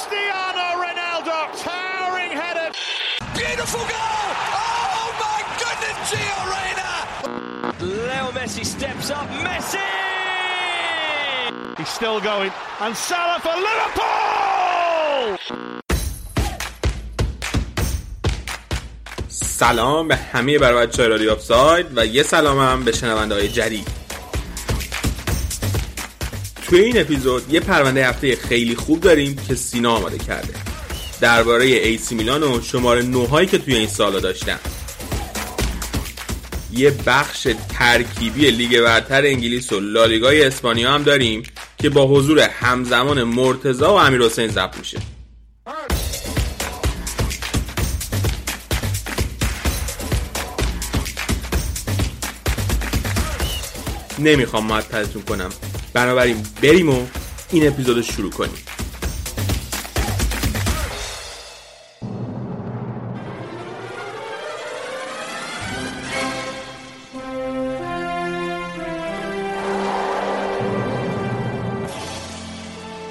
Cristiano Ronaldo, towering header. Beautiful goal! Oh my goodness, Gio Reyna! Leo Messi steps up. Messi! He's still going. And Salah for Liverpool! سلام به همه بر بچه رادیو آفساید و یه سلام هم به شنونده های جدید توی این اپیزود یه پرونده هفته خیلی خوب داریم که سینا آماده کرده. درباره AC میلان و شماره نه‌هایی که توی این سالا داشتن. یه بخش ترکیبی لیگ برتر انگلیس و لالیگای اسپانیا هم داریم که با حضور همزمان مرتضی و امیر حسین ضبط میشه. نمی‌خوام معطلتون کنم. بنابراین بریم و این اپیزود رو شروع کنیم.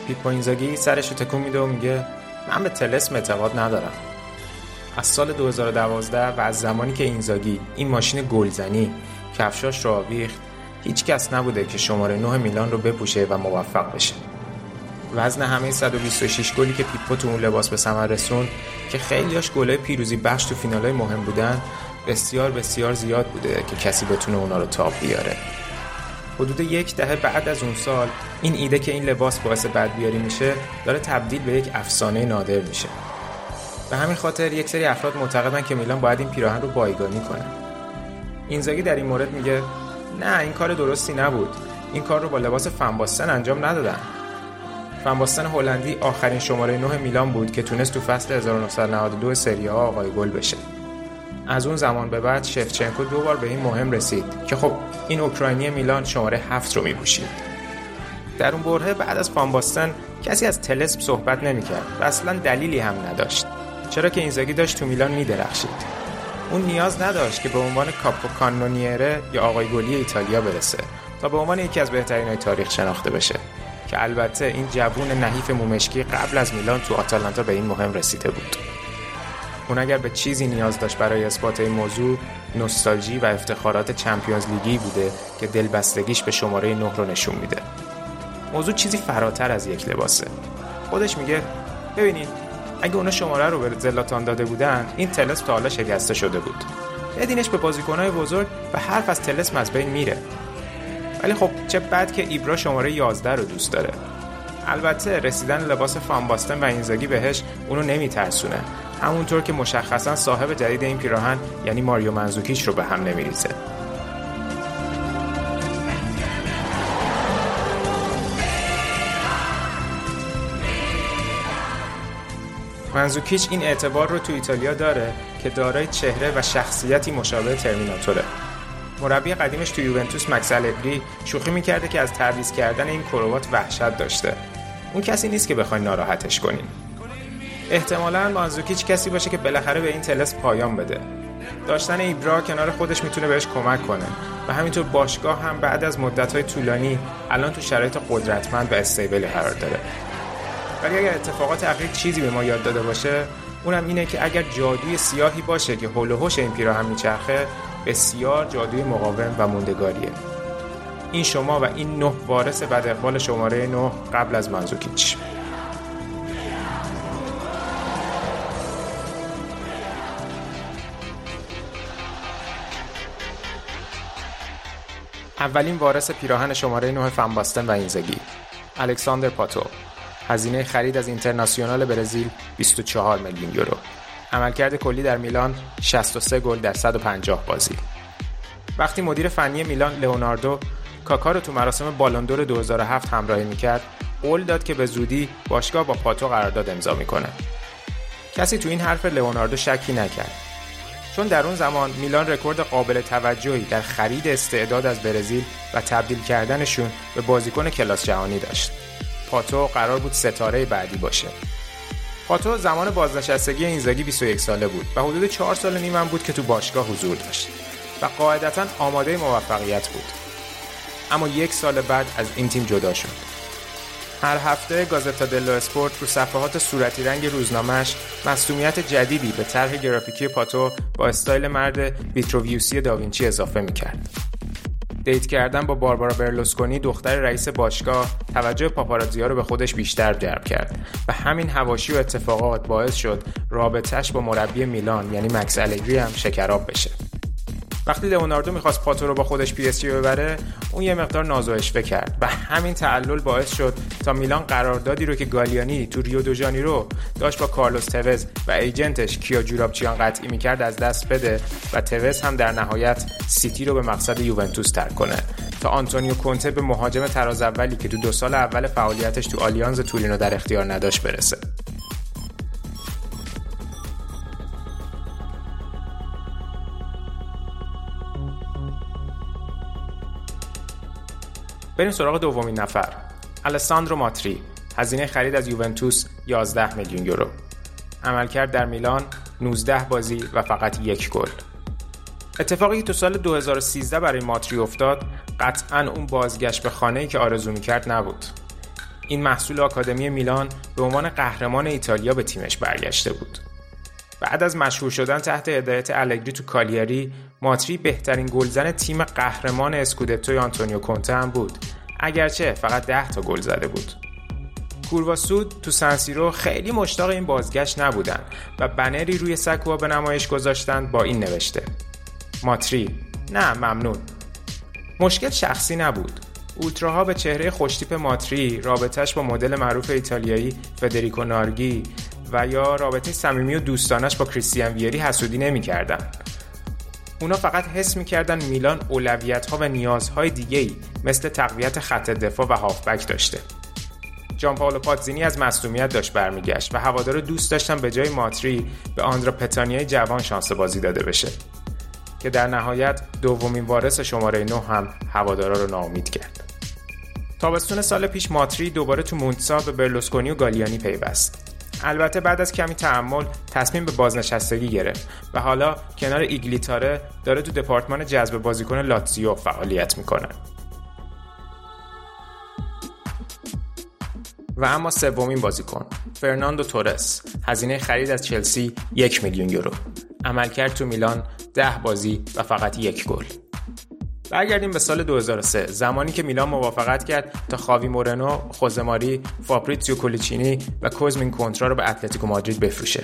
پیپو اینزاگی سرش تکون میده و میگه من به تلسم اعتقاد ندارم. از سال 2012 و از زمانی که اینزاگی این ماشین گلزنی کفشاش رو آویخت هیچ کس نبوده که شماره 9 میلان رو بپوشه و موفق بشه. وزن همه 126 گلی که پیپو تو اون لباس به ثمر رسون که خیلیاش گلای پیروزی بخش تو فینالای مهم بودن بسیار بسیار زیاد بوده که کسی بتونه اونا رو تاب بیاره. حدود یک دهه بعد از اون سال این ایده که این لباس باعث بدبیاری میشه داره تبدیل به یک افسانه نادر میشه. به همین خاطر یک سری افراد معتقدن که میلان باید این پیراهن رو بایگانی کنه. اینزاگی در این مورد میگه نه این کار درستی نبود. این کار رو با لباس فنباستن انجام ندادن. فنباستن هلندی آخرین شماره 9 میلان بود که تونست تو فصل 1992 سری آ آقای گل بشه. از اون زمان به بعد شفچنکو دو بار به این مهم رسید که خب این اوکراینی میلان شماره هفت رو میپوشید. در اون برهه بعد از فانباستن کسی از تلسم صحبت نمی‌کرد و اصلا دلیلی هم نداشت. چرا که اینزاگی داشت تو میلان میدرخشید. اون نیاز نداشت که به عنوان کاپو کانونیره یا آقای گلی ایتالیا برسه تا به عنوان یکی از بهترین های تاریخ شناخته بشه. که البته این جوون نحیف مومشکی قبل از میلان تو آتالانتا به این مهم رسیده بود. اون اگر به چیزی نیاز داشت برای اثبات این موضوع نوستالژی و افتخارات چمپیونز لیگی بوده که دلبستگیش به شماره 9 رو نشون میده. موضوع چیزی فراتر از یک لباسه. خودش میگه ببینید اگه اونا شماره رو به زلاتان داده بودن این تلسم تا حالا شکسته شده بود. بدینش به بازیکنهای بزرگ و حرف از تلسم از بین میره. ولی خب چه بد که ایبرا شماره 11 رو دوست داره. البته رسیدن لباس فانباستن و اینزاگی بهش اونو نمیترسونه. همونطور که مشخصا صاحب جدید این پیراهن یعنی ماریو منزوکیچ رو به هم نمیریزه. منزوکیچ این اعتبار رو تو ایتالیا داره که دارای چهره و شخصیتی مشابه ترمیناتوره. مربی قدیمش تو یوونتوس مکس الگری شوخی می‌کرده که از تعویض کردن این کروات وحشت داشته. اون کسی نیست که بخواین ناراحتش کنین. احتمالا مانزوکیچ کسی باشه که بالاخره به این تلس پایان بده. داشتن ایبرا کنار خودش می‌تونه بهش کمک کنه. و همینطور باشگاه هم بعد از مدت‌های طولانی الان تو شرایط قدرتمند و استیبلی قرار داره. ولی اگر اتفاقات اخیر چیزی به ما یاد داده باشه اونم اینه که اگر جادوی سیاهی باشه که هول و هوش این پیراهن میچرخه بسیار جادوی مقاوم و موندگاریه. این شما و این نه وارث بد اقبال شماره نه قبل از منزوکیچ. اولین وارث پیراهن شماره 9 فنباستن و اینزگی. الکساندر پاتو. هزینه خرید از اینترناسیونال برزیل 24 میلیون یورو. عملکرد کلی در میلان 63 گل در 150 بازی. وقتی مدیر فنی میلان لئوناردو کاکا رو تو مراسم بالوندور 2007 همراهی می‌کرد قول داد که به زودی باشگاه با پاتو قرارداد امضا می‌کنه. کسی تو این حرف لئوناردو شکی نکرد. چون در اون زمان میلان رکورد قابل توجهی در خرید استعداد از برزیل و تبدیل کردنشون به بازیکن کلاس جهانی داشت. پاتو قرار بود ستاره بعدی باشه. پاتو زمان بازنشستگی اینزاگی 21 ساله بود و حدود 4 سال نیم هم بود که تو باشگاه حضور داشت و قاعدتا آماده موفقیت بود. اما یک سال بعد از این تیم جدا شد. هر هفته گازتا دلو اسپورت رو صفحات صورتی رنگ روزنامهش مصومیت جدیدی به طرح گرافیکی پاتو با استایل مرد ویتروویوسی داوینچی اضافه می‌کرد. date کردن با باربارا برلوسکونی دختر رئیس باشگاه توجه پاپاراتزیا رو به خودش بیشتر جلب کرد و همین حواشی و اتفاقات باعث شد رابطهش با مربی میلان یعنی مکس الگری هم شکراب بشه. وقتی لئوناردو می‌خواست پاتو رو با خودش PSG ببره اون یه مقدار ناز کرد و همین تعلل باعث شد تا میلان قراردادی رو که گالیانی تو ریو دو جانیرو داشت با کارلوس توز و agent ش کیا جورابچیان قطعی می‌کرد از دست بده و توز هم در نهایت سیتی رو به مقصد یوونتوس ترک کنه. تا آنتونیو کونته به مهاجم تراز اولی که تو دو سال اول فعالیتش تو آلیانز تورینو در اختیار نداشت برسه. بریم سراغ دومین نفر. الساندرو ماتری هزینه خرید از یوونتوس 11 میلیون یورو. عملکرد در میلان 19 بازی و فقط یک گل. اتفاقی که تو سال 2013 برای ماتری افتاد قطعا اون بازگشت به خانه‌ای که آرزو کرد نبود. این محصول آکادمی میلان به عنوان قهرمان ایتالیا به تیمش برگشته بود. بعد از مشهور شدن تحت هدایت الگری تو کالیاری ماتری بهترین گلزن تیم قهرمان اسکودتوی آنتونیو کونته هم بود. اگرچه فقط 10 تا گل زده بود. کورواسود تو سنسیرو خیلی مشتاق این بازگشت نبودن و بنری روی سکوها به نمایش گذاشتند با این نوشته. ماتری نه ممنون. مشکل شخصی نبود. اولتراها به چهره خوشتیپ ماتری رابطش با مدل معروف ایتالیایی فدریکو نارگی و یا رابطه صمیمی و دوستانش با کریستیان ویری حسودی نمی‌کردن. اونا فقط حس می‌کردن میلان اولویت ها و نیازهای دیگه ای مثل تقویت خط دفاع و هافبک داشته. جان پاولو پاتزینی از مصدومیت داشت برمیگشت و هوادار دوست داشتن به جای ماتری به آندرا پتانیای جوان شانس بازی داده بشه که در نهایت دومین وارث شماره 9 هم هوادارا رو ناامید کرد. تابستون سال پیش ماتری دوباره تو مونتسا به برلوسکونی و گالیانی پیوست. البته بعد از کمی تحمل تصمیم به بازنشستگی گرفت و حالا کنار ایگلی تاره داره تو دپارتمان جذب بازیکن لاتزیو فعالیت می‌کنه. و اما سومین بازیکن فرناندو تورس هزینه خرید از چلسی یک میلیون یورو. عملکرد تو میلان ده بازی و فقط یک گل. برگردیم به سال 2003 زمانی که میلان موافقت کرد تا خاوی مورنو، خوزه ماری، فابریتسیو کولیچینی و کوزمین کنترا رو به اتلتیکو مادرید بفروشه.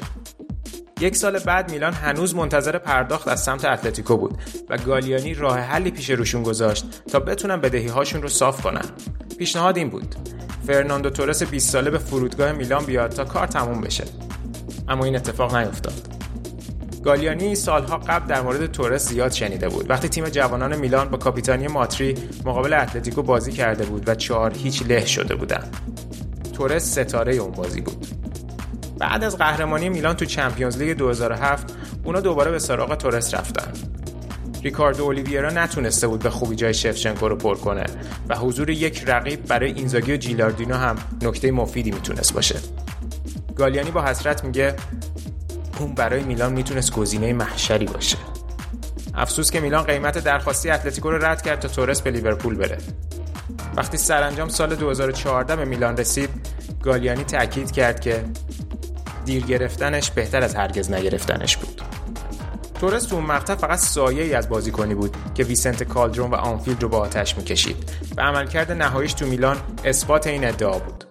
یک سال بعد میلان هنوز منتظر پرداخت از سمت اتلتیکو بود و گالیانی راه حلی پیش روشون گذاشت تا بتونن بدهی هاشون رو صاف کنن. پیشنهاد این بود فرناندو تورس 20 ساله به فرودگاه میلان بیاد تا کار تموم بشه. اما این اتفاق نیفتاد. گالیانی سالها قبل در مورد تورس زیاد شنیده بود. وقتی تیم جوانان میلان با کاپیتانی ماتری مقابل اتلتیکو بازی کرده بود و چهار هیچ له شده بودن تورس ستاره اون بازی بود. بعد از قهرمانی میلان تو چمپیونز لیگ 2007 اونا دوباره به سراغ تورس رفتن. ریکاردو اولیویرا نتونسته بود به خوبی جای شفچنکو رو پر کنه و حضور یک رقیب برای اینزاگی و جیلاردینو هم نکته مفیدی می‌تونست باشه. گالیانی با حسرت میگه اون برای میلان می‌تونست گزینه محشری باشه. افسوس که میلان قیمت درخواستی اتلتیکو رو رد کرد تا تورس به لیورپول بره. وقتی سرانجام سال 2014 به میلان رسید گالیانی تاکید کرد که دیر گرفتنش بهتر از هرگز نگرفتنش بود. تورس تو اون مقطع فقط سایه ای از بازیکنی بود که ویسنته کالدرون و آنفیلد رو به آتش می‌کشید و عملکرد نهاییش تو میلان اثبات این ادعا بود.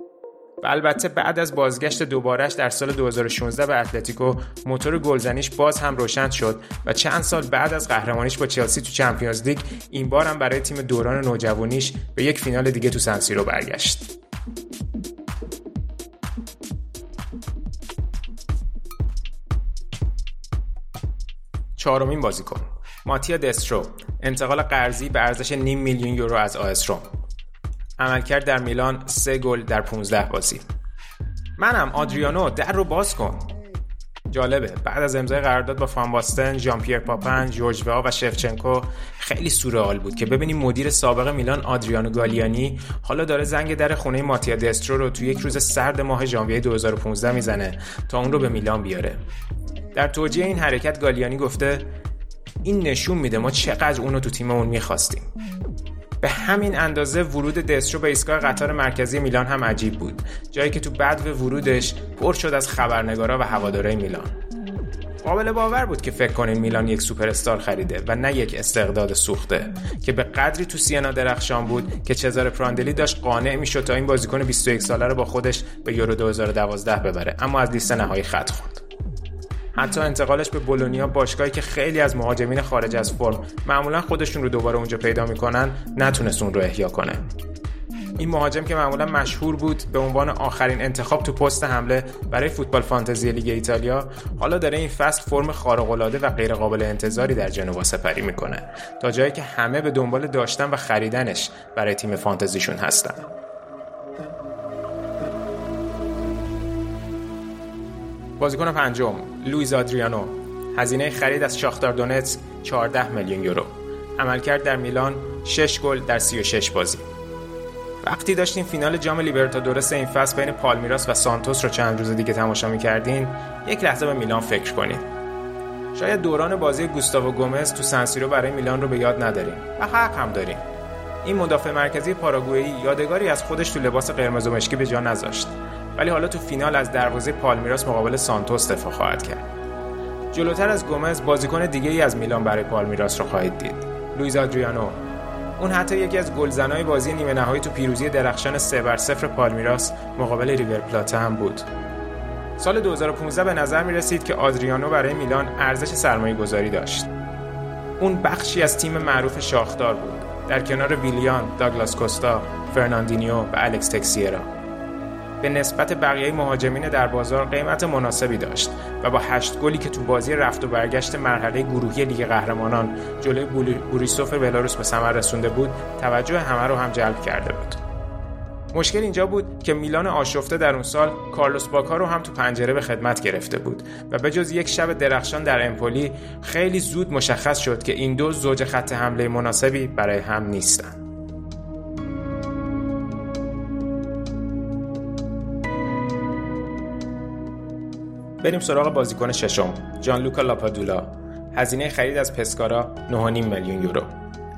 و البته بعد از بازگشت دوبارش در سال 2016 به اتلتیکو موتور گلزنیش باز هم روشن شد و چند سال بعد از قهرمانیش با چلسی تو Champions League این بار هم برای تیم دوران نوجوانیش به یک فینال دیگه تو سنسیرو برگشت. چهارمین بازیکن ماتیا دسترو انتقال قرضی به ارزش نیم میلیون یورو از آس عملکرد در میلان سه گل در 15 بازی منم آدریانو در رو باز کن جالبه بعد از امضای قرارداد با فان باستن، ژان پیر پاپن، جورج و شفچنکو خیلی سورئال بود که ببینیم مدیر سابق میلان آدریانو گالیانی حالا داره زنگ در خونه ماتیا دسترو رو تو یک روز سرد ماه ژانویه 2015 می‌زنه تا اون رو به میلان بیاره. در توجیه این حرکت گالیانی گفته این نشون میده ما چقدر اونو تو تیممون می‌خواستیم. به همین اندازه ورود دسترو به ایستگاه قطار مرکزی میلان هم عجیب بود. جایی که تو بدو ورودش پر شد از خبرنگارا و هوادارای میلان. قابل باور بود که فکر کنین میلان یک سوپر استار خریده و نه یک استقداد سوخته که به قدری تو سینا درخشان بود که چزار پراندلی داشت قانع می‌شد تا این بازیکن 21 ساله رو با خودش به یورو 2012 ببره. اما از لیست نهایی خط خورد حتی انتقالش به بولونیا باشگاهی که خیلی از مهاجمین خارج از فرم معمولا خودشون رو دوباره اونجا پیدا می‌کنن نتونست اون رو احیا کنه. این مهاجم که معمولا مشهور بود به عنوان آخرین انتخاب تو پست حمله برای فوتبال فانتزی لیگ ایتالیا حالا داره این فصل فرم خارق‌العاده و غیرقابل انتظاری در جنوا سپری می‌کنه. تا جایی که همه به دنبال داشتن و خریدنش برای تیم فانتزیشون هستن. بازیکن پنجم لویز آدریانو. هزینه خرید از شاختار دونتسک 14 میلیون یورو. عملکرد در میلان 6 گل در 36 بازی. وقتی داشتیم فینال جام لیبرتادورس این فصل بین پالمیراس و سانتوس رو چند روز دیگه تماشا می‌کردین یک لحظه به میلان فکر کنید شاید دوران بازی گوستاو گومز تو سنسیرو برای میلان رو به یاد نداریم و حق هم داریم. این مدافع مرکزی پاراگوئی یادگاری از خودش تو لباس قرمز و مشکی به جا نذاشت. ولی حالا تو فینال از دروازه پالمیراس مقابل سانتوس دفاع خواهد کرد جلوتر از گومز بازیکن دیگه ای از میلان برای پالمیراس رو خواهید دید لویز آدریانو اون حتی یکی از گلزنای بازی نیمه نهایی تو پیروزی درخشان 3 بر 0 پالمیراس مقابل ریور پلاته هم بود. سال 2015 به نظر می رسید که آدریانو برای میلان ارزش سرمایه گذاری داشت. اون بخشی از تیم معروف شاخدار بود در کنار ویلیان، داگلاس کوستا، فرناندینیو و الکس تکسیرا. به نسبت بقیه مهاجمین در بازار قیمت مناسبی داشت و با هشت گلی که تو بازی رفت و برگشت مرحله گروهی لیگ قهرمانان جلوی بوریسوف بلاروس به ثمر رسونده بود توجه همه رو هم جلب کرده بود مشکل اینجا بود که میلان آشفته در اون سال کارلوس باکا رو هم تو پنجره به خدمت گرفته بود و به جز یک شب درخشان در امپولی خیلی زود مشخص شد که این دو زوج خط حمله مناسبی برای هم نیستند. بریم سراغ بازیکن ششم جان لوکا لاپادولا. هزینه خرید از پسکارا 9.5 میلیون یورو.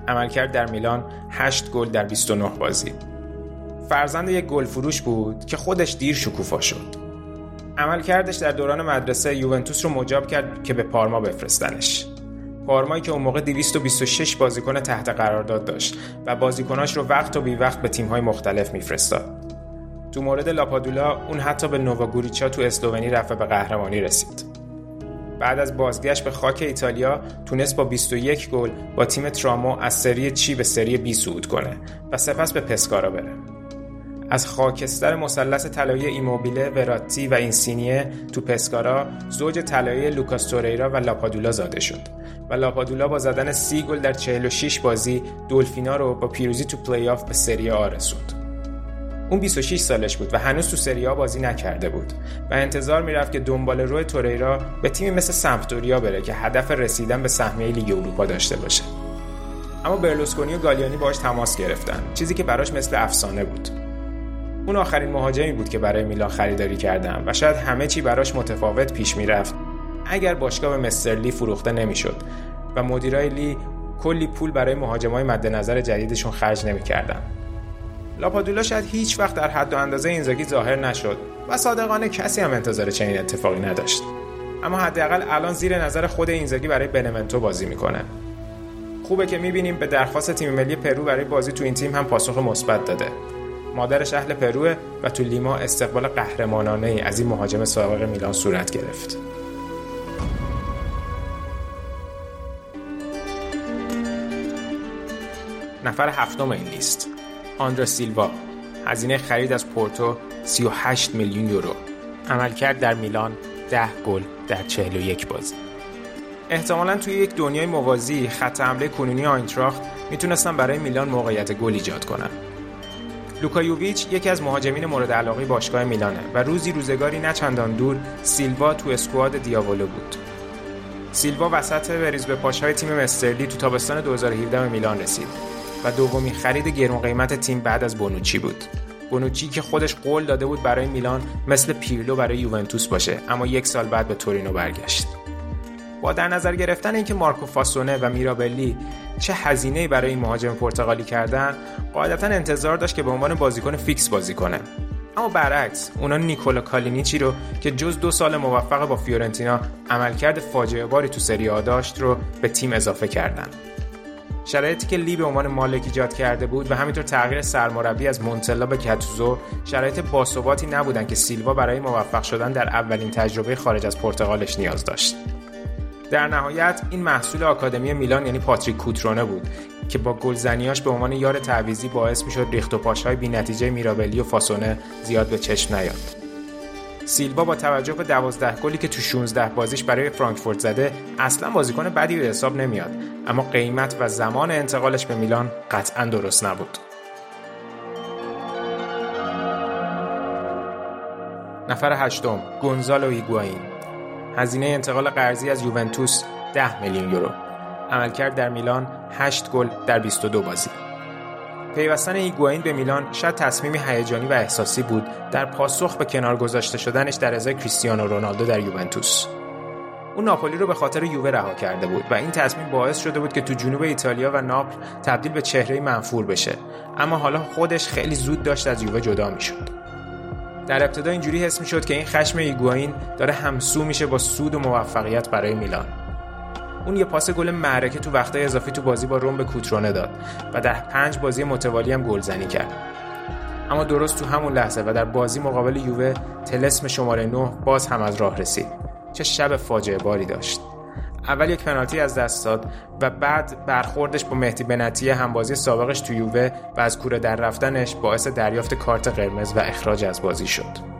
عملکرد در میلان 8 گل در 29 بازی. فرزند یک گل فروش بود که خودش دیر شکوفا شد. عملکردش در دوران مدرسه یوونتوس رو مجاب کرد که به پارما بفرستنش. پارمایی که اون موقع 226 بازیکن تحت قرارداد داشت و بازیکناش رو وقت و بی وقت به تیم‌های مختلف میفرستاد. تو مورد لاپادولا اون حتی به نوواگوریچا تو اسلوونی رفت به قهرمانی رسید. بعد از بازگشت به خاک ایتالیا تونست با 21 گل با تیم ترامو از سری چی به سری بی صعود کنه و سپس به پسکارا بره. از خاکستر مثلث طلایی ایموبیله، وراتی و اینسینیه تو پسکارا زوج طلایی لوکاس توریرا و لاپادولا زاده شد و لاپادولا با زدن سی گل در 46 بازی دولفینا رو با پیروزی تو پلی آف به سری آ رسوند. اون 26 سالش بود و هنوز تو سری آ بازی نکرده بود. و انتظار می‌رفت که دنبال روی توریرا به تیمی مثل سمپدوریا بره که هدف رسیدن به سهمیه لیگ اروپا داشته باشه. اما برلوسکونی و گالیانی باش تماس گرفتن چیزی که براش مثل افسانه بود. اون آخرین مهاجمی بود که برای میلان خریداری کردم و شاید همه چی براش متفاوت پیش می‌رفت. اگر باشگاه به مسترلی فروخته نمی‌شد و مدیرای لی کلی پول برای مهاجمای مد نظر جدیدشون خرج نمی‌کردن. لاپادولا شاید هیچ وقت در حد و اندازه اینزاگی ظاهر نشد و صادقانه کسی هم انتظار چنین اتفاقی نداشت. اما حداقل الان زیر نظر خود اینزاگی برای بنونتو بازی می‌کنه. خوبه که می‌بینیم به درخواست تیم ملی پرو برای بازی تو این تیم هم پاسخ مثبت داده. مادرش اهل پروه و تو لیما استقبال قهرمانانه ای از این مهاجم سابق میلان صورت گرفت. نفر هفتم این لیست. آندره سیلوا. هزینه خرید از پورتو 38 میلیون یورو. عملکرد در میلان 10 گل در 41 بازی. احتمالا توی یک دنیای موازی خط حمله کنونی آینتراخت می‌تونستن برای میلان موقعیت گل ایجاد کنن. لوکا یوویچ یکی از مهاجمین مورد علاقه باشگاه میلانه و روزی روزگاری نه چندان دور سیلوا تو squad دیاولو بود. سیلوا وسط بریز به پاشهای تیم مسترلی تو تابستان 2017 به میلان رسید. و دومین خرید گرون قیمت تیم بعد از بونوچی بود. بونوچی که خودش قول داده بود برای میلان مثل پیرلو برای یوونتوس باشه اما یک سال بعد به تورینو برگشت. با در نظر گرفتن اینکه مارکو فاسونه و میرابلی چه هزینه برای این مهاجم پرتغالی کردن قاعدتا انتظار داشت که به عنوان بازیکن فیکس بازی کنه. اما برعکس اونا نیکولا کالینیچی رو که جز دو سال موفق با فیورنتینا عملکرد فاجعه باری تو سری داشت رو به تیم اضافه کردن. شرایطی که لی به عنوان مالک ایجاد کرده بود و همینطور تغییر سرمربی از مونتلا به کاتوزو شرایط باثباتی نبودن که سیلوا برای موفق شدن در اولین تجربه خارج از پرتغالش نیاز داشت. در نهایت این محصول آکادمی میلان یعنی پاتریک کوترونه بود که با گلزنیاش به عنوان یار تعویزی باعث می‌شد ریخت و پاشهای بینتیجه میرابلی و فاسونه زیاد به چشم نیاد. سیلوا با توجه به 12 گلی که تو 16 بازیش برای فرانکفورت زده اصلا بازیکن بدی به حساب نمیاد. اما قیمت و زمان انتقالش به میلان قطعا درست نبود. نفر هشتم گونزالو ایگواین هزینه انتقال قرضی از یوونتوس 10 میلیون یورو. عملکرد در میلان 8 گل در 22 بازی. پیوستن ایگواین به میلان شاید تصمیمی هیجانی و احساسی بود در پاسخ به کنار گذاشته شدنش در ازای کریستیانو رونالدو در یوونتوس. او ناپولی رو به خاطر یووه رها کرده بود و این تصمیم باعث شده بود که تو جنوب ایتالیا و ناپل تبدیل به چهره منفور بشه اما حالا خودش خیلی زود داشت از یووه جدا می‌شد. در ابتدا اینجوری حس می‌شد که این خشم ایگواین داره همسو میشه با سود و موفقیت برای میلان. اون یه پاس گل معرکه تو وقتای اضافی تو بازی با روم به کوترونه داد و در پنج بازی متوالی هم گلزنی کرد. اما درست تو همون لحظه و در بازی مقابل یووه تلسم شماره 9 باز هم از راه رسید. چه شب فاجعه باری داشت. اول یک پنالتی از دست داد و بعد برخوردش با مهدی بنتی همبازی سابقش تو یووه و از کوره در رفتنش باعث دریافت کارت قرمز و اخراج از بازی شد.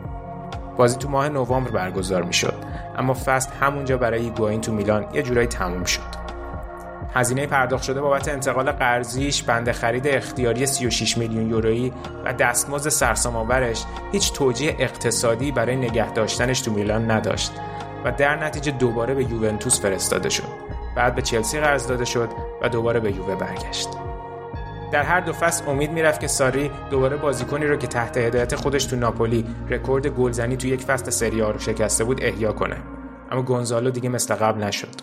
بازی تو ماه نوامبر برگزار می‌شد. اما فصل همونجا برای ایگواین تو میلان یه جورایی تموم شد. هزینه پرداخت شده بابت انتقال قرضیش بند خرید اختیاری 36 میلیون یورویی و دستمزد سرسام‌آورش هیچ توجیه اقتصادی برای نگه داشتنش تو میلان نداشت و در نتیجه دوباره به یوونتوس فرستاده شد. بعد به چلسی قرض داده شد و دوباره به یووه برگشت. در هر دو فصل امید می‌رفت که ساری دوباره بازیکنی رو که تحت هدایت خودش تو ناپولی رکورد گلزنی تو یک فصل سری آ رو شکسته بود احیا کنه. اما گونزالو دیگه مثل قبل نشد.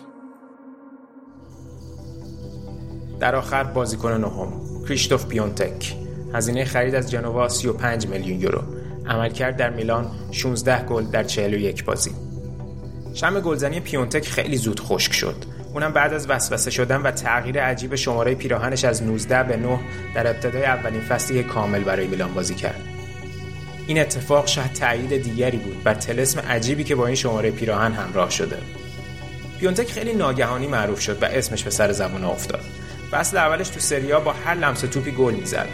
در آخر بازیکن نهم کریشتوف پیونتک. هزینه خرید از جنوا 35 میلیون یورو. عملکرد در میلان 16 گل در 41 بازی. شم گلزنی پیونتک خیلی زود خشک شد. اونم بعد از وسوسه شدن و تغییر عجیب شماره پیراهنش از 19 به 9 در ابتدای اولین فصل کامل برای میلان بازی کرد. این اتفاق شاید تایید دیگری بود بر طلسم عجیبی که با این شماره پیراهن همراه شده. پیونتک خیلی ناگهانی معروف شد و اسمش به سر زبون افتاد. فصل اولش تو سری آ با هر لمس توپی گل می‌زد.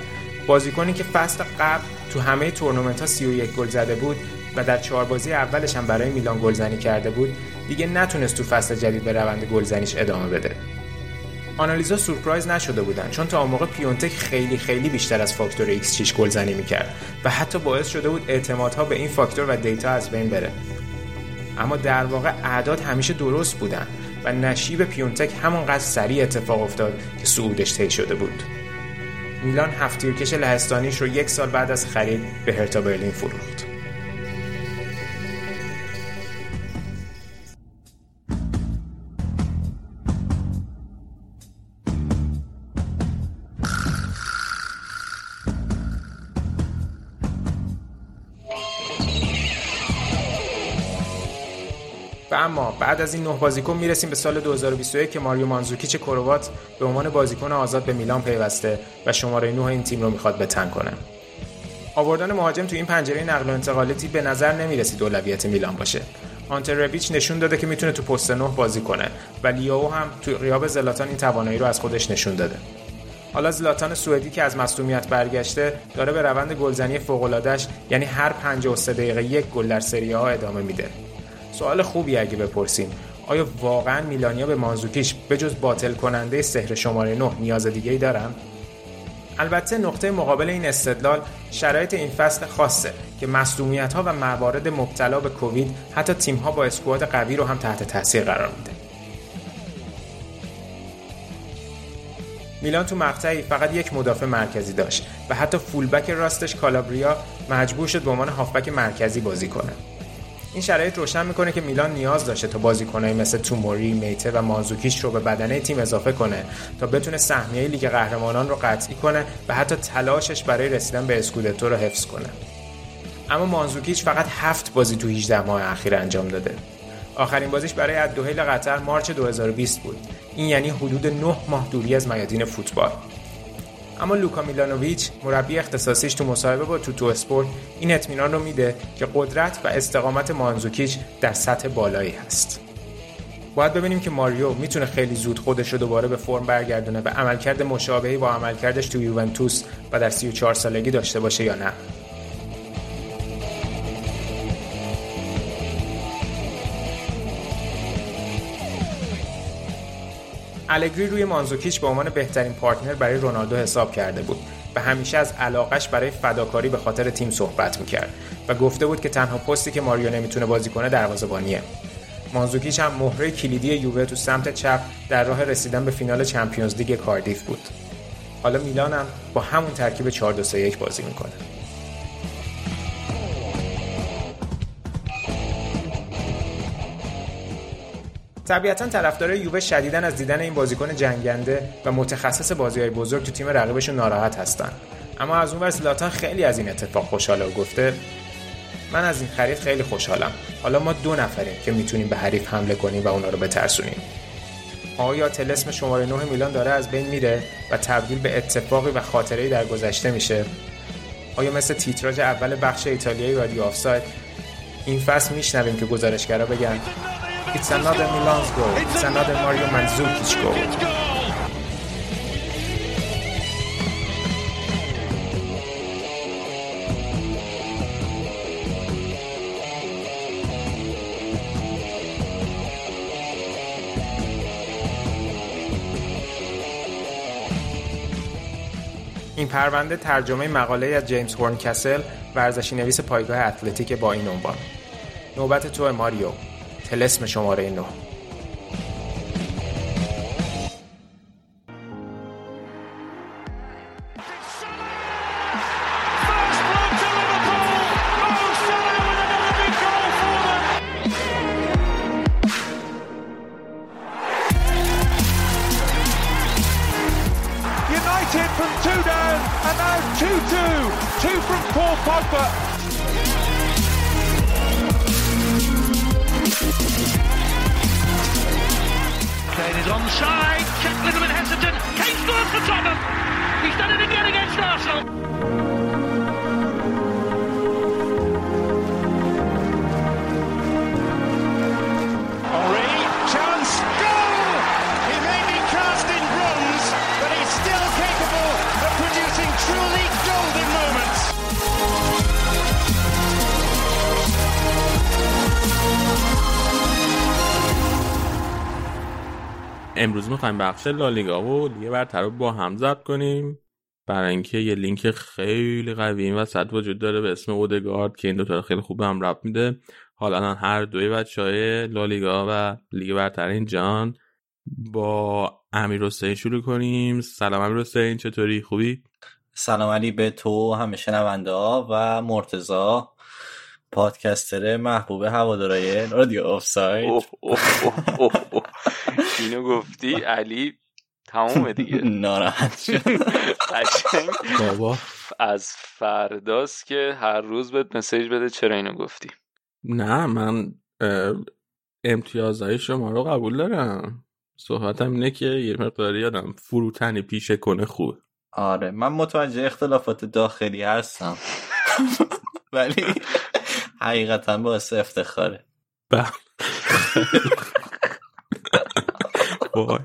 بازیکنی که فصل قبل تو همه تورنمنت ها 31 گل زده بود و در چهار بازی اولش هم برای میلان گلزنی کرده بود دیگه نتونست تو فصل جدید به روند گلزنیش ادامه بده. آنالیزورا سورپرایز نشده بودن چون تا اون موقع پیونتک خیلی خیلی بیشتر از فاکتور xG گلزنی می‌کرد و حتی باعث شده بود اعتمادها به این فاکتور و دیتا از بین بره. اما در واقع اعداد همیشه درست بودن و نشیب پیونتک همونقدر سریع اتفاق افتاد که صعودش طی شده بود. میلان هفتیرکش لهستانیش رو یک سال بعد از خرید به هرتا برلین فروخت. بعد از این نه بازیکن می‌رسیم به سال 2021 که ماریو مانزوکیچ کروات به عنوان بازیکن آزاد به میلان پیوسته و شماره 9 این تیم رو می‌خواد بتن کنه. آوردن مهاجم تو این پنجره نقل و انتقالاتی به نظر نمی‌رسید اولویت میلان باشه. آنتر رویچ نشون داده که می‌تونه تو پست 9 بازی کنه و لیاو هم تو غیاب زلاتان این توانایی رو از خودش نشون داده. حالا زلاتان سوئدی که از مصونیت برگشته داره به روند گلزنی فوق‌العاده‌اش یعنی هر 53 دقیقه یک گل در سری ها ادامه میده. سوال خوبی اگه بپرسیم آیا واقعا میلانیا به مانزوکیش به جز باطل کننده سحر شماره 9 نیاز دیگه ای دارن؟ البته نقطه مقابل این استدلال شرایط این فصل خاصه که مصدومیت ها و موارد مبتلا به کووید حتی تیم ها با اسکواد قوی رو هم تحت تاثیر قرار میده. میلان تو مقطعی فقط یک مدافع مرکزی داشت و حتی فولبک راستش کالابریا مجبور شد به عنوان هافبک مرکزی بازی کنه. این شرایط روشن می‌کنه که میلان نیاز داشته تا بازیکنایی مثل توموری، میته و مانزوکیچ رو به بدنه تیم اضافه کنه تا بتونه سهمیه لیگ قهرمانان رو قطعی کنه و حتی تلاشش برای رسیدن به اسکودتو رو حفظ کنه. اما مانزوکیچ فقط هفت بازی تو 18 ماه اخیر انجام داده. آخرین بازیش برای الدوهیل قطر مارچ 2020 بود. این یعنی حدود 9 ماه دوری از میادین فوتبال. اما لوکا میلانوویچ مربی اختصاصیش تو مصاحبه با توتو اسپورت این اطمینان رو میده که قدرت و استقامت مانزوکیچ در سطح بالایی هست. باید ببینیم که ماریو می‌تونه خیلی زود خودش رو دوباره به فرم برگردونه و عملکرد مشابهی با عملکردش تو یوونتوس و در 34 سالگی داشته باشه یا نه. الگری روی مانزوکیچ به عنوان بهترین پارتنر برای رونالدو حساب کرده بود و همیشه از علاقش برای فداکاری به خاطر تیم صحبت می‌کرد و گفته بود که تنها پستی که ماریو نمی‌تونه بازی کنه دروازه‌بانیه. مانزوکیچ هم مهره کلیدی یووه تو سمت چپ در راه رسیدن به فینال چمپیونز لیگ کاردیف بود. حالا میلان هم با همون ترکیب 4 2 1 بازی می‌کنه. طبیعتا طرفدارای یووه شدیدن از دیدن این بازیکن جنگنده و متخصص بازیهای بزرگ تو تیم رقیبشون ناراحت هستن. اما از اون ور زلاتان خیلی از این اتفاق خوشحاله و گفته من از این خرید خیلی خوشحالم. حالا ما دو نفریم که می‌تونیم به حریف حمله کنیم و اونا رو بترسونیم. آیا تلسم شماره 9 میلان داره از بین میره و تبدیل به اتفاقی و خاطره‌ای در گذشته میشه؟ آیا مثل تیتراژ اول بخش ایتالیایی رادیو آفساید این فصل میشنویم که گزارشگرا بگن؟ It's another Milan's goal. It's another Mario Mandzukic goal. این پرونده ترجمه مقاله از جیمز هورن کسل ورزشی نویس پایگاه اتلتیک با این عنوان نوبت تو ماریو تلسم شماره 9 بخش لالیگا و دیگه برتر رو با هم ضبط کنیم. برای اینکه یه لینک خیلی قوی این وسط وجود داره به اسم اودگارد که این دوتا خیلی خوب هم رب میده. حالا هر دوی بچه های لالیگا و لیگ برتر این جان با امیر حسین شروع کنیم. سلام امیر حسین چطوری؟ خوبی؟ سلام علی به تو همه شنونده ها و مرتزا پادکستر محبوب هوادارای رادیو آفساید. اینو گفتی علی تمومه دیگه. ناراحت شد. بابا. از فرداست که هر روز بهت مسیج بده چرا اینو گفتی. نه من امتیازهای شما رو قبول دارم. صحبتم اینه که یه مقداری آدم فروتنی پیشه کنه خوب. آره من متوجه اختلافات داخلی هستم. ولی حقیقتا باعث افتخاره. بله. وای.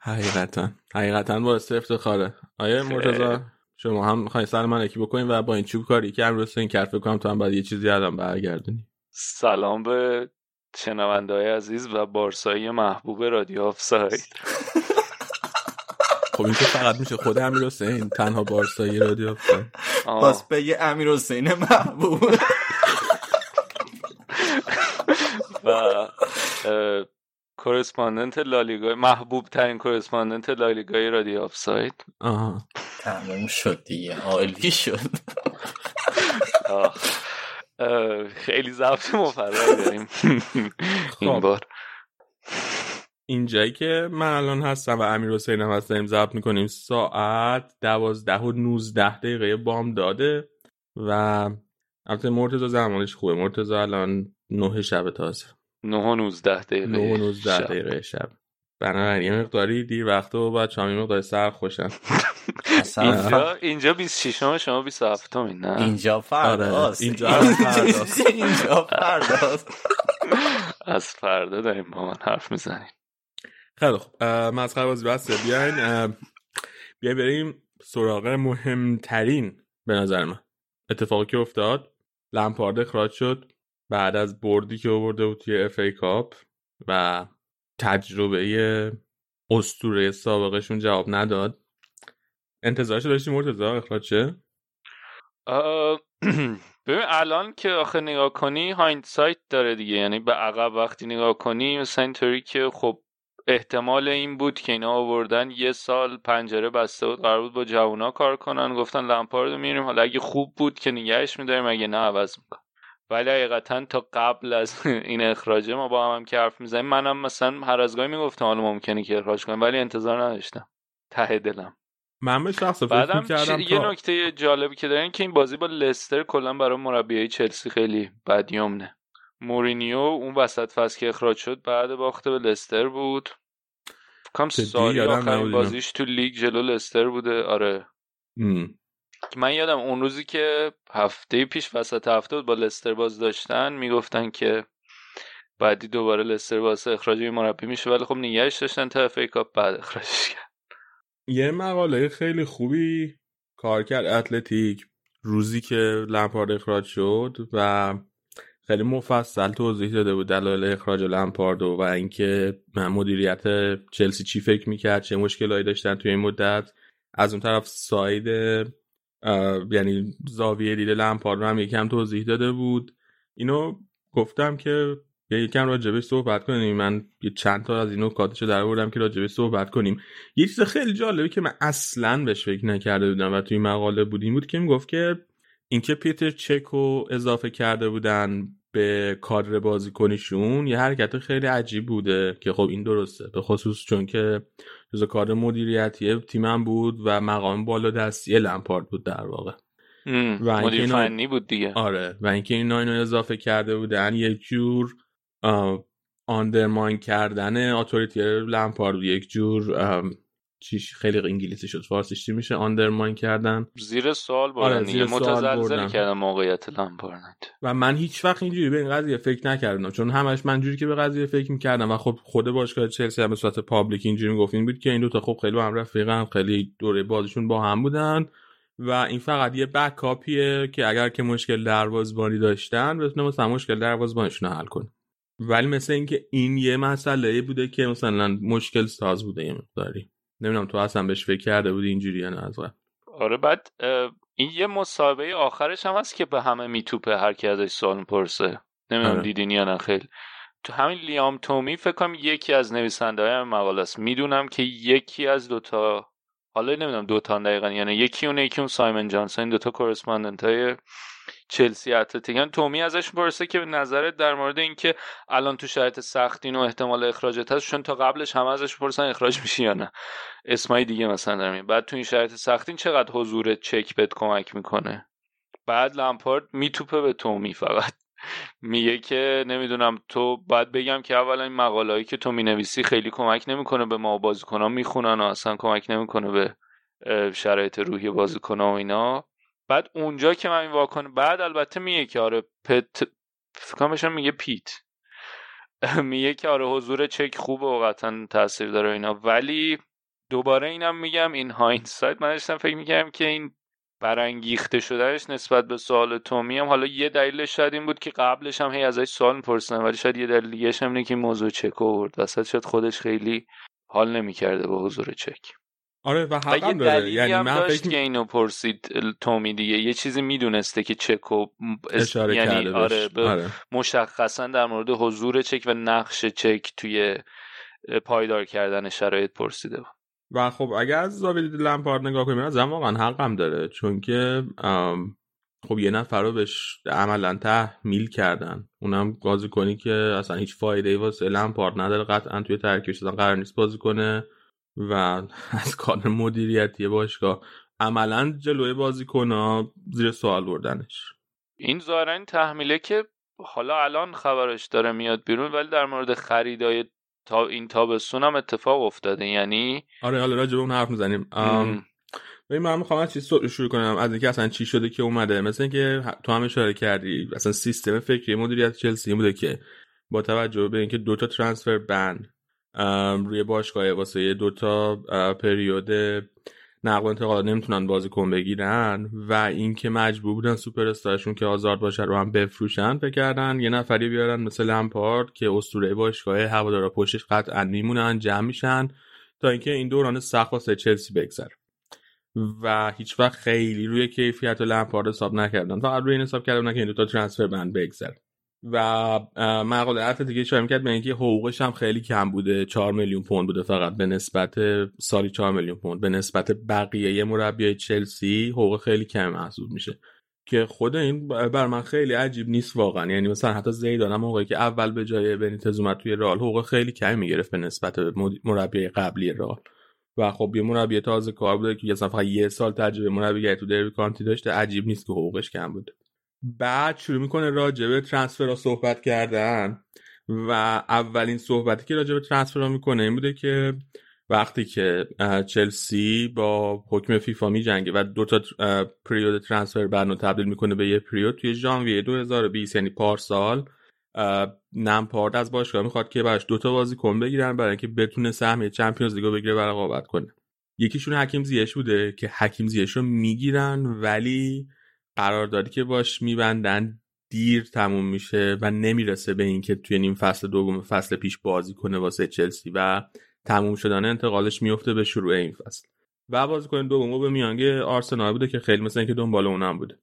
حقیقتا. حقیقتا باعث افتخاره. آقا مرتضی شما هم می‌خواین سر من یکی بکنین و با این چوب کاری که امروز این کرد فکر کنم تو هم باید یه چیزی الان برگردونی. سلام به شنونده های عزیز و بارسایی محبوب رادیو آف ساید خب این که فقط میشه خود امیر حسین تنها بارسایی رادیو افتاد باز بگه امیر حسین محبوب. و correspondent لالیگا محبوب ترین correspondent لالیگای رادیو آف ساید آها. تموم شد دیگه. عالی شد. آه. خیلی ضبط مفرح داریم. این خب. بار اینجایی که من الان هستم و امیر حسین هم هست داریم ضبط می‌کنیم. ساعت دوازده و نوزده دقیقه بامداده و البته مرتضی زمانش خوبه. مرتضی الان نه شب تازه. 9 و 19 دقیقه نه و نوزده شب. دقیقه شب. بنابراین یه مقداری دیر وقت و بچه هم یه مقداری سر خوشن اصلا. اینجا اینجا 26 م شما 27 م نه؟ اینجا فرداست. آره، اینجا هم فرداست. اینجا فرداست. از فردا داریم با من حرف می‌زنیم. خیلی خوب. مسخره بازی بسته. بیاین بیاین بریم سراغ مهمترین به نظر من. اتفاقی که افتاد. لمپارد اخراج شد. بعد از بردی که آورده بود توی اف ای کاپ و تجربه استوره سابقشون جواب نداد. انتظارش داشتی مرتضی؟ اخراج آه، ببین الان که آخه نگاه کنی هایندسایت داره دیگه. یعنی به عقب وقتی نگاه کنی مثلا اینطوری که خب احتمال این بود که اینا آوردن یه سال پنجره بسته بود قرار بود با جوونا کار کنن گفتن لمپارد میریم حالا اگه خوب بود که نگهش میداریم اگه نه عوض میکن ولی حقیقتا تا قبل از این اخراجه ما با هم, هم که حرف می‌زنیم منم مثلا هر از گاهی می‌گفتم حالا ممکنه که اخراج کنیم ولی انتظار نداشتم. ته دلم. من به شخص بعدم می‌کردم چی- یه نکته جالبی که دارین که این بازی با لستر کلا برای مربیای چلسی خیلی بدیومنه مورینیو اون وسط فصل که اخراج شد بعد باخته به لستر بود. جدی؟ سالی آخرین. بازیش تو لیگ جلو لستر بوده. آره. من یادم اون روزی که هفته پیش وسط هفته بود با لستر باز داشتن می‌گفتن که بعدی دوباره لستر واسه اخراج مربی میشه ولی خب نگهش داشتن تا FA Cup بعد اخراجش کرد. یه مقاله خیلی خوبی کار کرد اتلتیک روزی که لمپارد اخراج شد و خیلی مفصل توضیح داده بود دلایل اخراج لمپارد و اینکه مدیریت چلسی چی فکر می‌کرد چه مشکلایی داشتن توی این مدت. از اون طرف ساید یعنی زاویه دید لمپارد رو هم یکم توضیح داده بود. اینو گفتم که یکم راجبش صحبت کنیم. من یه چند تا از این نکاتشو در آوردم که راجبش صحبت کنیم. یه چیز خیلی جالبی که من اصلا بهش فکر نکرده بودم و توی مقاله بود. این بود که می‌گفت که اینکه پیتر چک رو اضافه کرده بودن به کادر بازیکنیشون یه حرکت خیلی عجیب بوده که خب این درسته. به خصوص چون که جز کادر مدیریتی تیمم بود و مقام بالا دستی لمپارد بود در واقع و مدیر اینا- فنی بود دیگه آره و اینکه اینا اینو اضافه کرده بودن یک جور آه، undermine کردن authority لمپارد. یک جور چیش خیلی انگلیسی شد فارسیش چی میشه؟ undermine کردن. زیر سوال آره، بردن زیر دیگه سوال متزلزل. کردن موقعیت لمپارد و من هیچ وقت اینجوری به این قضیه فکر نکردم چون همش من جوری که به قضیه فکر می‌کردم و خب خود باشگاه چلسی هم به صورت public اینجوری می‌گفت این بود که این دوتا خب خیلی با هم رفیقن خیلی دوره بازیشون با هم بودن و این فقط یه backup یه که اگر که مشکل دروازبانی داشتن بتونه مثلا مشکل دروازبانشون رو حل کنه. ولی مثل اینکه این یه مسئله بوده که مثلا مشکل ساز بوده یه مقداری. نمی‌دونم تو اصلا بهش فکر کرده بودی اینجوری یا نه از قبل؟ آره بعد این یه مسابقه آخرش هم هست که به همه میتوپه هر کی ازش سوال می‌پرسه نمی‌دونم آره. دیدین یا نه خیلی تو همین لیام تومی فکر کنم یکی از نویسنده های مقاله است می‌دونم که یکی از دوتا حالا نمی‌دونم دوتا دقیقا یعنی یکی اون یکی اون سایمن جانسون این دوتا کورسپاندنت های چلسی اتلتیک یعنی تومی ازش می‌پرسه که نظرت در مورد اینکه الان تو شرایط سختین و احتمال اخراجت هست چون تا قبلش همه ازش می‌پرسن اخراج میشی یا نه. اسمای دیگه مثلا میگم. بعد تو این شرایط سختین چقدر حضور چک بهت کمک می‌کنه؟ بعد لمپارد میتوپه به تومی فقط. میگه که نمی‌دونم تو باید بگم که اولا این مقالهایی که تو می‌نویسی خیلی کمک نمی‌کنه به ما بازیکنان می‌خونن و اصلا کمک نمی‌کنه به شرایط روحی بازیکنان و اینا. بعد اونجا که من این واکنه بعد البته میگه که آره پت فکر میگه پیت. میگه که آره حضور چک خوبه و قطعا تاثیر داره اینا. ولی دوباره اینم میگم این هایندسایت من داشتم فکر می‌کردم که این برانگیخته شدنش نسبت به سوال تومی هم. حالا یه دلیلش شاید این بود که قبلش هم هی ازش سوال می‌پرسن ولی شاید یه دلیل هم اینه که موضوع چک آورد. وسط شاید خودش خیلی حال نمی‌کرده با حضور چک. آره و و حقم داره. یعنی هم من داشت فکر که اینو پرسید تومی دیگه. یه چیزی می‌دونسته که چکو اشاره یعنی کرده. آره, به آره. مشخصا در مورد حضور چک و نقش چک توی پایدار کردن شرایط پرسیده بود. و خب اگر از زاویه لمپارد نگاه کنیم از واقعا حقم داره. چون که خب یه نفر رو بهش عملا تحمیل کردن. اونم بازی کنی که اصلا هیچ فایده ای واسه لمپارد نداره. قطعا توی ترکیبش اصلا قرار نیست بازی کنه. و از کار مدیریتی باشگاه. عملا جلوی بازیکن زیر سوال بردنش. این ظاهرا تحمیله که حالا الان خبرش داره میاد بیرون ولی در مورد خریدای تا این تابستون هم اتفاق افتاده. یعنی آره حالا راجع به اون حرف می‌زنیم. ببین من می‌خوام از چیز شروع کنم. از اینکه اصلا چی شده که اومده. مثل اینکه تو هم اشاره کردی. اصلا سیستم فکری مدیریت چلسی بوده که با توجه به اینکه دوتا ترانسفر بن روی باشگاه واسه دوتا پریود نقل و انتقالات نمی‌تونن بازیکن بگیرن و اینکه مجبور بودن سوپر استارشون که آزاد باشه رو هم بفروشن بکردن یه نفری بیارن مثل لمپارد که اسطوره باشگاه هوادارا پشتش قطعا میمونن جمع میشن تا اینکه این دوران سخت واسه چلسی بگذره. و هیچ وقت خیلی روی کیفیت و لمپارد حساب نکردن. فقط روی این حساب کردن که این دو تا ترانسفر بند بگذره. و مقاله اتلتیک اشاره می‌کرد به اینکه حقوقش هم خیلی کم بوده 4 میلیون پوند بوده فقط. به نسبت سالی 4 میلیون پوند. به نسبت بقیه مربیای چلسی حقوق خیلی کم محسوب میشه. که خود این بر من خیلی عجیب نیست واقعا. یعنی مثلا حتی زیدان هم موقعی که اول به جای بنیتز اومد توی رال حقوق خیلی کمی می‌گرفت به نسبت مربیای قبلی رال و خب یه مربی تازه کار بوده که فقط یه سال تجربه مربیگری تو دربی کانتی داشته عجیب نیست که حقوقش کم بوده. بعد شروع می‌کنه راجع به ترانسفر صحبت کردن و اولین صحبتی که راجع به ترانسفر می‌کنه این بوده که وقتی که چلسی با حکم فیفا می جنگه و دو تا پریود ترانسفر بعد تبدیل می‌کنه به یه پریود توی ژانویه 2020 یعنی پارسال نمپارد از باشگاه می‌خواد که براش دوتا بازی کن بگیرن برای اینکه بتونه سهم چمپیونز لیگو بگیره و رقابت کنه. یکیشون حکیم زیش بوده که حکیم زیش رو می‌گیرن ولی قراردادی که باش میبندن دیر تموم میشه و نمی‌رسه به اینکه توی نیم فصل دوم فصل پیش بازی کنه واسه چلسی و تموم شدن انتقالش میفته به شروع این فصل. و بازیکن دوم به میانگی آرسنال بوده که خیلی مثل اینکه دنبال اونم بوده.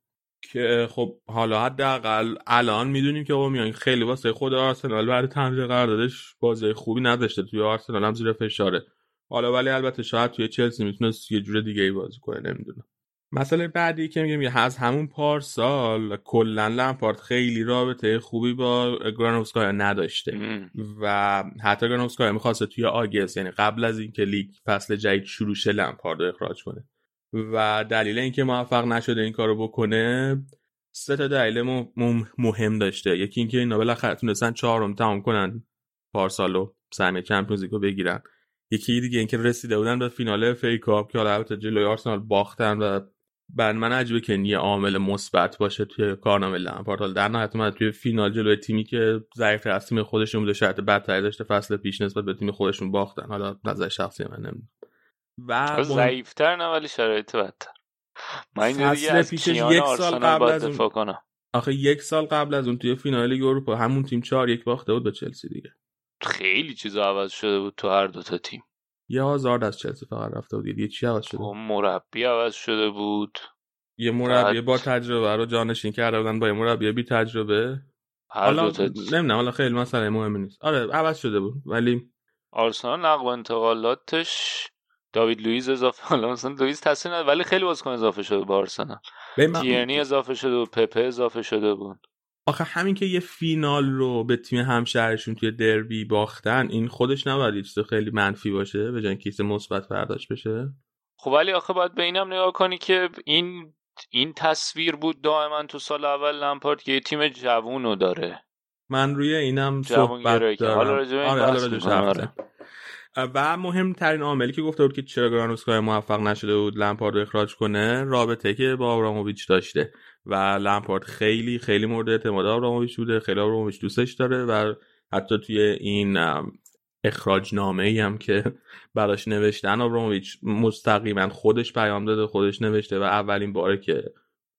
که خب حالا حداقل الان می‌دونیم که میانگی خیلی واسه خود آرسنال بعد تمدید قراردادش بازی خوبی نداشته. توی آرسنال هم زیر فشاره. حالا ولی البته شاید توی چلسی می‌تونست یه جور دیگه ای بازی کنه نمی‌دونم. مسئله بعدی که میگم از همون پارسال کلا لمپارد خیلی رابطه خوبی با گرانوفسکایا نداشته. و حتی گرانوفسکایا می‌خواست توی آگست یعنی قبل از اینکه لیگ فصل جدید شروع شه لمپارد رو اخراج کنه. و دلیل اینکه موفق نشده این کارو بکنه سه تا دلیل مهم داشته. یکی اینکه اینا بالاخره تونستن چهارم تمام کنن پارسالو سهمیه چمپیونز لیگو بگیرن. یکی دیگه اینکه رسیده بودن به فینال فی کاپ که حالا البته جلوی آرسنال باختن و بعد من عجبه که یه عامل مثبت باشه توی کارنامه لمپارد در نهایت من توی فینال جلوی تیمی که ضعیف از تیم خودشون بوده شرط بدتری داشته فصل پیش نسبت به تیم خودشون باختن. حالا نظر شخصی من نمی‌دونم. و ضعیفتر نه ولی شرایط بدتر. من فصل پیشش یک سال قبل از اون کنم. آخه یک سال قبل از اون توی فینال اروپا همون تیم چهار یک باخته بود به چلسی دیگه. خیلی چیزا عوض شده بود تو هر دو تا تیم. یه هزار از چلسی فقط رفته بود. یه چی عوض شده؟ خب، مربی عوض شده بود. یه مربی با تجربه رو جانشین کرده بودن با یه مربی بی تجربه. حالا نمی‌دونم حالا خیلی مسئله مهمی نیست. آره عوض شده بود. ولی آرسنال نقل و انتقالاتش داوید لوئیز اضافه حالا مثلا لوئیز تصمیم ولی خیلی بازیکن اضافه شده به آرسنال. تیرنی اضافه شده و پپه اضافه شده بود. آخه همین که یه فینال رو به تیم همشهرشون توی دربی باختن این خودش نباید چیز خیلی منفی باشه به جای کیسه مثبت برداشت بشه؟ خب ولی آخه باید به اینم نگاه کنی که این این تصویر بود دائما تو سال اول لمپارد که یه تیم جوونو داره. من روی اینم صحبت دارم. حالا آره. و مهمترین عاملی که گفته بود که چرا گرانوسکای موفق نشده بود لمپارد رو اخراج کنه رابطه که با آبراموویچ داشته. و لمپارد خیلی خیلی مورد اعتماد آبراموویچ بوده خیلی آبراموویچ دوستش داره و حتی توی این اخراج نامه ای هم که براش نوشتن آبراموویچ مستقیما خودش پیام داده خودش نوشته و اولین باره که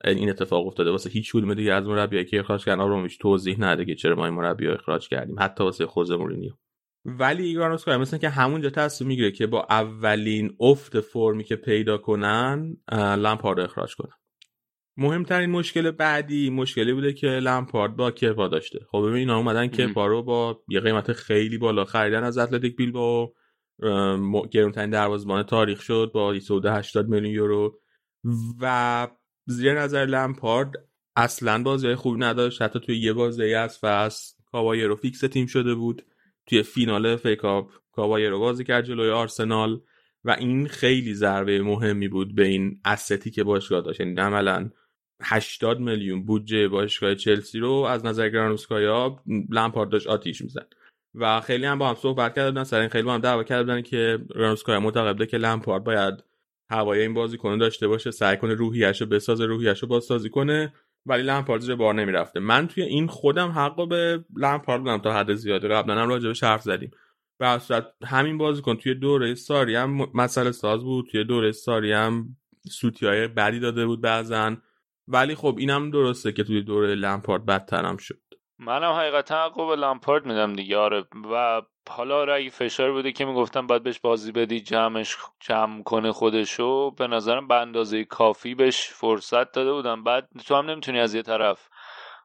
این اتفاق افتاده واسه هیچ کدوم دیگه از مربیایی که اخراج کردن آبراموویچ توضیح نده که چرا ما این مربی اخراج کردیم حتی واسه خوزه مورینیو. ولی ایگرانوسکای مثل که همونجا تصمیم می‌گیره که با اولین افت فرمی که پیدا کنن لمپارد اخراج کنن. مهمترین مشکل بعدی مشکلی بوده که لمپارد با کپا داشته. خب ببین اینا اومدن کپا رو با یه قیمت خیلی بالا خریدن از اتلتیک بیلبائو گرونترین دروازه‌بان تاریخ شد با 80 میلیون یورو. و زیر نظر لمپارد اصلا بازی خوبی نداشت. حتی توی یه بازی از فصل کاوایرو فیکس تیم شده بود. توی فینال FA Cup کاوایرو بازی کرد جلوی آرسنال. و این خیلی ضربه مهمی بود به این استی که باشگاه داشت. یعنی عملا 80 میلیون بودجه باشگاه چلسی رو از نظر گرانوسکایا لمپارد داشت آتیش می‌زد. و خیلی هم با هم صحبت کردن سر این خیلی با هم دعوا کردن که گرانوسکایا معتقده که لمپارد باید هوای این بازیکن داشته باشه سعی کنه روحیه‌شو رو بسازه روحیه‌شو رو بازسازی کنه ولی لمپارد زیر بار نمی‌رفته. من توی این خودم حق به لمپارد بودم تا حد زیادی. قبلا هم راجع حرف زدیم. و همین بازیکن توی دوره ساری هم مسئله ساز بود توی دوره ساری هم سوتی های بدی داده بود بعضن ولی خب اینم درسته که توی دوره لمپارد بدترم شد. منم حقیقتا حق به لمپارد میدم دیگه آره. و حالا اگه فشار بوده که می‌گفتم باید بهش بازی بدی جمعش جمع کنه خودشو به نظرم به اندازه کافی بهش فرصت داده بودم. بعد تو هم نمی‌تونی از یه طرف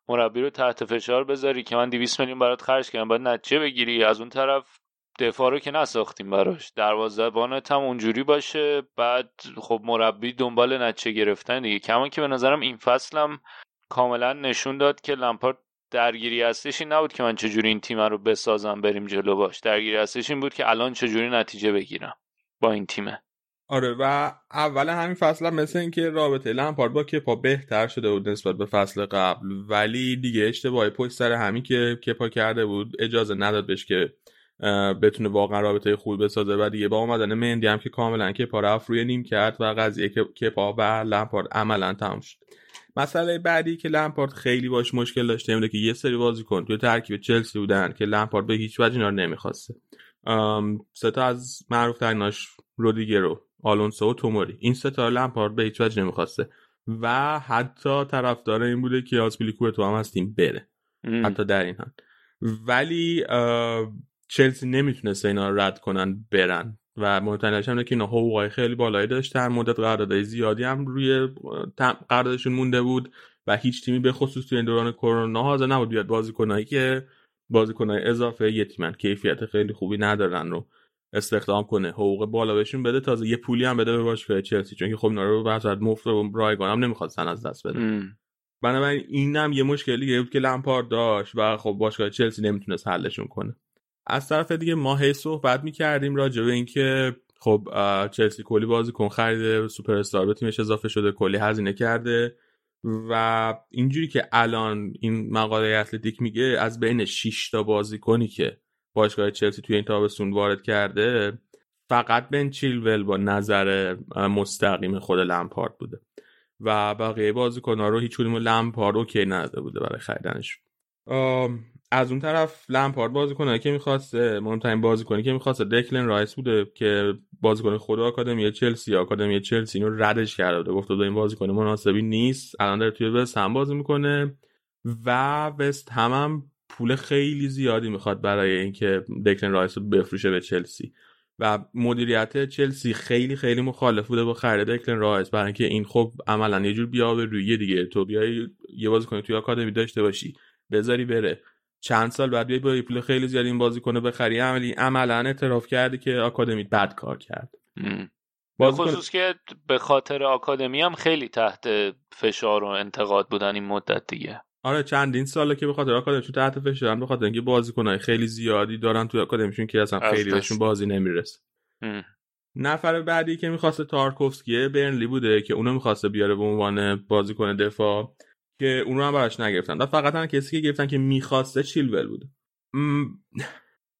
مربی رو تحت فشار بذاری که من 200 میلیون برات خرج کردم. باید نتیجه بگیری از اون طرف دفاع رو که نساختیم براش. دروازه‌بانت هم اونجوری باشه بعد خب مربی دنبال نتیجه گرفتن دیگه. کمان که به نظرم این فصلم کاملا نشون داد که لمپارد درگیری هستش این نبود که من چجوری این تیم رو بسازم بریم جلو باش. درگیری هستش این بود که الان چجوری نتیجه بگیرم با این تیمه آره و اول همین فصل هم مثل اینکه رابطه لمپارد با کپا بهتر شده بود نسبت به فصل قبل ولی دیگه اشتباهی پشت سر همین که کپا کرده بود اجازه نداد بهش که بتونه واقعا رابطه خوبی بسازه. و دیگه با اومدن مندی هم که کاملا کپا رفت روی نیم کرد و قضیه کپا و لمپارد عملا تموم شد. مسئله بعدی که لمپارد خیلی باش مشکل داشته اینه که یه سری بازیکن توی ترکیب چلسی بودن که لمپارد به هیچ وجه اینا رو نمی‌خواسته. سه تا از معروف تریناش رودیگرو آلونسو و توموری. این سه تا لمپارد به هیچ وجه نمی‌خواسته. و حتی طرفدار این بوده که آسپیلیکو تو هم هستیم بره. حتی در این هم ولی چلسی نمی‌تونسته اینا رو رد کنن برن. و مهمترینش هم که اینا حقوقای خیلی بالایی داشتن. مدت قراردادهای زیادی هم روی قراردادشون مونده بود و هیچ تیمی به خصوص توی این دوران کرونا حاضر نبود بیاد بازیکنایی که بازیکنای اضافه یتیمن کیفیت خیلی خوبی ندارن رو استخدام کنه. حقوق بالا بهشون بده تازه یه پولی هم بده به باشگاه چلسی. چون که خب اینا رو به صورت مفت و رایگان هم نمی‌خواستن از دست بده بنابراین اینم یه مشکلی بود که لمپارد داشت و خب باشگاه چلسی نمی‌تونست حلشون کنه. از طرف دیگه ما هی صحبت می‌کردیم راجع به اینکه خب چلسی کلی بازیکن خرید سوپر استار به تیمش اضافه شده کلی هزینه کرده و اینجوری که الان این مقاله اتلتیک میگه از بین 6 تا بازیکنی که باشگاه چلسی توی این تابستون وارد کرده فقط بن چیلول با نظر مستقیم خود لمپارد بوده و بقیه بازیکن‌ها رو هیچ کدوم لمپارد okay نداده بوده برای خریدنش. از اون طرف لمپارد بازیکنه که می‌خواسته مهمترین بازیکنی که می‌خواسته دکلن رایس بوده که بازیکن خود آکادمی چلسی آکادمی چلسی اینو ردش کرده. بوده گفته این بازیکن مناسبی نیست. الان داره توی وست هم بازی می‌کنه و وست هم, هم پول خیلی زیادی می‌خواد برای اینکه دکلن رایس رو بفروشه به چلسی. و مدیریت چلسی خیلی خیلی مخالف بوده با خرید دکلن رایس. برای اینکه این خب عملا یه جور بی‌آبرویی دیگه. تو بیای یه بازیکن توی آکادمی داشته باشی بذاری بره. چند سال بعد بیای با پول خیلی زیاد این بازیکن بخری عملی عملا اعتراف کرده که آکادمی بد کار کرد. به خصوص که به خاطر آکادمی هم خیلی تحت فشار و انتقاد بودن این مدت دیگه. آره چندین ساله که به خاطر آکادمیشون تحت فشارن به خاطر اینکه بازیکنای خیلی زیادی دارن توی آکادمیشون که اصلا خیلی بهشون بازی نمی‌رسه. نفر بعدی که می‌خواسته تارکوفسکیه برنلی بوده که اونو می‌خواسته بیاره به عنوان بازیکن دفاع. که اون رو هم براش نگرفتن. و فقط هم کسی که گرفتن که می‌خواسته چیلول بوده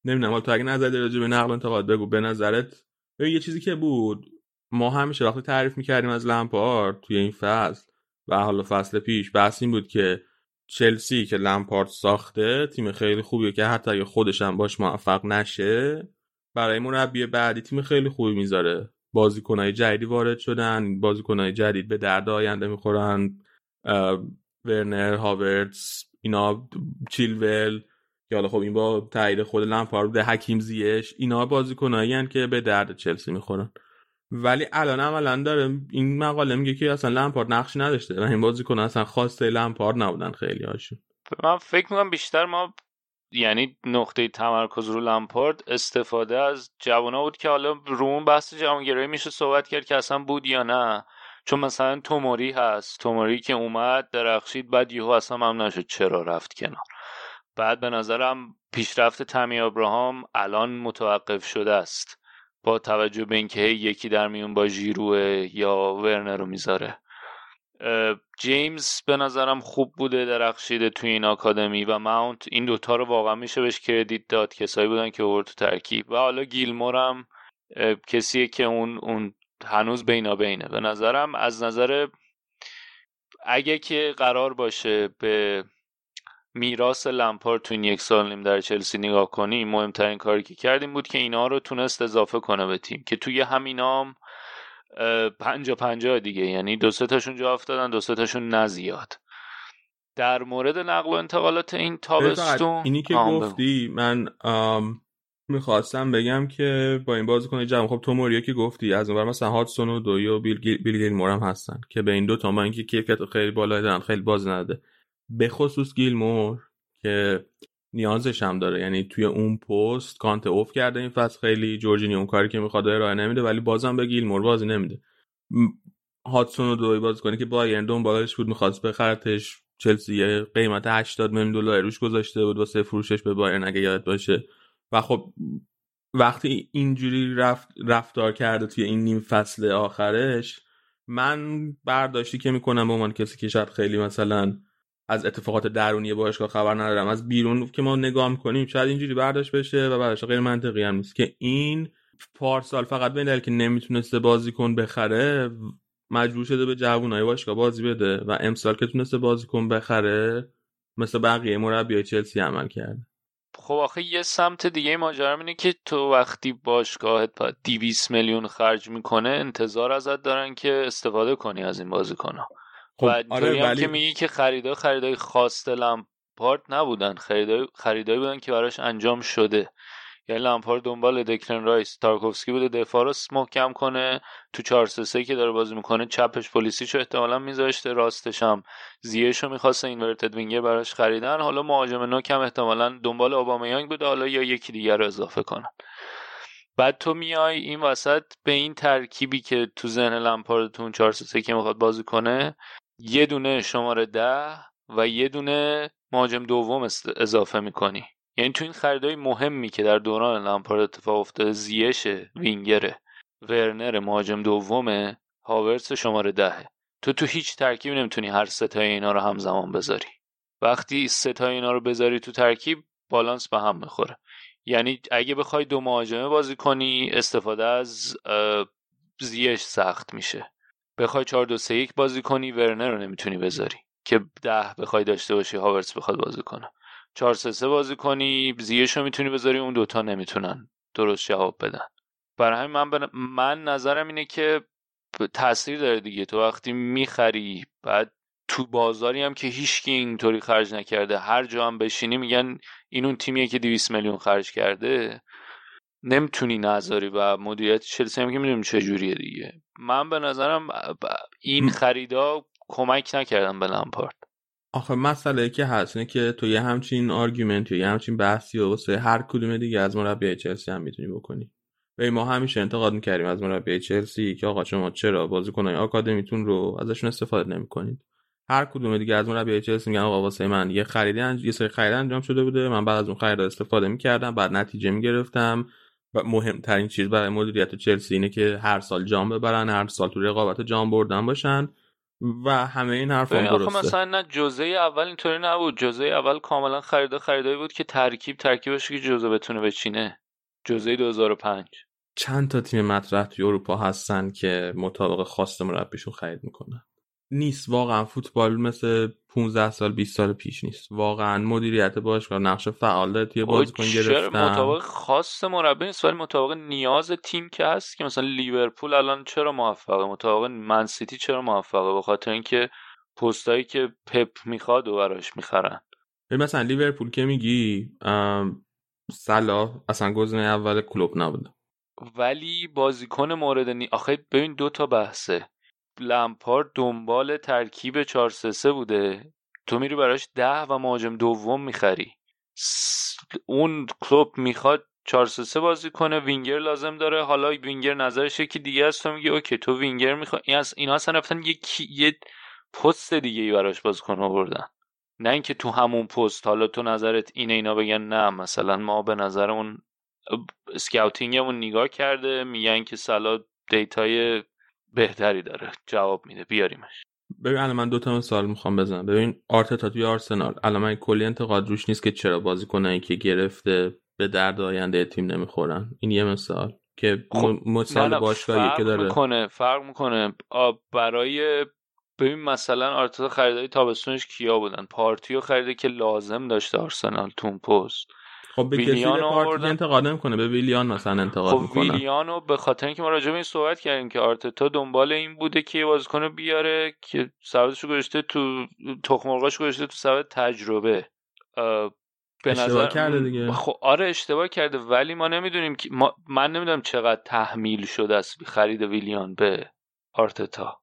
نمی‌دونم تو اگه نظر راجع به نقل انتقاد بگو به نظرت یه چیزی که بود. ما همیشه وقتی تعریف می‌کردیم از لمپارد توی این فصل و حالا فصل پیش بحث این بود که چلسی که لمپارد ساخته تیم خیلی خوبیه که حتی اگه خودش هم باش موفق نشه برای مربی بعدی تیم خیلی خوبی می‌ذاره. بازیکنهای جدیدی وارد شدن بازیکنهای جدید به درد آینده می‌خورن. ورنر هاورتس اینا چیلول که حالا خب این با تایید خود لمپارد حکیم زیش اینا بازیکنایی که به درد چلسی می‌خورن. ولی الان عملا داره این مقاله میگه که اصلا لمپارد نقشی نداشته و این بازیکن اصلا خواسته لمپارد نبودن خیلی هاشون. من فکر می‌کنم بیشتر ما یعنی نقطه تمرکز رو لمپارد استفاده از جوانا بود که حالا رومون بحث جوانگرایی میشه صحبت کرد که اصلا بود یا نه. چون مثلا توموری هست. توموری که اومد درخشید بعد یهو اصلا هم نشد چرا رفت کنار. بعد به نظرم پیشرفت تمی ابراهام الان متوقف شده است. با توجه به اینکه یکی در میون با ژیروه یا ورنر رو می‌ذاره. جیمز به نظرم خوب بوده درخشیده توی این آکادمی و ماونت این دوتا رو واقعا میشه بهش کردیت داد. کسایی بودن که ورد تو ترکیب. و حالا گیلمورم کسیه که اون اون هنوز بینا بینه. به نظرم از نظر اگه که قرار باشه به میراث لمپار تو این یک سال نیم در چلسی نگاه کنیم مهمترین کاری که کردیم بود که اینا رو تونست اضافه کنه به تیم که توی همینام پنجا پنجا دیگه یعنی دو سه تاشون جا افتادن دو سه تاشون نزیاد در مورد نقل و انتقالات این تابستون اینی که گفتی من می‌خواستم بگم که با این بازیکن جمع خب تو موریا که گفتی از اون مثلا هاتسون و دوی و بیل, بیل گیل مورم هستن که به این دو تا ما اینکه کیفیت خیلی بالای دارن خیلی باز نده. به خصوص گیلمور که نیازش هم داره یعنی توی اون پست کانت اوف کرده این فصل خیلی جورجینی اون کاری که می‌خواد ارائه نمیده ولی بازم به گیلمور بازی نمیده. هاتسون و دوی بازی کنه که بایرن دنبالش بود می‌خواست بخرتش. چلسی قیمت 80 میلیون دلار روش گذاشته بود واسه فروشش به بایرن اگه یاد باشه. و خب وقتی اینجوری رفت رفتار کرده توی این نیم فصل آخرش من برداشتی که می‌کنم به عنوان کسی که شاید خیلی مثلا از اتفاقات درونی باشگاه خبر ندارم از بیرون که ما نگاه می‌کنیم شاید اینجوری برداشت بشه و بعدش غیر منطقی هم نیست. که این پارسال فقط به که نمی‌تونسته بازیکن بخره مجبور شده به جوونای باشگاه بازی بده و امسال که تونسته بازیکن بخره مثل بقیه مربیای چلسی عمل کرده. خب آخه یه سمت دیگه ماجرا اینه که تو وقتی باشگاهت 200 میلیون خرج می‌کنه انتظار ازت دارن که استفاده کنی از این بازیکنها. خب و آره ولی... که میگی که خریدای خریدای خاص لمپارد نبودن. خریدای خریدای بودن که براش انجام شده. یعنی لمپارد دنبال دکلن رایس. تارکوفسکی بوده دفاع رو محکم کنه. تو 4 3 که داره بازی می‌کنه چپش پلیسیشو احتمالا میذاشته راستش هم زیهشو می‌خواسته اینورتد وینگر براش خریدن. حالا مهاجم نوک هم احتمالا دنبال اوبامیانگ بوده. حالا یا یکی دیگر رو اضافه کنن بعد تو میای این وسط به این ترکیبی که تو ذهن لمپارد تو اون 4 3 که می‌خواد بازی کنه یه دونه شماره ده و یه دونه مهاجم دوم اضافه می‌کنی. یعنی تو این خریدهای مهمی که در دوران لامپارد اتفاق افتاده زیش وینگره ورنر مهاجم دومه هاورس شماره دهه تو تو هیچ ترکیبی نمی‌تونی هر ستای اینا رو همزمان بذاری. وقتی ستای اینا رو بذاری تو ترکیب بالانس به هم می‌خوره. یعنی اگه بخوای دو مهاجمه بازی کنی استفاده از زیش سخت میشه. بخوای 4 2 3 1 بازی کنی ورنر رو نمی‌تونی بذاری. که ده بخوای داشته باشی هاورس بخواد بازی کنه. 4 3 3 بازی کنی زیش رو می‌تونی بذاری اون دوتا نمی‌تونن. درست جواب بدن. برای همین من, بن... من نظرم اینه که تاثیر داره دیگه. تو وقتی می‌خری بعد تو بازاری هم که هیچکی اینطوری خرج نکرده هر جا هم بشینی میگن این اون تیمیه که 200 میلیون خرج کرده. نمی‌تونی نذاری و مدیریت چلسی هم که می‌دونیم چه جوریه دیگه. من به نظرم این خریدا کمک نکردم به لمپارد آخه مسئله که هست اینه که تو یه همچین argument یا یه همچین بحثی و واسه هر کدوم دیگه از مربی چلسی هم می‌تونی بکنی. و ما همیشه انتقاد می‌کردیم از مربی چلسی که آقا شما چرا بازیکنای آکادمیتون رو ازشون استفاده نمی‌کنید. هر کدوم دیگه از مربی چلسی میگن آقا واسه من یه خریدی انج... یه سری خرید انجام شده بوده. من بعد از اون خرید استفاده می‌کردم بعد نتیجه می‌گرفتم. و مهمترین چیز برای مدیریت چلسی اینه که هر سال جام ببرن هر سال تو رقابت جام بردن باشن. و همه این حرف هم درسته. مثلا نه جزء اول اینطوری نبود. جزء اول کاملا خریده خریدایی بود که ترکیب ترکیبش که جزء بتونه بچینه. جزء 2005 چند تا تیم مطرح توی اروپا هستن که مطابق خواست مربیشون خرید می‌کنن؟ نیست. واقعا فوتبال مثل 15 سال 20 سال پیش نیست. واقعا مدیریت باشگاه نقش فعال داره توی بازیکن گرفتن. مطابق خاص مربی نیست ولی مطابق نیاز تیم که هست که مثلا لیورپول الان چرا موفقه؟ مطابق من سیتی چرا موفقه؟ به خاطر اینکه پستایی که پپ می‌خواد و براش می‌خرن. مثلا لیورپول که میگی صلاح اصلا گزینه اول کلوب نبوده. ولی بازیکن مورد نی... آخه ببین دو تا بحثه. لمپارد دنبال ترکیب 4 3 بوده. تو میری براش ده و مهاجم دوم می‌خری. اون کلوب می‌خواد 4 3 بازی کنه وینگر لازم داره. حالا وینگر نظرش یکی دیگه است تو میگی okay تو وینگر می‌خوای این اینا اصلا رفتن یه یه پست دیگه ای براش بازیکن آوردن. نه اینکه تو همون پست حالا تو نظرت اینه اینا بگن نه مثلا ما به نظر اون scouting مون نگاه کرده میگن که صلاح data ی بهتری داره. جواب میده. بیاریمش. ببین الان من دو تا مثال می‌خوام بزنم. ببین آرتتا توی آرسنال. الان من کلی انتقاد روش نیست که چرا بازی کنه که گرفته به درد آینده تیم نمی‌خورن. این یه مثال که خب، مثال باشگاهی که داره. می‌کنه فرق می‌کنه. برای ببین مثلا آرتتا خریدای تابستونش کیا بودن؟ پارتیو خریده که لازم داشته آرسنال تون پست. خب به کسی پارتی انتقاد نمی‌کنه به ویلیان مثلا انتقاد خب می‌کنه. ویلیانو به خاطر اینکه ما راجع به این صحبت کردیم که آرتتا دنبال این بوده که یه بازیکن بیاره که سبدشو گذاشته تو تخم مرغاش گذاشته تو سبد تجربه. به اشتباه کرده دیگه. خب آره اشتباه کرده ولی ما نمی‌دونیم که ما... من نمی‌دونم چقدر تحمیل شده است خرید ویلیان به آرتتا.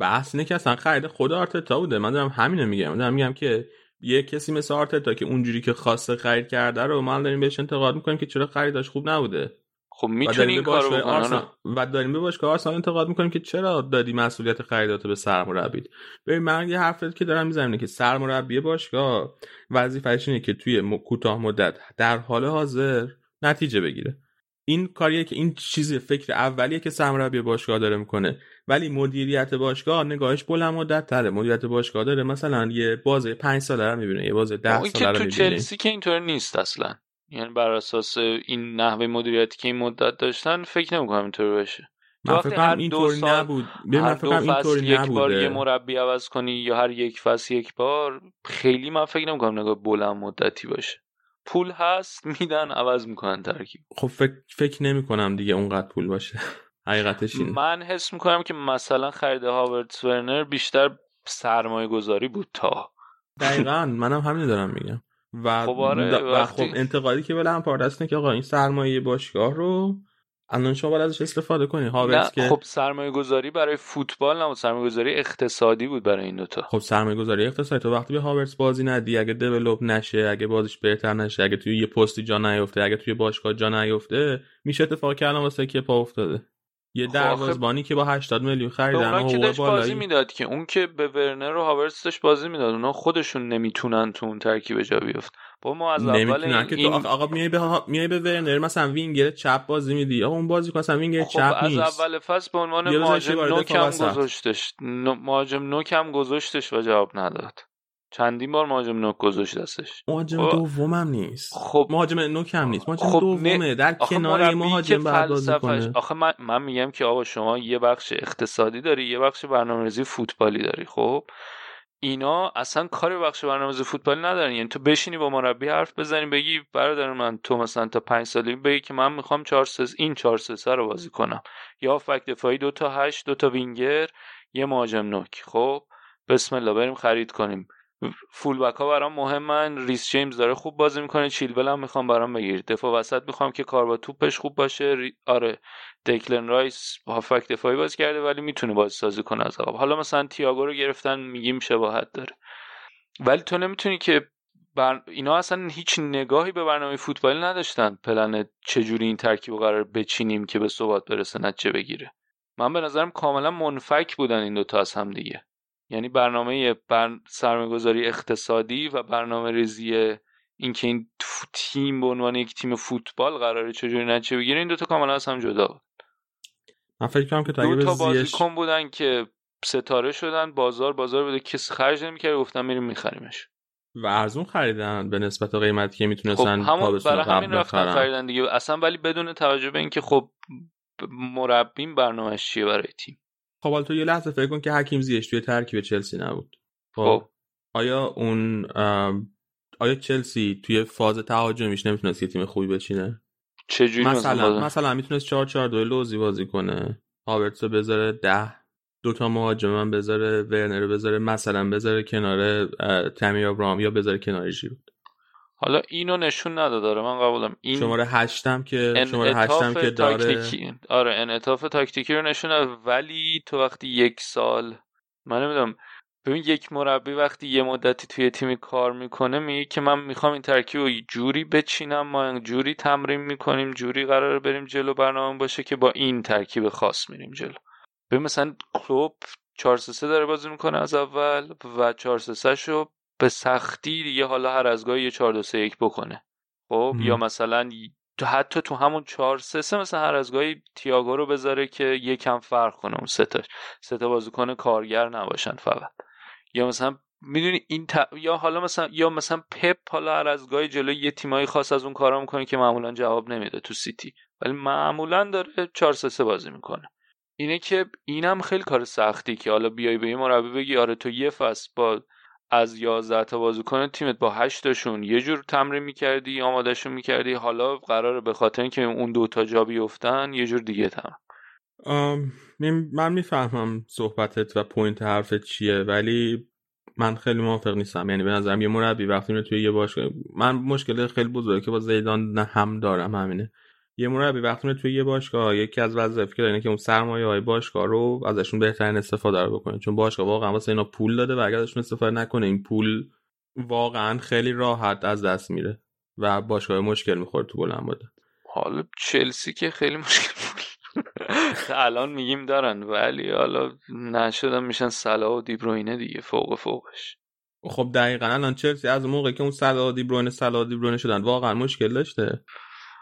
بحث اینه که اصلا خرید خود آرتتا بوده. من دارم همینو میگم. دارم میگم که یه کسی مثل آرتتا که اونجوری که خواسته خرید کرده رو ما داریم بهش انتقاد می‌کنیم که چرا خریداش خوب نبوده. خب می‌تونی این کارو و داریم به باشگاه آرسنال انتقاد می‌کنیم که چرا دادی مسئولیت خریداتو به سرمربی ببین من یه حرفی که دارم می‌زنم که سرمربی باشگاه. وظیفه‌اش اینه که توی کوتاه مدت در حال حاضر نتیجه بگیره. این کاریه که این چیزی فکر اولیه که سرمربی باشگاه داره می‌کنه. ولی مدیریت باشگاه نگاهش بلند مدت تره. مدیریت باشگاه داره مثلا یه بازه 5 ساله رو می‌بینه یه بازه 10 ساله رو می‌بینه. تو چلسی که اینطور نیست اصلا. یعنی بر اساس این نحوه مدیریتی که این مدت داشتن فکر نمی‌کنم اینطور بشه من فکر کنم اینطوری نبود. هر دو فصل یک بار یه مربی عوض کنی یا هر یک فصل یک بار خیلی من فکر نمی‌کنم نگاه بلند مدتی باشه. پول هست میدن عوض می‌کنن ترکیب. خب فکر, فکر نمی کنم دیگه اونقدر پول باشه. حقیقتش اینه. من حس می‌کنم که مثلا خرید هاورد ورنر بیشتر سرمایه گذاری بود تا. دقیقا منم همین دارم میگم. و, خب آره و خب انتقادی که به لمپارد هست که آقا این سرمایه باشگاه رو الان شما باید ازش استفاده کنی. هاورتس که خب سرمایه گذاری برای فوتبال نبود سرمایه گذاری اقتصادی بود برای این دوتا خب سرمایه گذاری اقتصادی تو وقتی به هاورتس بازی ندی اگه دیولپ نشه اگه بازیش بهتر نشه اگه توی یه پستی جا نیفته اگه توی باشگاه جا نیفته میشه اتفاق که الان واسه که پا افتاده. یه خب دروازه‌بانی که با 80 میلیون خریدن اون که داشت بازی می‌داد که اون که به ورنر و هاورتس داشت بازی می‌داد اونا خودشون نمی‌تونن تو اون ترکیب جا بیفت. با ما از اول این... که تو آقا میای به ها... میای به ورنر مثلا وینگر چپ بازی میدی. آقا اون بازی مثلا وینگر خب چپ از نیست. از اول فصل به عنوان مهاجم نوکم گذاشتش. مهاجم نوکم گذاشتش و جواب نداد. چندین بار مهاجم نوک گذاشت دستش؟ مهاجم خب... دومم نیست. خب مهاجم نوک هم نیست. مهاجم خب دومه. در کنار مهاجم کنه. آخه من, من میگم که آقا شما یه بخش اقتصادی داری یه بخش برنامه‌ریزی فوتبالی داری خب؟ اینا اصلا کاری بخش برنامه‌ریزی فوتبالی ندارن. یعنی تو بشینی با مربی حرف بزنی بگی برادر من تو مثلا تا پنج سالی بگی که من می‌خوام 4 این 4 3 رو بازی کنم. یا هافبک دفاعی دو تا 8 دو تا وینگر یه مهاجم نوک خب؟ بسم الله بریم خرید کنیم. full back ها برام مهمن. ریس جیمز داره خوب بازی می‌کنه. چیلول هم می‌خوام برام بگیرید. دفاع وسط می‌خوام که کار با توپش خوب باشه. آره دکلن رایس هافبک دفاعی بازی کرده ولی می‌تونه بازی سازی کنه از عقب. حالا مثلا تیاگو رو گرفتن میگیم شباهت داره. ولی تو نمی‌تونی که بر... اینا اصلا هیچ نگاهی به برنامه فوتبالی نداشتن. پلن چجوری این ترکیب قرار بچینیم که به ثبات برسه نتیجه بگیره. من به نظرم کاملا منفک بودن این دوتا از هم دیگه. یعنی برنامه بر... سرمایه‌گذاری اقتصادی و برنامه ریزی اینکه این تیم به عنوان یک تیم فوتبال قراره چجوری نتیجه بگیره این دوتا کاملا از هم جدا بود. من فکر کنم که دو تا بازیکن بودن که ستاره شدن بازار بازار بوده کسی خرج نمی‌کرد گفتن میریم میخریمش. و ارزون خریدن به نسبت قیمتی که می‌تونستن خب همون برای همین رفتن خریدن دیگه. اصلا ولی بدون توجه به اینکه خب مربیم برنامهش چیه برای تیم؟ خب حالا تو یه لحظه فکر کن که حکیم زیش توی ترکیب چلسی نبود. خب آیا اون آیا چلسی توی فاز تهاجمیش نمی‌تونست یه تیم خوبی بچینه؟ چجوری مثلا مثلا می‌تونست 4 4 2 لوزی بازی کنه هاورتس بذاره 10 دو تا مهاجم بذاره ورنر بذاره مثلا بذاره کنار تامی ابراهام یا بذاره کنار ژیرود حالا اینو نشون نداره من قبولم این شماره هشتم که شماره هشتم که داره تاکتیکی. آره انعطاف تاکتیکی رو نشونه ولی تو وقتی یک سال من نمی‌دونم ببین یک مربی وقتی یه مدتی توی تیمی کار می‌کنه میگه که من می‌خوام این ترکیب رو جوری بچینم ما جوری تمرین می‌کنیم جوری قراره بریم جلو برنامه باشه که با این ترکیب خاص میریم جلو ببین مثلا کلوب 4 3 داره بازی می‌کنه از اول و 4 3 شو به سختی دیگه حالا هر از گاهی یه 4 2 3 1 بکنه. خب؟ یا مثلا تو حتی تو همون 4 3 3 مثلا هر از گاهی تییاگو رو بذاره که یکم فرق کنه اون سه تا. سه تا بازیکن کارگر نباشن فقط. یا مثلا می‌دونی این ت... یا حالا مثلا یا مثلا پپ حالا هر از گاهی جلوی یه تیمایی خاص از اون کارا می‌کنه که معمولا جواب نمیده تو سیتی. ولی معمولا داره 4 3 3 بازی می‌کنه. اینه که اینم خیلی کار سختی که حالا بیای به این مربی بگی آره تو یه فصل با از 11 تا بازیکن تیمت با 8 تاشون یه جور تمرین می‌کردی آمادهشون می‌کردی. حالا قراره به خاطر اینکه اون دو تا جا بیفتن یه جور دیگه تمام. من می‌فهمم صحبتت و point حرفت چیه ولی من خیلی موافق نیستم. یعنی به نظرم یه مربی وقتی میره توی یه باشگاه من مشکل خیلی بزرگی که با زیدان هم دارم همینه. یه مربی وقتی میره توی یه باشگاه. یکی از وظایف که داره که اون سرمایه های باشگاه رو ازشون بهترین استفاده رو بکنه. چون باشگاه واقعا واسه اینا پول داده و اگر ازشون استفاده نکنه این پول واقعا خیلی راحت از دست میره و باشگاه مشکل می‌خوره تو بلند بوده حالا چلسی که خیلی مشکل الان میگیم دارن ولی حالا نشدن میشن سلا و دیبروینه دیگه فوق فوقش. خب دقیقا الان چلسی از موقع که اون سلا و دیبروینه سلا و دیبروینه شدن واقعا مشکل داشته.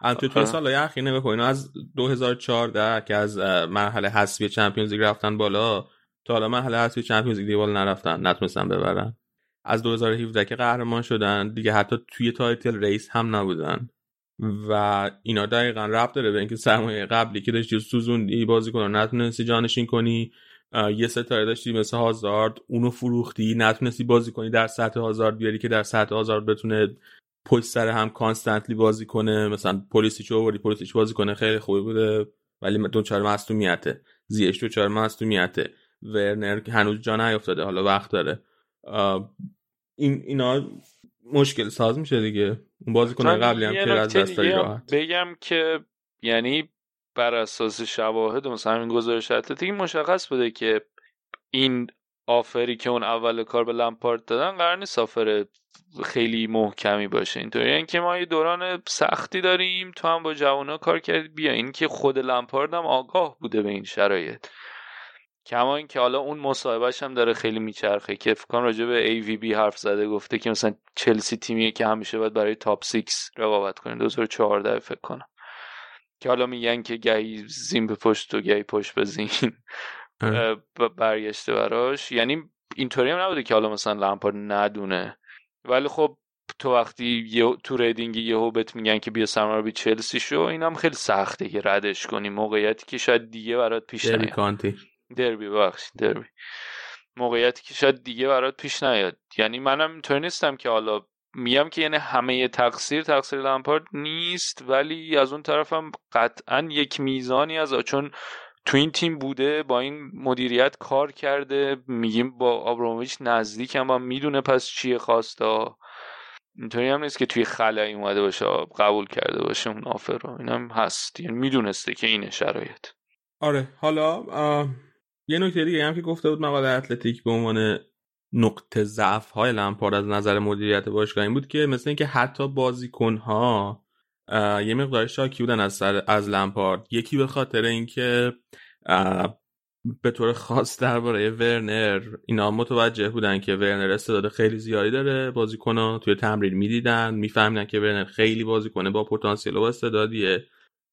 البته توی سال اخیر نگاه اینا از 2014 که از مرحله حذفی چمپیونز لیگ رفتن بالا تا حالا مرحله حذفی Champions League بالا نرفتن نتونستن ببرن. از 2017 که قهرمان شدن دیگه حتی توی title race هم نبودن. و اینا دقیقا ربط داره به اینکه سرمایه قبلی که داشتی سوزوندی بازی کنن نتونستی جانشین کنی یه ستاره داشتی مثل هازارد اونو فروختی نتونستی بازی کنی در سطح هازارد بیاری که در سطح هازارد بتونه پشت سر هم constantly بازی کنه. مثلا پلیسیچو آوردی؟ پلیسیچ بازی کنه؟ خیلی خوبی بوده. ولی دو چهار مصدومیته زیش دو چهار مصدومیته ورنر هنوز جا نیافتاده. حالا وقت داره. این اینا مشکل ساز میشه دیگه. اون بازیکن قبلی هم که از دست راحت. بگم که یعنی بر اساس شواهد مثلا همین گزارش اتلتیک مشخص بوده که این آفری که اون اول کار به لمپارد دادن قرار نیست آفر خیلی محکمی باشه. اینطوری. اینکه ما یه دوران سختی داریم تو هم با جوانا کار کردی بیا. این که خود لمپارد هم آگاه بوده به این شرایط. کما اینکه حالا اون مصاحبهش هم داره خیلی میچرخه که فکر راجع به بی حرف زده گفته که مثلا چلسی تیمیه که همیشه باید برای تاپ 6 رقابت کنه. 2014 فکر کنم. که حالا میگن که گهی زین به پشت و گهی پشت به زین برگشته براش. یعنی اینطوری هم نبوده که حالا مثلا لمپارد ندونه. ولی خب تو وقتی یه تو ریدینگ یهو بهت میگن که بیا سرمربی چلسی شو اینم خیلی سخته که ردش کنی. موقعیتی که شاید دیگه برات پیش نیاد. دربی بخش دربی موقعیتی که شاید دیگه برات پیش نیاد. یعنی منم اینطوری نیستم که حالا میگم که یعنی همه تقصیر تقصیر لمپارد نیست ولی از اون طرفم قطعا یک میزانی از چون تو این تیم بوده با این مدیریت کار کرده میگیم با آبرامویچ نزدیک هم می‌دونه پس چیه خواسته اینطوری هم نیست که توی خلایی اومده باشه قبول کرده باشه اون آفر رو. این هم هست. یعنی می‌دونسته که اینه شرایط. آره حالا یه نکته دیگه هم که گفته بود مقاله اتلتیک به عنوان نقطه ضعف های لمپارد از نظر مدیریت باشگاه این بود که مثل اینکه حتی بازیکن ها یه مقدار شاکی بودن از سر از لمپارد. یکی به خاطر اینکه به طور خاص درباره ورنر اینا متوجه بودن که ورنر استعداد خیلی زیادی داره بازیکن توی تمرین می‌دیدن. میفهمیدن که ورنر خیلی بازیکنه با پتانسیل و استعدادیه.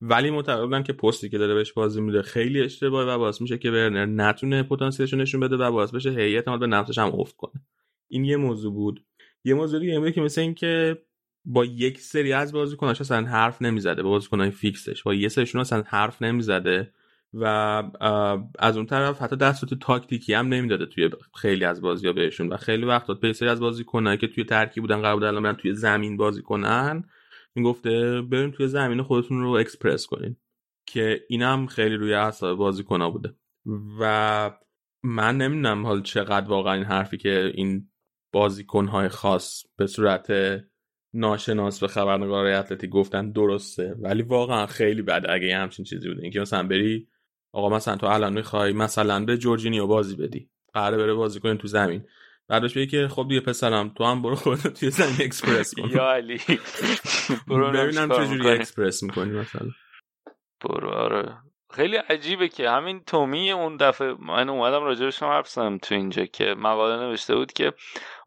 ولی معتقد که پستی که داره بهش بازی میده خیلی اشتباهه و باعث میشه که ورنر نتونه پتانسیلش نشون بده و باعث بشه هیئت به نفسش هم افت کنه. این یه موضوع بود. یه موضوع دیگه که مثل اینکه با یک سری از بازیکناش اصلا حرف نمی‌زده با بازیکنای فیکسش. با یه سریشون اصلا حرف نمی‌زده و از اون طرف حتی دست تو تاکتیکی هم نمی‌داده توی خیلی از بازی ها بهشون. و خیلی وقت به سری از بازیکنایی که توی ترکیب بودن قرار بودن الان توی زمین بازی کنن گفته بریم توی زمین خودتون رو اکسپرس کنین. که اینم خیلی روی اعصاب بازیکن بوده. و من نمی‌دونم حال چقدر واقعا این حرفی که این بازیکن های خاص به صورت ناشناس به خبرنگار اتلتی گفتن درسته ولی واقعا خیلی بد اگه همچین چیزی بوده. اینکه مثلا بری آقا مثلا تو الان می‌خوای مثلا به جورجینیو بازی بدی قراره بره بازی کنه تو زمین. بعدش بگه که خب دیگه پسرم تو هم برو خودت توی زمین اکسپرس کن. یا علی. ببینم چجوری اکسپرس می‌کنی مثلا. برو آره. خیلی عجیبه که همین تومی اون دفعه من اومدم راجبش هم حرف زدم تو اینجا که مقاله نوشته بود که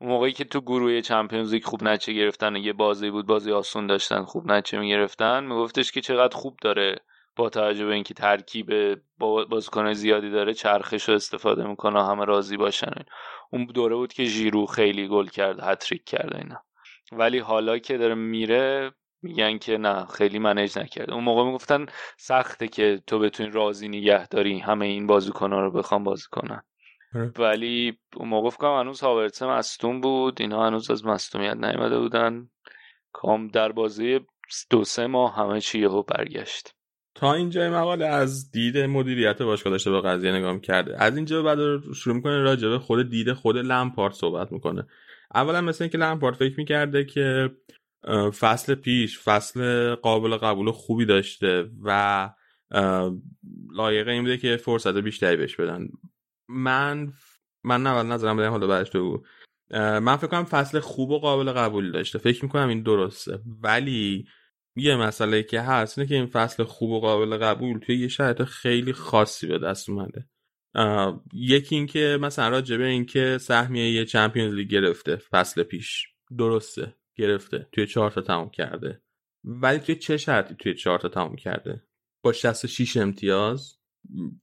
اون موقعی که تو گروه Champions League خوب نتیجه گرفتن یه بازی بود بازی آسون داشتن خوب نتیجه می‌گرفتن میگفتش که چقدر خوب داره با توجه به اینکه ترکیب بازیکن زیادی داره چرخش رو استفاده می‌کنه همه راضی باشن. اون دوره بود که ژیرو خیلی گل کرد هتریک کرده اینا. ولی حالا که داره میره میگن که نه خیلی منیج نکرده. اون موقع می‌گفتن سخته که تو بتونی راضی نگه داری همه این بازیکن رو بخوام بازی کنن. آره. ولی اون موقع فکرم هنوز هاورتس مستون بود. اینا هنوز از مستومیت نیومده بودن. کام در بازی دو سه ماه همه چی یهو برگشت. تا اینجا مقاله از دید مدیریت باشگاه داشته به قضیه نگاه کرده از اینجا بعد شروع می‌کنه راجبه خود دید خود لمپارت صحبت می‌کنه. اولا مثل اینکه لمپارت فکر می‌کرده که فصل پیش فصل قابل قبول خوبی داشته و لایقه این بوده که فرصت بیشتری بهش بدن. من من نه نظرم بدم حالا بعدش تو من فکر کنم فصل خوب و قابل قبول داشته. فکر می‌کنم این درسته. ولی یه مسئله که هست اینه که این فصل خوب و قابل قبول توی یه شرایط خیلی خاصی به دست اومده. یکی اینکه مثلا راجبه اینکه سهمیه یه چمپیونز لیگ گرفته فصل پیش. درسته. گرفته توی چهار تا تموم کرده. ولی توی چه شرطی توی چهار تا تموم کرده؟ با 66 امتیاز؟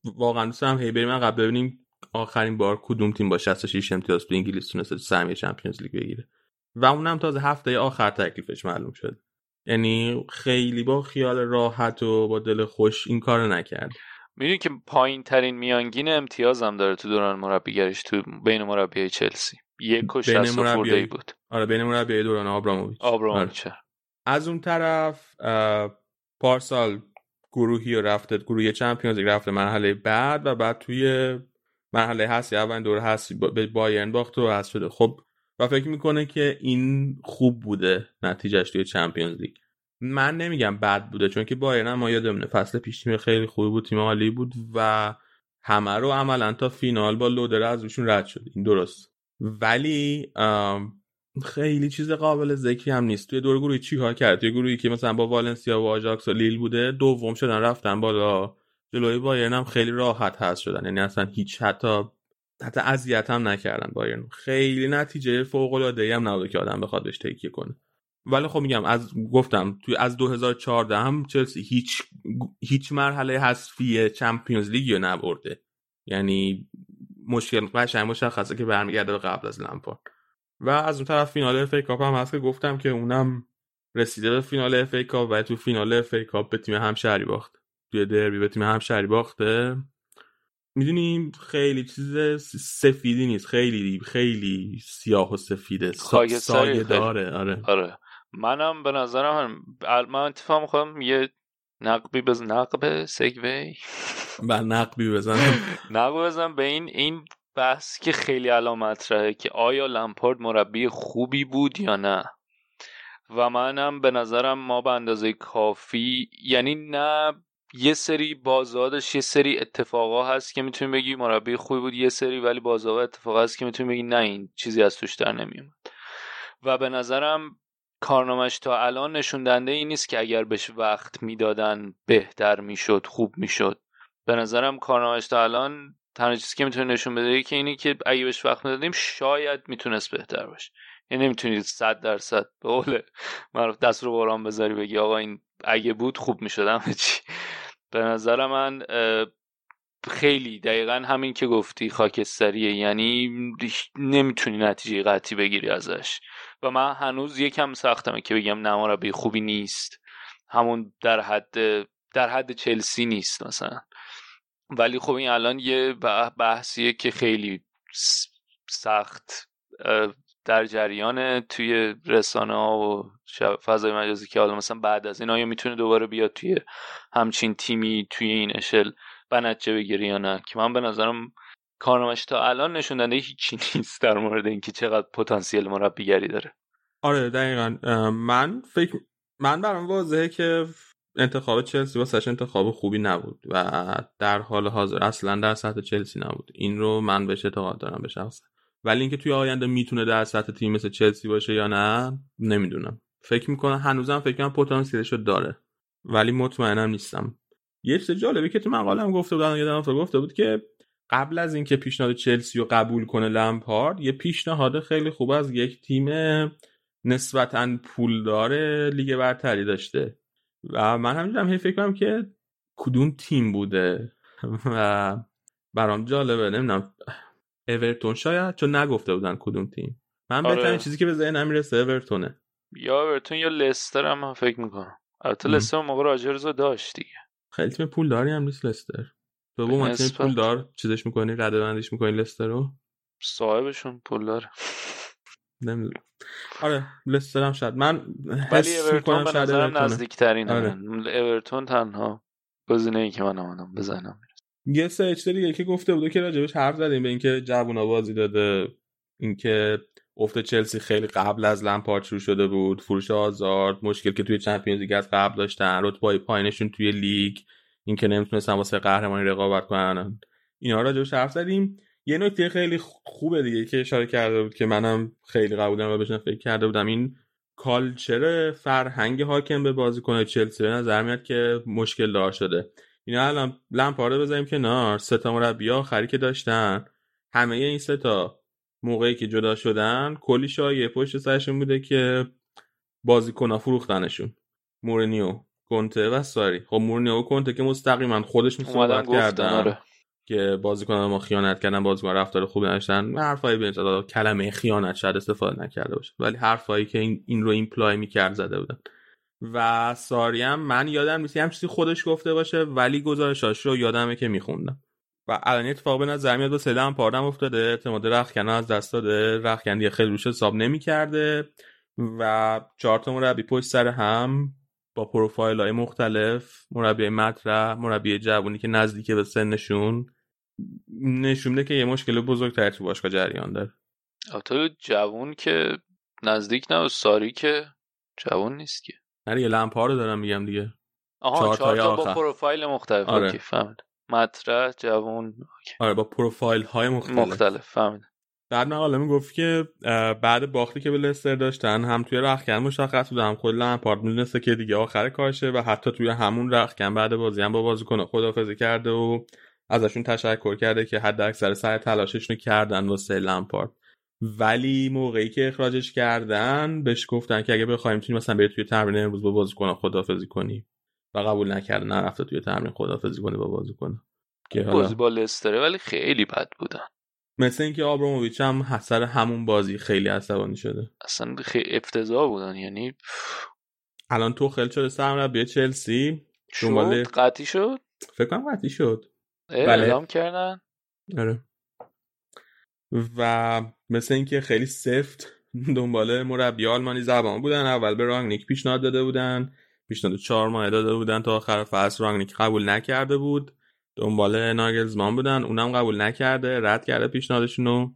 واقعا دوست هم هی بریم قبل ببینیم آخرین بار کدوم تیم با 66 امتیاز تو انگلیس تونسته سهمیه چمپیونز لیگ بگیره. و اونم تازه هفته آخر تکلیفش معلوم شد. یعنی خیلی با خیال راحت و با دل خوش این کار نکرد. می‌دونی که پایین ترین میانگین امتیاز هم داره تو دوران مربیگریش تو بین مربیای چلسی. یک و شست خورده بود. آره بین مربیای دوران آبراموویچ. آبراموویچ آره. از اون طرف پارسال گروهی رفته گروهی چمپیونز رفته مرحله بعد و بعد توی مرحله هستی اول دور هستی به بایرن باخت و هست شده. خب و فکر می‌کنه که این خوب بوده نتیجهش توی چمپیونز لیگ. من نمیگم بد بوده چون که بایرن ما یادمونه فصل پیش تیم خیلی خوبی بود تیم عالی بود و همه رو عملا تا فینال با لودر از روشون رد شد. این درست. ولی خیلی چیز قابل ذکری هم نیست. توی دور گروهی چی کار کرد؟ توی گروهی که مثلا با والنسیا و آژاکس و لیل بوده دوم شدن رفتن بالا. جلوی بایرن هم خیلی راحت هست شدن. یعنی اصلا هیچ حتی حتی اذیت هم نکردن بایرن. خیلی نتیجه فوق العاده هم نبوده که آدم بخواد بهش تکیه کنه. ولی خب میگم از گفتم توی از 2014 هم چلسی هیچ هیچ مرحله حذفی Champions League رو نبرده. یعنی مشکل قشنگ مشخصه که برمیگرده به قبل از لمپارد و از اون طرف فینال FA Cup هم هست که گفتم که اونم رسیده به فینال FA Cup و تو فینال FA Cup به تیم همشهری باخت. توی دربی به تیم همشهری باخته. می‌دونیم خیلی چیز سفیدی نیست. خیلی خیلی سیاه و سفیده. سایه داره. آره. آره. منم به نظرم من اتفاق خودم یه نقبی بز نقب سگوی بر نقبی بزنم نقب بزنم به این. این بحث که خیلی علامت مطرحه که آیا لمپارد مربی خوبی بود یا نه؟ و منم به نظرم ما به اندازه کافی یعنی نه یه سری بازادش یه سری اتفاقا هست که می‌تونی بگی مربی خوبی بود یه سری ولی بازار اتفاقا هست که می‌تونی بگی نه این چیزی از توش در نمیومد و به نظرم کارنامش تا الان نشون دهنده این نیست که اگر بهش وقت می‌دادن بهتر می‌شد خوب می‌شد. به نظرم کارنامش تا الان تنها چیزی که می‌تونه نشون بده که اینی که اگه بهش وقت می‌دادیم شاید می‌تونست بهتر باشه. یعنی نمی‌تونید صد درصد به قول معروف دست رو باران بذاری بگی آقا این اگه بود خوب می‌شد چی. به نظر من خیلی دقیقا همین که گفتی خاکستریه یعنی نمی‌تونی نتیجه قطعی بگیری ازش. و من هنوز یکم سختمه که بگم نه مربی خوبی نیست. همون در حد در حد چلسی نیست مثلا. ولی خب این الان یه بحثیه که خیلی سخت در جریان توی رسانه ها و فضای مجازی که حالا مثلا بعد از این آیا می‌تونه دوباره بیاد توی همچین تیمی توی این اشل؟ بنچه بگیری یا نه؟ که من به نظرم کارنامش تا الان نشون هیچی نیست در مورد اینکه چقدر پتانسیل مربیگری داره. آره دقیقا. من فکر من برام واضحه که انتخاب چلسی واسش انتخاب خوبی نبود و در حال حاضر اصلا در سطح چلسی نبود. این رو من بهش اعتقاد دارم به شخص. ولی اینکه توی آینده می‌تونه در سطح تیم مثل چلسی باشه یا نه نمی‌دونم. فکر می‌کنم هنوزم فکر کنم پتانسیلش رو داره. ولی مطمئنم نیستم. یه چیز جالبی که تو مقالم گفته بودن یه دفعه گفته بود که قبل از اینکه پیشنهاد چلسی رو قبول کنه لمپارد یه پیشنهاد خیلی خوب از یک تیم نسبتا پولدار لیگ برتری داشته. و من همینجورم هی فکر کنم که کدوم تیم بوده. و برام جالبه نمی‌دونم. اورتون شاید چون نگفته بودن کدوم تیم. من آره. بهترین چیزی که به ذهنم می‌رسه اورتونه. یا اورتون یا لستر هم من فکر می‌کنم. البته. لستر موقع راجرز رو داشت دیگه. خیلی تیم پولداری هم نیست لستر. تو با تیم. پولدار چیزش می‌کنی رده بندیش می‌کنی لستر رو؟ صاحبشون پول داره. نمی‌دونم. آره لستر هم شاید. من ولی اورتون به نظرم اورتونه. نزدیک ترین آره. اورتون تنها گزینه ای که من آمدم بزنم یه سه اچ دیگه که گفته بوده که راجبش حرف زدیم به اینکه جوونا بازی داده اینکه افت چلسی خیلی قبل از لمپارد شروع شده بود. فروش آزارد مشکل که توی چمپیونز لیگ از قبل داشتن رتبه پایینشون توی لیگ اینکه نمی‌تونستن واسه قهرمانی رقابت کنن. اینا راجبش حرف زدیم. یه نکته خیلی خوبه دیگه که اشاره کرده بود که منم خیلی قبول دارم و بهش فکر کرده بودم. این کالچر فرهنگ حاکم به بازیکن چلسی به نظر میاد که مشکل دار شده. اینا الان لمپارد بذاریم کنار. سه تا مربی آخری که داشتن. همه این سه تا موقعی که جدا شدن کلی شایعه پشت سرشون بوده که بازیکن‌ها فروختنشون. مورینیو کنته و ساری. خب مورینیو و کنته که مستقیما خودشون اومدن صحبت کردن آره. که بازیکنان ما خیانت کردن بازیکن رفتار خوبی نداشتن. حرفایی به کلمه خیانت شاید استفاده نکرده باشه ولی حرفایی که این, این رو imply می‌کرد زده بودن. و ساری هم من یادم نیست یه هم چیزی خودش گفته باشه ولی گزارشاش رو یادمه که میخوندم. و الان یه اتفاق نظر میاد با سلم پاردم افتاده اعتماد رخکن از دست داده رخکن خیلی روش حساب نمی‌کرده و چهار تا مربی پشت سر هم با پروفایل های مختلف مربی مطرح مربی جوونی که نزدیک به سنشون نشون میده که یه مشکل بزرگتر تو باشگاه جریان داره. البته جوون که نزدیک نه ساری که جوون نیست که. نه دیگه لمپا رو دارم میگم دیگه. آها چهار تا با. پروفایل مختلف. آره. OK فهمیدم. مطرح OK. آره با پروفایل های مختلف, مختلف فهمیدم. بعد مقاله می‌گفت که بعد باختی که به لستر داشتن هم توی رخکن مشخص بود هم خود لمپارد می‌دونسته که دیگه آخر کارشه و حتی توی همون رخکن بعد بازی هم با بازیکنا خدافظی کرده و ازشون تشکر کرده که حد اکثر سر تلاششون رو کردن واسه لمپارد. ولی موقعی که اخراجش کردن بهش گفتن که اگه بخوایم می‌تونی مثلا بری توی تمرین امروز با بازیکنا خدافظی کنی. و قبول نکرده. نرفته توی تمرین خدافزی کنی با بازیکن که حالا بازی با لستره ولی خیلی بد بودن مثل اینکه آبراموویچ هم سر همون بازی خیلی عصبانی شده. اصلا خیلی افتضاح بودن یعنی الان تو خیلی شده سرمربی چلسی؟ شد؟ دنبال قطعی شد؟ فکر کنم قطعی شد. بله. اعلام کردن؟ آره. و مثل اینکه خیلی سفت دنبال مربی آلمانی زبان بودن. اول به رانگنیک پیشنهاد داده بودن. پیشنهاد چهار ماه داده بودن تا آخر فصل رانگنیک قبول نکرده بود دنبال ناگلزمان بودن. اونم قبول نکرده رد کرده پیشنهادشونو.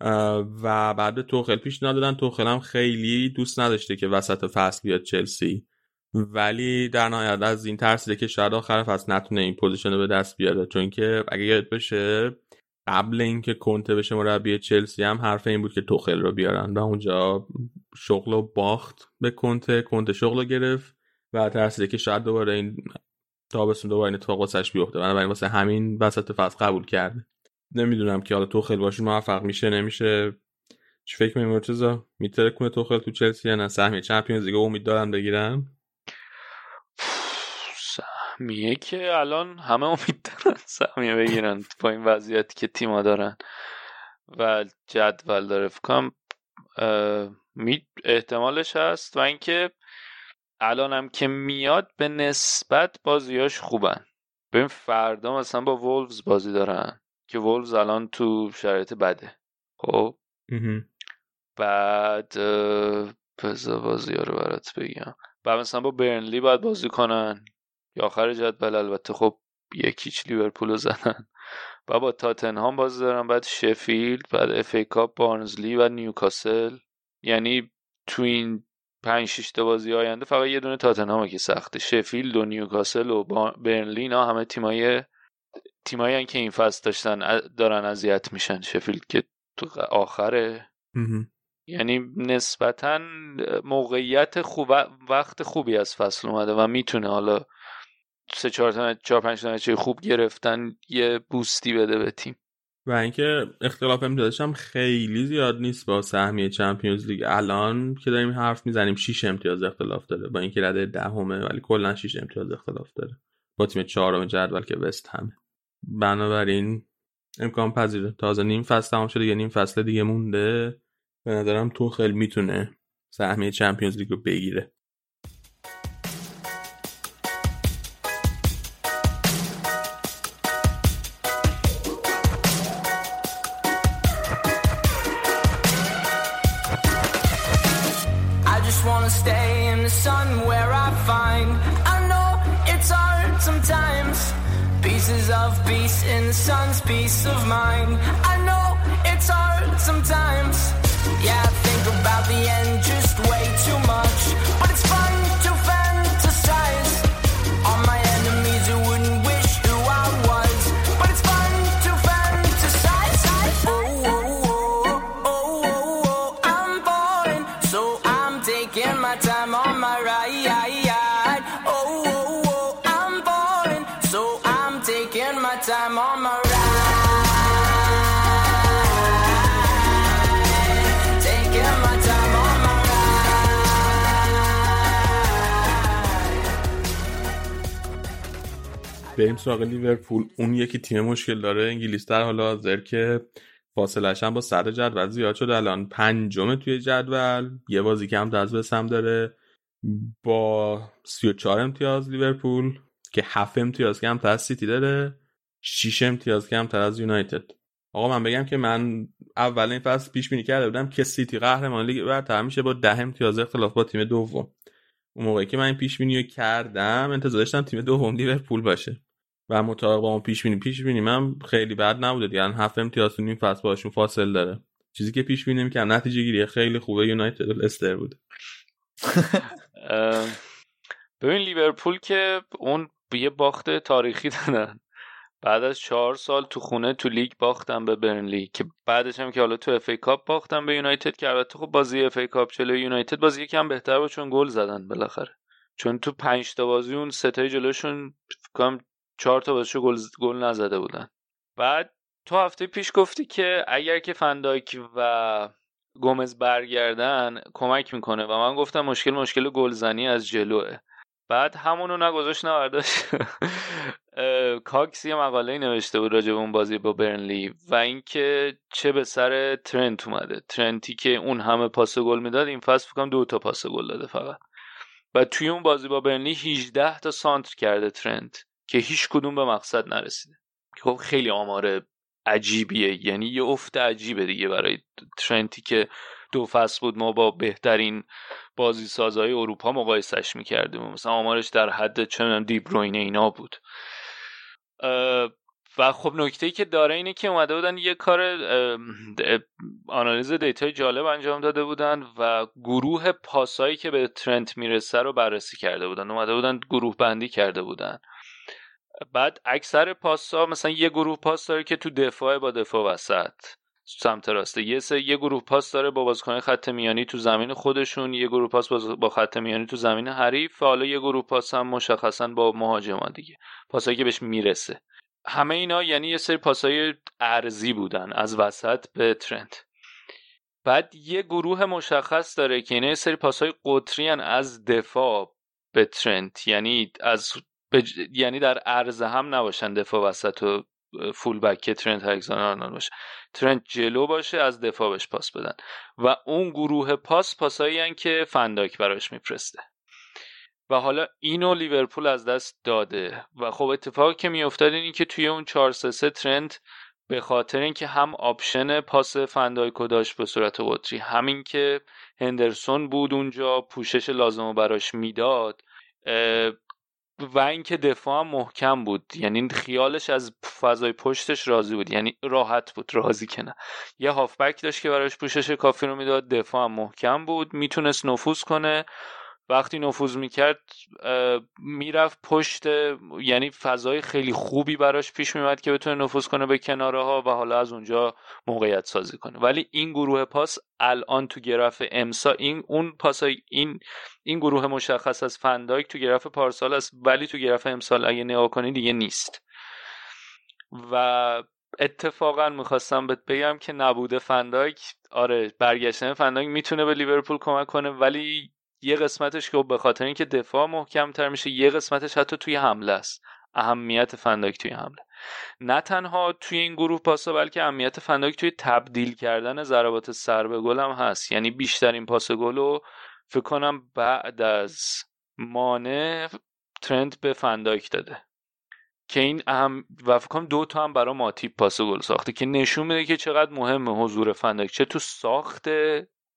اه، و بعد به توخل پیشنهاد دادن. توخل هم خیلی دوست نداشته که وسط فصل بیاد چلسی. ولی در نهایت از این ترسیده که شاید آخر فصل نتونه این position رو به دست بیاره. چون که اگه یادت باشه قبل اینکه کنته بشه مربی چلسی هم حرف این بود که توخل رو بیارن. و اونجا شغل رو باخت به کنته. کنته شغل رو گرفت. و ترسیده که شاید دوباره این تابستون دوباره این اتفاق واسش بیفته. بنابراین واسه همین وسط فصل قبول کرده. نمی‌دونم که حالا توخل باشون موفق میشه نمیشه. چی فکر می‌کنی مرتضی؟ میتره کنه توخل تو چلسی یا نه؟ سهمیه چمپیونز لیگ امید دارن بگیرن سهمیه که الان همه امید دارن سهمیه بگیرن با این وضعیتی که تیما دارن. و جدول داره. فکر کنم اه، می احتمالش هست. و اینکه الان هم که میاد به نسبت بازیاش خوبن. ببین فردا مثلا با وولفز بازی دارن که وولفز الان تو شرایط بده. خب. بعد بذار بازی رو برات بگم. بعد مثلا با برنلی باید بازی کنن. یا آخر جدول البته. خب یکیچ لیورپول رو زدن. بعد با تاتنهام بازی دارن. بعد شفیلد بعد FA Cup بارنزلی و نیوکاسل. یعنی تو این پنج شش تا بازی آینده فقط یه دونه تاتنهام که سخته. شفیلد و نیوکاسل و بارنزلی همه تیمای تیمایی که این فصل داشتن دارن اذیت میشن. شفیلد که تو آخره. یعنی نسبتا موقعیت خوب وقت خوبی از فصل اومده و می‌تونه حالا سه چهار تا چهار پنج تا خوب گرفتن یه بوستی بده به تیم. و اینکه اختلاف امتیازش هم خیلی زیاد نیست با سهمیه چمپیونز لیگ. الان که داریم حرف می‌زنیم 6 امتیاز اختلاف داره. با اینکه رده دهمه ولی کلا 6 امتیاز اختلاف داره. با تیم چهارم جدول که وست همه. بنابراین امکان پذیره تازه نیم فصل تمام شده یه نیم فصل دیگه مونده. به نظرم تو خیلی می‌تونه سهمیه چمپیونز لیگ رو بگیره. بریم سراغ لیورپول. اون یکی تیم مشکل داره انگلیس در حال حاضر که فاصلش هم با صدر جدول زیاد شده. الان پنجم توی جدول. یه بازی کم از بسم داره با 34 امتیاز لیورپول که 7 امتیاز کمتر از سیتی داره 6 امتیاز کمتر از یونایتد. آقا من بگم که من اول این فصل پیش بینی کرده بودم که سیتی قهرمان لیگ برتر میشه با 10 امتیاز اختلاف با تیم دوم. اون موقعی که من این پیش بینی کردم انتظار داشتم تیم دوم لیورپول باشه. و مطابق با اون پیش بینی. پیش بینی من خیلی بد نبوده دیگه. هفت امتیاز نیم فصل باشون فاصل داره. چیزی که پیش بینی می‌کنم نتیجه گیری خیلی خوبه. یونایتد استر بود. ببین لیورپول که اون یه باخت تاریخی دادن. بعد از چهار سال تو خونه تو لیگ باختن به برنلی که بعدش هم که حالا تو FA Cup باختن به یونایتد که البته خب بازی FA Cup جلوی یونایتد بازی یکم بهتر بود چون گل زدن بالاخره. چون تو پنج تا بازی اون سه تای جلوشون فکر چهار تا بازیشو گل گل نزده بودن. بعد تو هفته پیش گفتی که اگر که فندایک و گومز برگردن کمک می‌کنه و من گفتم مشکل مشکل گلزنی از جلوه. بعد همونو نگذاشت نورداشت کاکس یه مقاله نوشته بود راجع به اون بازی با برنلی و اینکه چه به سر ترنت اومده. ترنتی که اون همه پاس گل می‌داد این فصل فکرم دو تا پاس گل داده فقط. و توی اون بازی با برنلی 18 تا سانتر کرده ترنت. که هیچ کدوم به مقصد نرسیده. خب خیلی آمار عجیبیه. یعنی یه افت عجیبه دیگه برای ترنتی که دو فصل بود ما با بهترین بازی سازهای اروپا مقایسش می‌کردیم مثلا آمارش در حد چه می‌دونم دیبروین اینا بود. و خب نکته ای که داره اینه که اومده بودن یه کار آنالیز data ی جالب انجام داده بودن و گروه پاسایی که به ترنت می‌رسه رو بررسی کرده بودن. اومده بودن گروه بندی کرده بودن. بعد اکثر پاس ها مثلا یه گروه پاس داره که تو دفاع با دفاع وسط. سمت راسته یه سه یه گروه پاس داره با بازیکن خط میانی تو زمین خودشون یه گروه پاس با خط میانی تو زمین حریف حالا یه گروه پاس هم مشخصا با مهاجمان دیگه. پاسایی که بهش می‌رسه. همه اینا یعنی یه سری پاسای ارزی بودن از وسط به ترند بعد یه گروه مشخص داره که اینا یه سری پاسای قطری از دفاع به ترنت یعنی از یعنی در عرض هم نباشن دفاع وسط و full back ترنت الکساندر باشه. ترنت جلو باشه از دفاع بهش پاس بدن. و اون گروه پاس پاسایی که فندایک براش میفرسته و حالا اینو لیورپول از دست داده. و خب اتفاقی که میافتاد این که توی اون 4 3 ترنت به خاطر اینکه هم option پاس فندایکو داشت به صورت قطری همین که هندرسون بود اونجا پوشش لازم رو براش می‌داد و اینکه دفاع هم محکم بود. یعنی خیالش از فضای پشتش راضی بود. یعنی راحت بود راضی که نه. یه هافبک داشت که براش پوشش کافی رو می‌داد. دفاع هم محکم بود. می‌تونست نفوذ کنه. وقتی نفوذ می‌کرد می‌رفت پشت یعنی فضای خیلی خوبی براش پیش میومد که بتونه نفوذ کنه به کناره ها و حالا از اونجا موقعیت سازی کنه. ولی این گروه پاس الان تو گرف امسا این اون پاس این این گروه مشخص از فندایک تو گرف پارسال است ولی تو گرف امسال اگه نگاه کنی دیگه نیست. و اتفاقا می‌خواستم بهت بگم که نبوده فندایک. آره برگشتن فندایک می‌تونه به لیورپول کمک کنه ولی یه قسمتش که به خاطر اینکه دفاع محکم تر میشه یه قسمتش حتی توی حمله است. اهمیت فنداک توی حمله. نه تنها توی این گروه پاسا بلکه اهمیت فنداک توی تبدیل کردن ضربات سر به گل هم هست. یعنی بیشترین پاس گل رو فکر کنم بعد از مانع ترند به فنداک داده. که این اهم و فکر کنم دو تا هم برای ماتیپ پاس گل ساخته که نشون میده که چقدر مهمه حضور فنداک. چه تو ساخت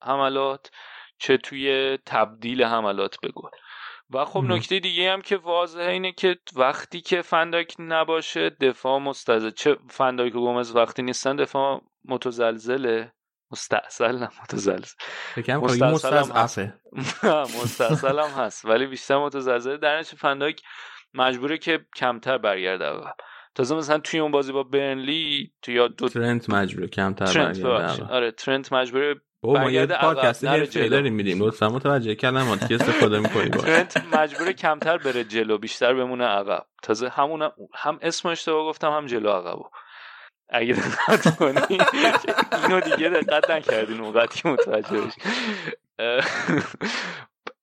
حملات چه توی تبدیل حملات به گل و خب نکته دیگه هم که واضحه اینه که وقتی که فنداک نباشه دفاع مستزل چه فنداک و گومز وقتی نیستن دفاع متزلزله؟ مستاصل نه متزلزل. مستاصل مستاصل هم هست. ولی بیشتر متزلزل در نتیجه فنداک مجبوره که کمتر برگرده. عقب تازه مثلا توی اون بازی با برنلی تو یا دو ترنت مجبوره کمتر برگرده. آره ترنت مجبوره بابا ما یه پادکست حرفه‌ای داریم میدیم. لطفا متوجه کلمات که استفاده می‌کنی ترنت مجبور کمتر بره جلو بیشتر بمونه عقب. تازه همون هم اسم اشتباه گفتم هم جلو عقبو اگه دقت کنی اینو دیگه دقت نکردین اون که متوجه بشی.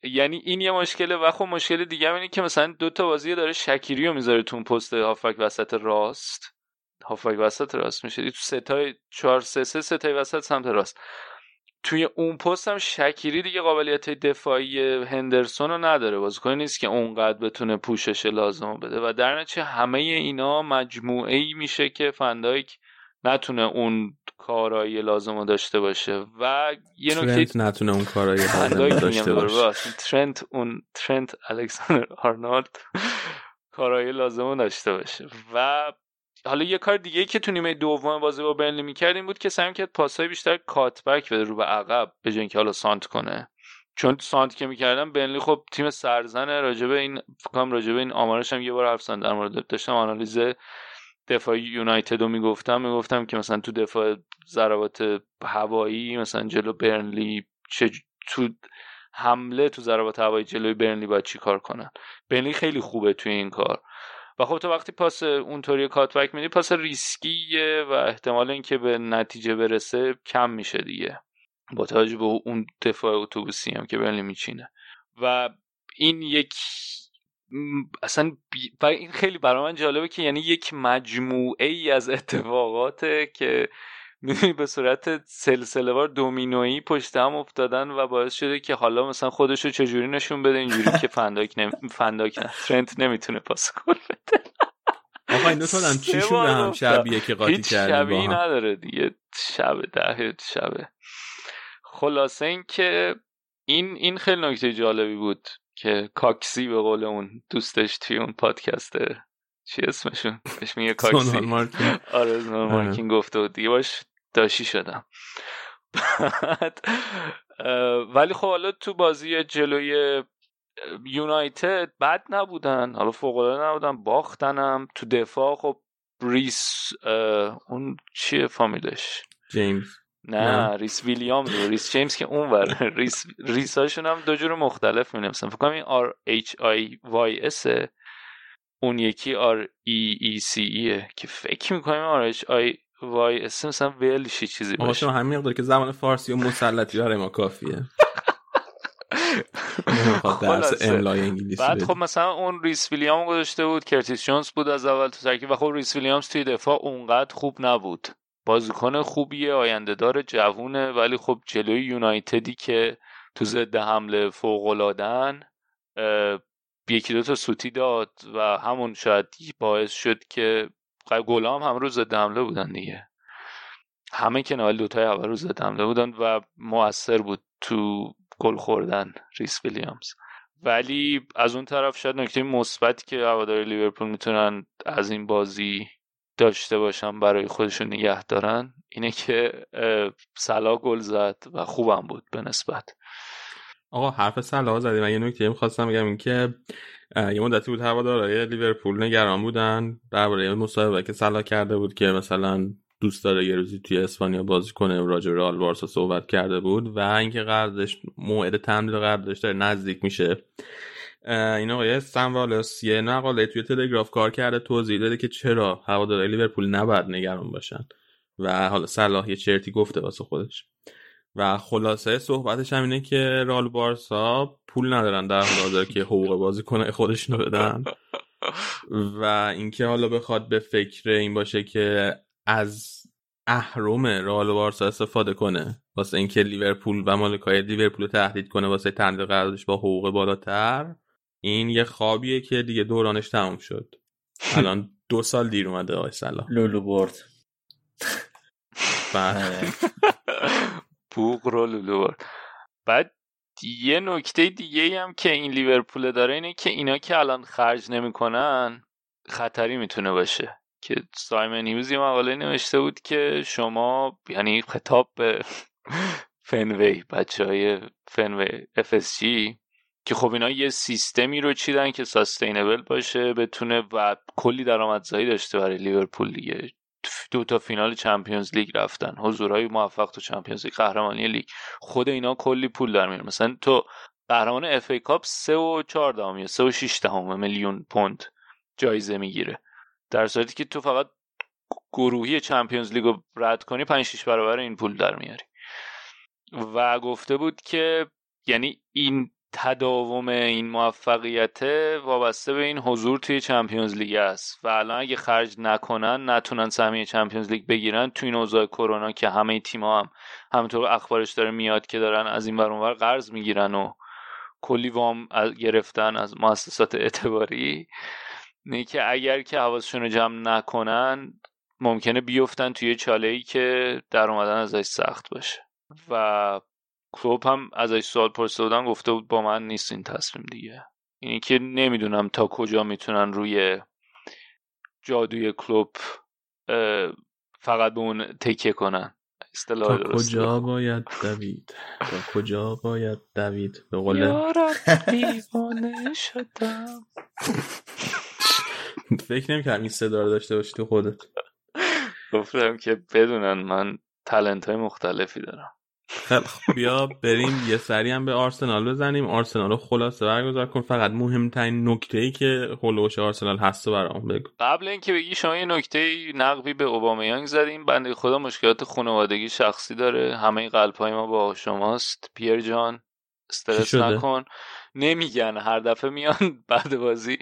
یعنی این یه مشکله. و خب مشکل دیگه اینه که مثلا دو تا بازی داره شکیری رو می‌ذاره تو پست هافک وسط راست. هافک وسط راست میشه. تو ستای 4 3 3 ستای وسط سمت راست. توی اون پست هم شکیری دیگه قابلیت دفاعی هندرسون رو نداره. بازیکن نیست که اونقدر بتونه پوشش لازم بده. و در نتیجه همه اینا مجموعه ای میشه که فندایک نتونه اون کارایی لازم رو داشته باشه. و یه نکته نتونه اون کارایی لازم داشته باشه. ترنت اون ترنت الکساندر آرنولد کارایی لازم رو داشته باشه. و حالا یه کار دیگه که تو نیمه دوم بازی با برنلی می‌کرد این بود که سعی کرد پاسای بیشتر کاتبک بده رو به عقب به اینکه حالا سانت کنه. چون سانت که می‌کردم بنلی خب تیم سرزنه راجبه این فکرم راجبه این آمارش هم یه بار حرف در مورد داشتم آنالیز دفاع یونایتد رو می‌گفتم می‌گفتم که مثلا تو دفاع ضربات هوایی مثلا جلو برنلی چه تو حمله تو ضربات هوایی جلوی برنلی باید چی کار کنن؟ برنلی خیلی خوبه توی این کار. خب تو وقتی پاس اونطوری کاتبک میدی پاس ریسکیه و احتمال اینکه به نتیجه برسه کم میشه دیگه. با توجه به اون دفاع اتوبوسی هم که برلی میچینه. و این یک اصلا و این خیلی برای من جالبه که یعنی یک مجموعه ای از اتفاقاته که می‌دونی به صورت سلسله وار دومینویی پشت هم افتادن و باعث شده که حالا مثلا خودشو چجوری نشون بده اینجوری که فنداک نم... فنداک نه ترنت نمی‌تونه پاس گل بده. آقا اینو تو هم چیشون به هم شبیه که قاطی کردیم شبیه نداره دیگه. شب ده شبه خلاصه این که این این خیلی نکته جالبی بود که کاکسی به قول اون دوستش توی اون پادکسته چی اسمشون؟ بهش میگه کاکسی. آره مارکین گفته و دیگه باش داشی شدم. ولی خب حالا تو بازی جلوی یونایتد بد نبودن. حالا فوق العاده نبودن باختنم. تو دفاع خب ریس اون چیه فامیلش؟ جیمز. نه, ریس ویلیام رو ریس جیمز که اون ور ریس ریساشون هم دو جور مختلف می نویسن فکر کنم این آر ایچ آی وای اس اون یکی R E E C E ه که فکر می‌کنیم R H I Y S مثلا Welsh ی چیزی باشه؟ شما همین مقدار که زبان فارسی رو مسلطی برای ما کافیه. درس املای انگلیسی بعد خب مثلا اون ریس ویلیامز گذاشته بود کرتیس جونز بود از اول تو ترکیب و خب ریس ویلیامز توی دفاع اونقدر خوب نبود. بازیکن خوبیه آینده دار جوونه ولی خب جلوی یونایتدی که تو ضد حمله فوق العادن یکی دو تا سوتی داد و همون شاید باعث شد که گلام هم رو ضد حمله بودن دیگه. همه که دو تای اول رو ضد حمله بودن و موثر بود تو گل خوردن ریس ویلیامز. ولی از اون طرف شاید نکته مثبتی که هوادار لیورپول می‌تونن از این بازی داشته باشن برای خودشون نگه دارن اینه که سلا گل زد و خوبم بود به نسبت. آقا حرف سلا زدی. من یه نکته می‌خواستم بگم این که یه مدتی بود هوادارهای لیورپول نگران بودن. درباره مصاحبه که سلا کرده بود که مثلا دوست داره یه روزی توی اسپانیا بازی کنه راجع به رئال بارسا صحبت کرده بود و اینکه قراردادش موعد تمدید قراردادش داره نزدیک میشه. این آقای سنوالس یه مقاله توی تلگراف کار کرده توضیح داده که چرا هوادارهای لیورپول نباید نگران باشن. و حالا صلاح یه چرتی گفته واسه خودش. و خلاصه صحبتش هم اینه که رال بارسا پول ندارن در حال حاضر که حقوق بازی کنه خودشونو بدن. و اینکه حالا بخواد به فکر این باشه که از اهرم رئال بارسا استفاده کنه. واسه اینکه لیورپول و مالکای لیورپول تهدید کنه واسه تمدید قراردادش با حقوق بالاتر. این یه خوابیه که دیگه دورانش تموم شد. الان دو سال دیر اومده آقای سلام لولو برد. بوق رو لولو برد. بعد یه نکته دیگه هم که این لیورپول داره اینه که اینا که الان خرج نمی‌کنن خطری می‌تونه باشه. که سایمن هیوز یه مقاله نوشته بود که شما یعنی خطاب به فنوی بچه های فنوی FSG که خب اینا یه سیستمی رو چیدن که ساستینبل باشه بتونه و کلی درآمدزایی داشته برای لیورپول دیگه. دو تا فینال Champions League رفتن. حضورهای موفق تو Champions League قهرمانی لیگ. خود اینا کلی پول در میاره. مثلا تو قهرمان FA Cup 3 و 4 دهم 3 و 6 دهم میلیون پوند جایزه می‌گیره. در صورتی که تو فقط گروهی Champions League رو رد کنی 5 6 برابر این پول در میاری. و گفته بود که یعنی این تداوم این موفقیت وابسته به این حضور توی Champions League است. و الان اگه خرج نکنن نتونن سهمیه Champions League بگیرن توی این اوضاع کرونا که همه تیم‌ها هم همونطور اخبارش داره میاد که دارن از این ور قرض می‌گیرن و کلی وام گرفتن از مؤسسات اعتباری. نه که اگر که حواسشون رو جمع نکنن ممکنه بیفتن توی چاله ای که در اومدن ازش سخت باشه. و کلوب هم ازش سوال پرسیده بودن گفته بود با من نیست این تصمیم دیگه. اینی که نمی‌دونم تا کجا می‌تونن روی جادوی کلوب فقط به اون تکیه کنن. تا کجا باید دوید؟ تا کجا باید دوید؟ به قول دیوانه شدم. فکر نمی این صدا رو داشته باشی تو خودت. گفتم که بدونن من تلنت های مختلفی دارم. خب بیا بریم یه سری هم به آرسنال بزنیم. آرسنال رو خلاصه برگزار کن. فقط مهمترین نکته ای که هولوش آرسنال هست برام بگو. قبل اینکه بگی شما یه نکته نقبی به اوبامیانگ زدیم. بنده خدا مشکلات خانوادگی شخصی داره. همه قلب های ما با شماست. پیر جان استرس نکن. نمیگن. هر دفعه میان بعد بازی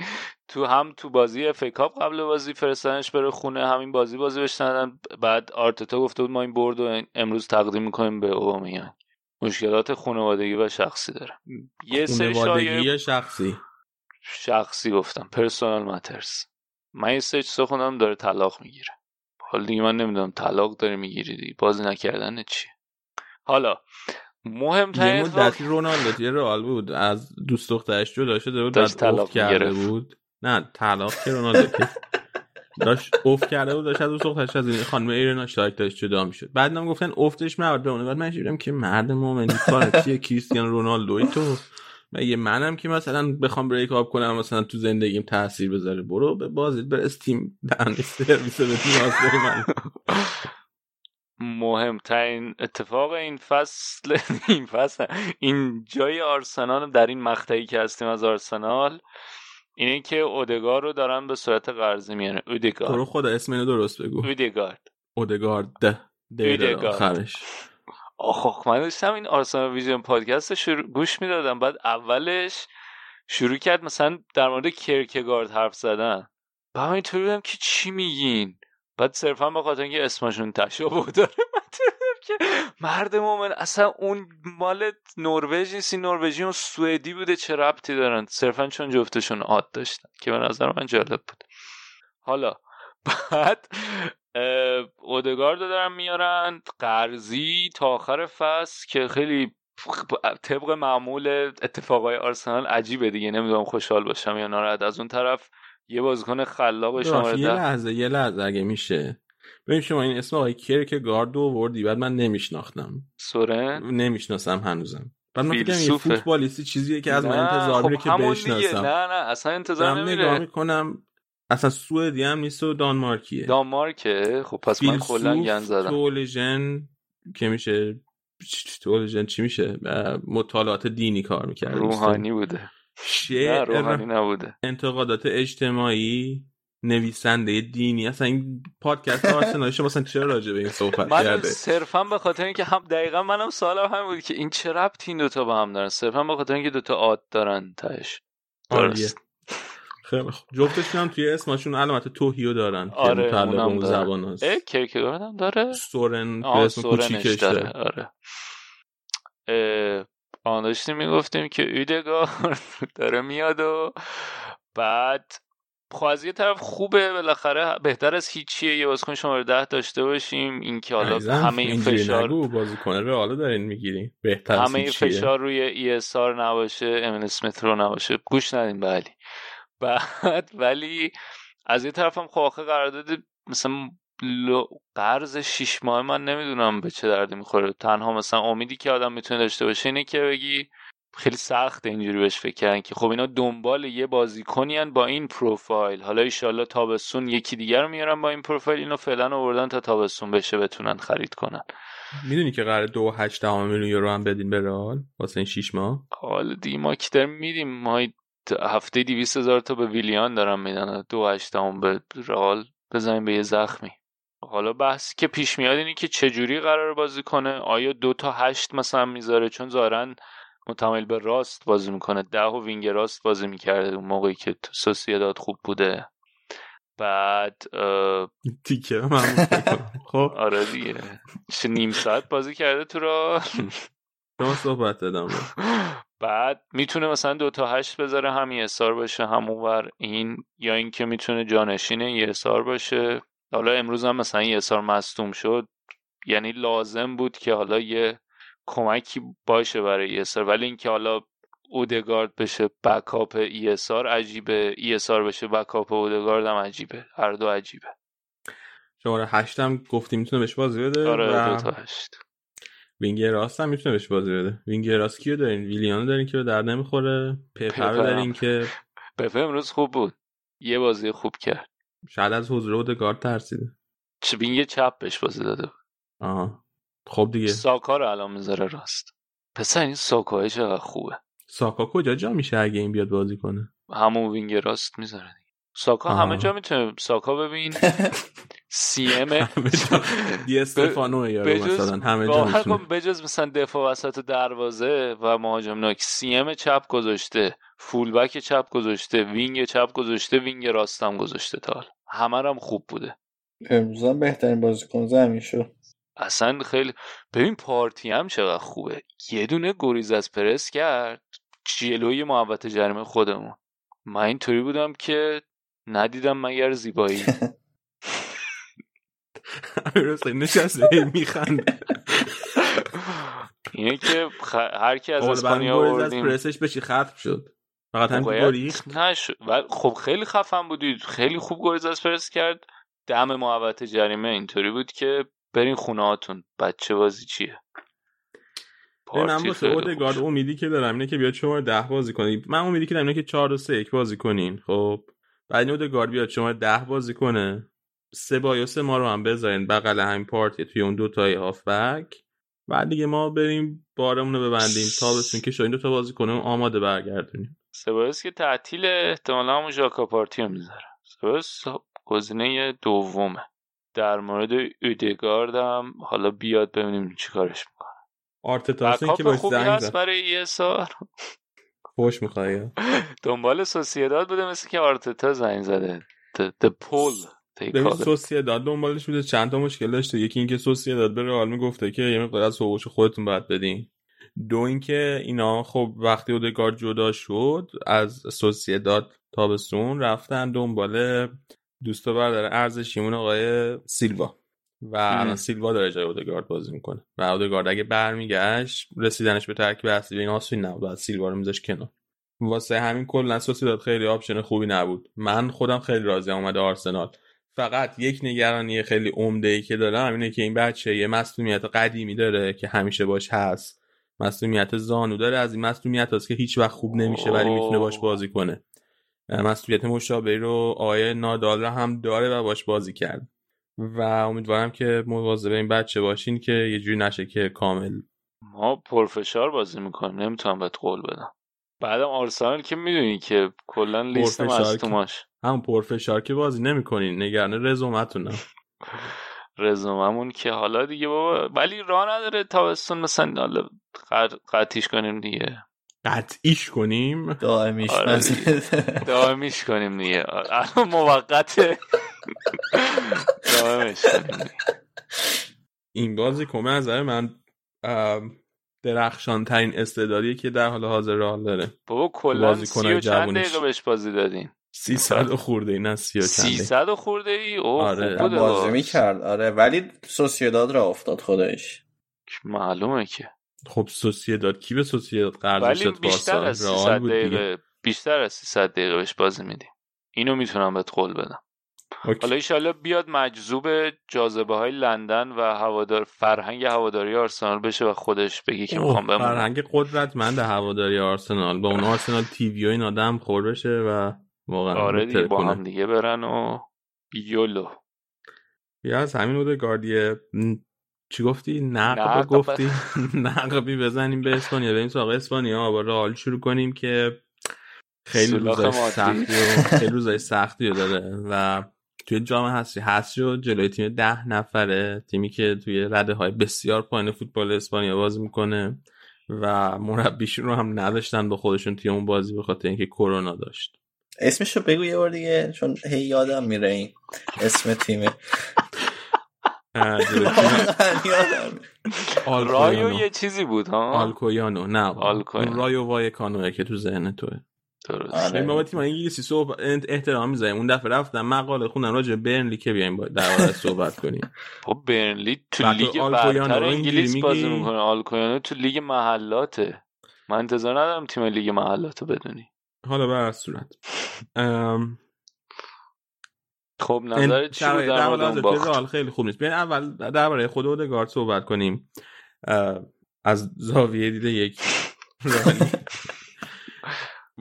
تو هم تو بازی اف کاپ قبل بازی فرستنش بره خونه همین بازی بازی بشنن بعد آرتتا گفته بود ما این برد رو امروز تقدیم می‌کنیم به اوبامیان. مشکلات خانوادگی و شخصی داره. یه سری شایع شخصی؟ شخصی گفتم. پرسونال ماترز من یه سری سخونم داره طلاق می‌گیره. حالا دیگه من نمی‌دونم طلاق داره می‌گیری بازی نکردن چی؟ حالا مهمترین یه مدتی رونالدو توی رئال بود از دوست دخترش جدا شده بود بعد افت کرده بود. نه طلاق که رونالدو که داشت افت کرده بود داشت از دوست دخترش از این خانم ایرنا شایک داشت جدا می‌شد. بعد هم گفتن افتش مرد به اون. بعد من شیدم که مرد مومنی کار چیه؟ کریستیان رونالدوی تو. مگه منم که مثلا بخوام بریک اپ کنم مثلا تو زندگیم تاثیر بذاره. برو به بازید بر استیم. دن سرویس به من. مهمترین اتفاق این فصل این فصل این جای آرسنال در این مقطعی که هستیم از آرسنال اینه که اودگار رو دارن به صورت قرضی میانه اودگارد تو خدا اسم اینو درست بگو. اودگارد. اودگارد. ده. آخرش. آخ من داشتم این آرسنال ویژن پادکست شروع گوش می‌دادم بعد اولش شروع کرد مثلا در مورد کرکگارد حرف زدن. بعد اینطوری بودم که چی میگین؟ بعد صرفا به خاطر اینکه اسمشون تشابه داره که مرد مومن اصلا اون مال نروژ نیست این نروژی اون سوئدی بوده چه ربطی دارن؟ صرفا چون جفتشون عاد داشتن که به نظر من جالب بود. حالا بعد اودگارد دارن میارن قرضی تا آخر فصل که خیلی طبق معمول اتفاقای آرسنال عجیبه دیگه نمی‌دونم خوشحال باشم یا ناراحت. از اون طرف یه بازیکن خلاق شماره یه لحظه یه لحظه اگه میشه. ببین شما این اسم آقای کرک گارد و وردی بعد من نمیشناختم. سورن؟ نمی‌شناسم هنوزم. بعد من فکرم یه فوتبالیستی چیزیه که از من انتظار میره خب که بشناسم. نه نه اصلا انتظار نمیره نگاه می‌کنم اصلا سوئدی هم نیست و دانمارکیه. دانمارکه؟ خب پس من کلا گن زدم. تولژن که میشه تولژن چی میشه؟ مطالعات دینی کار می‌کرد روحانی بوده. شعر روحانی نبوده. انتقادات اجتماعی نویسنده دینی. اصلا این پادکست آرسنال شما مثلا چرا راجع به این صحبت من کرده؟ صرفا به خاطر اینکه هم دقیقا منم سوالم هم بود که این چه ربطی این دوتا با هم دارن؟ صرفا به خاطر اینکه دوتا آد دارن تاش درست. خیلی خوب. جفتشون هم توی اسمشون علامت توهیو دارن آره که اون داره. زبان هست. اه کیرکگارد هم داره؟ سورن به اسم کوچیکش داره. داره. آره. آن داشتیم می‌گفتیم که ایدگارد داره میاد و بعد خب از یه طرف خوبه بالاخره بهتر از هیچیه یه بازیکن شماره ده داشته باشیم. اینکه حالا همه این فشار بازیکن رئال دارین می‌گیری بهتر همه این. فشار روی ای اس آر نباشه امن اسمیت رو نباشه. گوش ندین به علی. بعد ولی از یه طرفم خب آخه قرارداد مثلا قرض شیش ماه من نمی‌دونم به چه دردی می‌خوره. تنها مثلا امیدی که آدم می‌تونه داشته باشه اینه که بگی خیلی سخت اینجوری بهش فکر کردن که خب اینا دنبال یه بازیکنی با این پروفایل. حالا ایشالله تابستون یکی دیگر رو میارن با این پروفایل اینو فعلا آوردن تا تابستون بشه بتونن خرید کنن. می‌دونی که قرار دو هشت میلیون یورو هم بدین به رئال واسه این شیش ماه؟ حالا دی ما که داریم میدیم. ما هفته دیویست هزار تا به ویلیان دارم میدن دو هشتم به رئال. بزنیم به یه زخمی. حالا بحثی که پیش میاد اینه که چجوری قرار بازی کنه؟ آیا دو تا هشت مثلا می‌ذاره؟ چون ظاهرا متمایل به راست بازی می‌کنه. ده و وینگ راست بازی می‌کرده اون موقعی که سوسیداد خوب بوده. بعد تیکه من. خب. آره دیگه. چه نیم ساعت بازی کرده تو را. صحبت دادم. بعد می‌تونه مثلا دو تا هشت بذاره هم یسار باشه همونور این یا اینکه می‌تونه جانشین یسار باشه. حالا امروز هم مثلا یسار مصدوم شد یعنی لازم بود که حالا یه کمکی باشه برای یسار ولی اینکه حالا اودگارد بشه بکاپ ایسار عجیبه ایسار بشه بکاپ اودگارد هم عجیبه هر دو عجیبه. شماره هشت هم گفتی می‌تونه بهش بازی بده؟ آره و دو تا هشت. wing راست هم می‌تونه بهش بازی بده. wing راست کیو دارین؟ ویلیانو دارین که به درد نمی‌خوره؟ پپه پپه. دارین که پپه امروز خوب بود. یه بازی خوب کرد. شاید از حضور اودگارد ترسیده. چه wing چپ بهش بازی داده بود. آها. خب دیگه. ساکا رو الان می‌ذاره راست. پسر این ساکا چقدر خوبه. ساکا کجا جا میشه اگه این بیاد بازی کنه؟ همون wing راست می‌ذاره ساکا آها. همه جا می‌تونه ساکا ببین CM دی استفانو یارو مثلا همه جا می‌تونه. بجز مثلا دفاع وسط دروازه و مهاجم نوک CM چپ گذاشته full back چپ گذاشته wing چپ گذاشته wing راستم گذاشته تا حالا. همه هم خوب بوده. امروز بهترین بازیکن زمین شد. اصلا خیلی ببین پارتی هم چقدر خوبه. یه دونه گریز از پرس کرد. جلوی محوط جریمه خودمون. من اینطوری بودم که ندیدم مگر زیبایی. امیر حسین نشسته هی میخنده اینه که خ... هر کی از اول اسپانیا گریز از آوردیم. پرسش بشی ختم شد. فقط همین باید گریخت. نشد. خب خیلی خفن بودید خیلی خوب گریز از پرس کرد. دم محوط جریمه اینطوری بود که برین خونه هاتون. بچه بازی چیه؟ من واسه اودگارد. امیدی که دارم اینه که بیاد شماره ده بازی کنی. من امیدی که دارم اینه که چهار و سه یک بازی کنین. خب؟ بعد این اودگارد بیاد شماره ده بازی کنه. سه بایوس ما رو هم بذارین بغل همین پارتی توی اون دوتای هافبک. بعد دیگه ما بریم بارمون رو ببندیم. تا بسیم که شاید دو تا بازی کنه آماده برگردونیم. سبایوس که تعطیل احتمالا همون ژاکا پارتی رو می‌ذاره. سبایوس گزینه دومه. در مورد اودگارد هم حالا بیاد ببینیم چیکارش می‌کنه. آرتتا که باش زنگ زد. برای یه سال. خوش می‌خوای؟ دنبال سوسیداد بوده مثل که آرتتا زنگ زده. د پول ببین سوسیداد دنبالش بوده. چند تا مشکل داشته. یکی اینکه سوسیداد به رئال می‌گفته که یه مقدار از حقوقش خودتون باید بدین. دو اینکه اینا خب وقتی اودگارد جدا شد از سوسیداد تابستون رفتن دنبال دوست و برادر ارزشیمون آقای سیلوا. و الان سیلوا داره جای اودگارد بازی می‌کنه. و اودگارد اگه برمیگشت رسیدنش به ترکیب اصلی این آسونی نبود. بعد سیلوا رو میذاش کنار. واسه همین کلا سوسیداد خیلی option خوبی نبود. من خودم خیلی راضی اومده آرسنال. فقط یک نگرانی خیلی عمده ای که دارم اینه که این بچه یه مصدومیت قدیمی داره که همیشه باش هست. مصدومیت زانو داره. از این مصدومیت هست که هیچ وقت خوب نمیشه ولی می‌تونه باش بازی کنه. مسئولیت مشابهی رو آیه نادال هم داره و باش بازی کرد. و امیدوارم که مواظب این بچه باشین که یه جوری نشه که کامل. ما پرفشار بازی می‌کنیم. نمی‌تونم بهت قول بدم. بعدم آرسنال که می‌دونی که کلا لیست مصدوماش هم پرفشار که بازی نمی‌کنین. نگران رزومتونم. رزوممون که حالا دیگه بابا ولی راه نداره تابستون مثلا حالا قطعیش کنیم دیگه. قطعیش کنیم؟ دائمیش آره دائمیش کنیم دیگه. الان موقته. این بازی کمه از من درخشان ترین استعدادیه که در حال حاضر راه داره. بابا کلا سی و چند دقیقه بهش بازی دادین سی صد خورده ای نه سی و چند سی صد خورده ای؟ اوه آره. خوب بوده بازی می‌کرد. آره ولی سوسیداد را افتاد خودش. معلومه که. خب سوسیداد کی به سوسیداد قرض ولی شد بیشتر از 300 دقیقه بیشتر از 300 دقیقه بهش بازی میدیم. اینو می‌تونم بهت قول بدم. اوکی. حالا ایشالله بیاد مجذوب جاذبه های لندن و هوادار فرهنگ هواداری آرسنال بشه و خودش بگی که می‌خوام بمونم. فرهنگ قدرتمند هواداری آرسنال. با اون آرسنال تیوی و این آدم خور بشه و واقعا آره دیگه با. هم دیگه برن و یولو. یا از همین بوده گاردیه. م، چی گفتی؟ نقب. گفتی؟ نقبی بزنیم به اسپانیا. بریم سراغ اسپانیا. با رئال شروع کنیم که خیلی روزای. سختی و خیلی روزای سختی رو داره و توی جام هستی. هستی و جلوی تیم ده نفره. تیمی که توی رده های بسیار پایین فوتبال اسپانیا بازی می‌کنه و مربیشون رو هم نداشتن با خودشون توی اون بازی به خاطر اینکه کرونا داشت. اسمشو بگو یه بار دیگه چون هی یادم میره این اسم تیمه. رایو یه چیزی بود ها؟ آلکویانو نه آلکویانو. رایو وایکانوه که تو ذهن توه. درست آره. این بابا تیم انگلیسی صحبت احترام می‌ذاریم. اون دفعه رفتم مقاله خوندم. راجع به برنلی که بیایم با- در مورد صحبت کنیم. با برنلی تو بعد لیگ برتر انگلیس؟ بازی می‌کنه. آلکویانو تو لیگ محلاته. من انتظار ندارم تیم لیگ محلاتو بدونی. حالا از صورت. ام، خب نظرت چی بود در مورد خیلی خوب نیست. بیاین اول درباره خود اودگارد صحبت کنیم. از زاویه دید یک.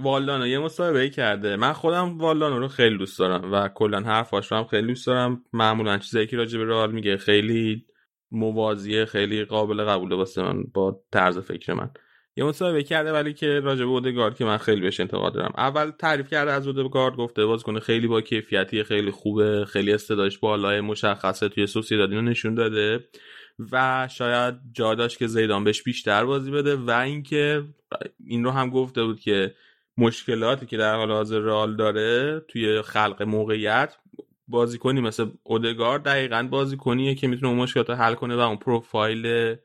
والدانو یه مصاحبه کرده. من خودم والدانو رو خیلی دوست دارم و کلا حرفاش رو هم خیلی دوست دارم. معمولا چیزایی که راجع به رئال میگه خیلی موازیه خیلی قابل قبوله واسه من با طرز فکر من. یه مصاحبه کرده ولی که راجع به اودگارد که من خیلی بهش انتقاد دارم. اول تعریف کرده از اودگارد گفته بازیکن خیلی با کیفیتی خیلی خوبه خیلی استعدادش بالای مشخصه توی سوسیداد اینو نشون داده و شاید جا داشت که زیدان بهش بیشتر بازی بده و اینکه این رو هم گفته بود که مشکلاتی که در حال حاضر رئال داره توی خلق موقعیت بازیکنی مثل اودگارد دقیقا بازیکنیه که می‌تونه اون مشکلات رو حل کنه و اون پروفایل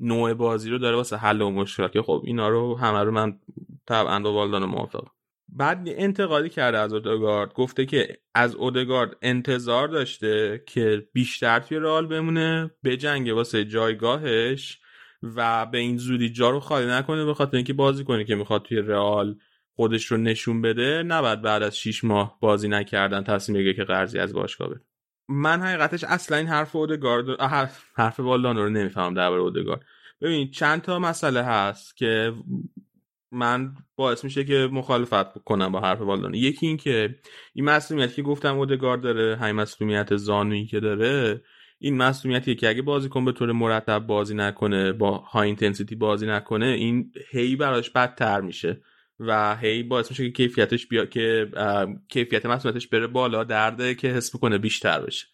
نوع بازی رو داره واسه حل اون مشکلات. که خب اینا رو همه رو من طبعا با والدان موافق بعد انتقادی کرده از اودگارد. گفته که از اودگارد انتظار داشته که بیشتر توی رئال بمونه به جنگ واسه جایگاهش و به این زودی جا رو خالی نکنه به خاطر اینکه بازی کنه که می‌خواد توی رئال خودش رو نشون بده نباید بعد از 6 ماه بازی نکردن تصمیم بگیره که قرضی از باشگاه بده. من حقیقتش اصلا این حرف اودگارد حرف حرف والدانو رو نمی‌فهمم درباره اودگارد. ببین چند تا مسئله هست که من باعث میشه که مخالفت کنم با حرف والدانو یکی این که این مسئولیتی که گفتم اودگارد داره همین مسئولیت زانویی که داره این مسئولیتیه که اگه بازیکن به طور مرتب بازی نکنه با های اینتنسیتی بازی نکنه این هی براش بدتر میشه. و هی باعث میشه که کیفیتش بیا که کیفیت مسئولیتش بره بالا درده که حس کنه بیشتر بشه.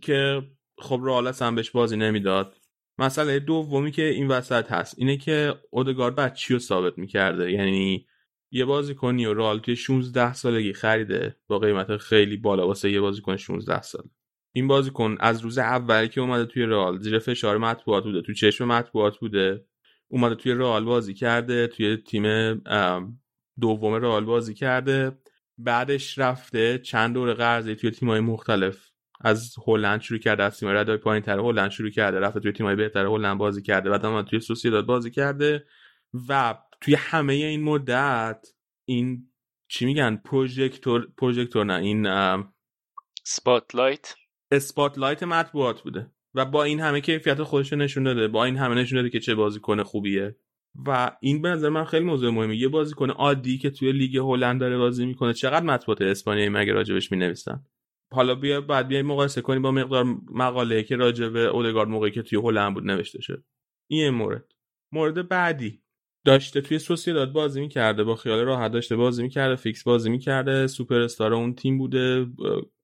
که خب رئال اصلا بهش بازی نمی‌داد. مسئله دومی که این وسط هست اینه که اودگارد چی رو ثابت می‌کرده؟ یعنی یه بازیکنی و رئال توی 16 سالگی خریده با قیمت خیلی بالا واسه یه بازیکن 16 سال این بازیکن از روز اولی که اومده توی رئال زیر فشار مطبوعات بوده تو چشم مطبوعات بوده اومده توی رئال بازی کرده توی تیم دوم رئال بازی کرده. بعدش رفته چند دور قرضی توی تیم‌های مختلف. از هلند شروع کرده از تیم رده‌های پایین تر هلند شروع کرده رفته توی تیمای بهتر هلند بازی کرده. بعد هم توی سوسیداد بازی کرده. و توی همه این مدت این چی میگن؟ پروژکتور پروژکتور نه این spotlight spotlight مطبوعات بوده. و با این همه کیفیت خودش نشون داده. با این همه نشون داده که چه بازیکن خوبیه. و این به نظر من خیلی موضوع مهمه. یه بازیکن عادی که توی لیگ هلند داره بازی می‌کنه چقدر مطبوعات اسپانیایی مگه راجبش می‌نویسن؟ حالا بیا بعد بیایم مقایسه کنیم با مقدار مقاله که راجع به اودگارد موقعی که توی هلند بود نوشته شد. این مورد. مورد بعدی. داشته توی سوسیداد بازی می‌کرده با خیال راحت داشته بازی می‌کرده فیکس بازی می‌کرده سوپر استار اون تیم بوده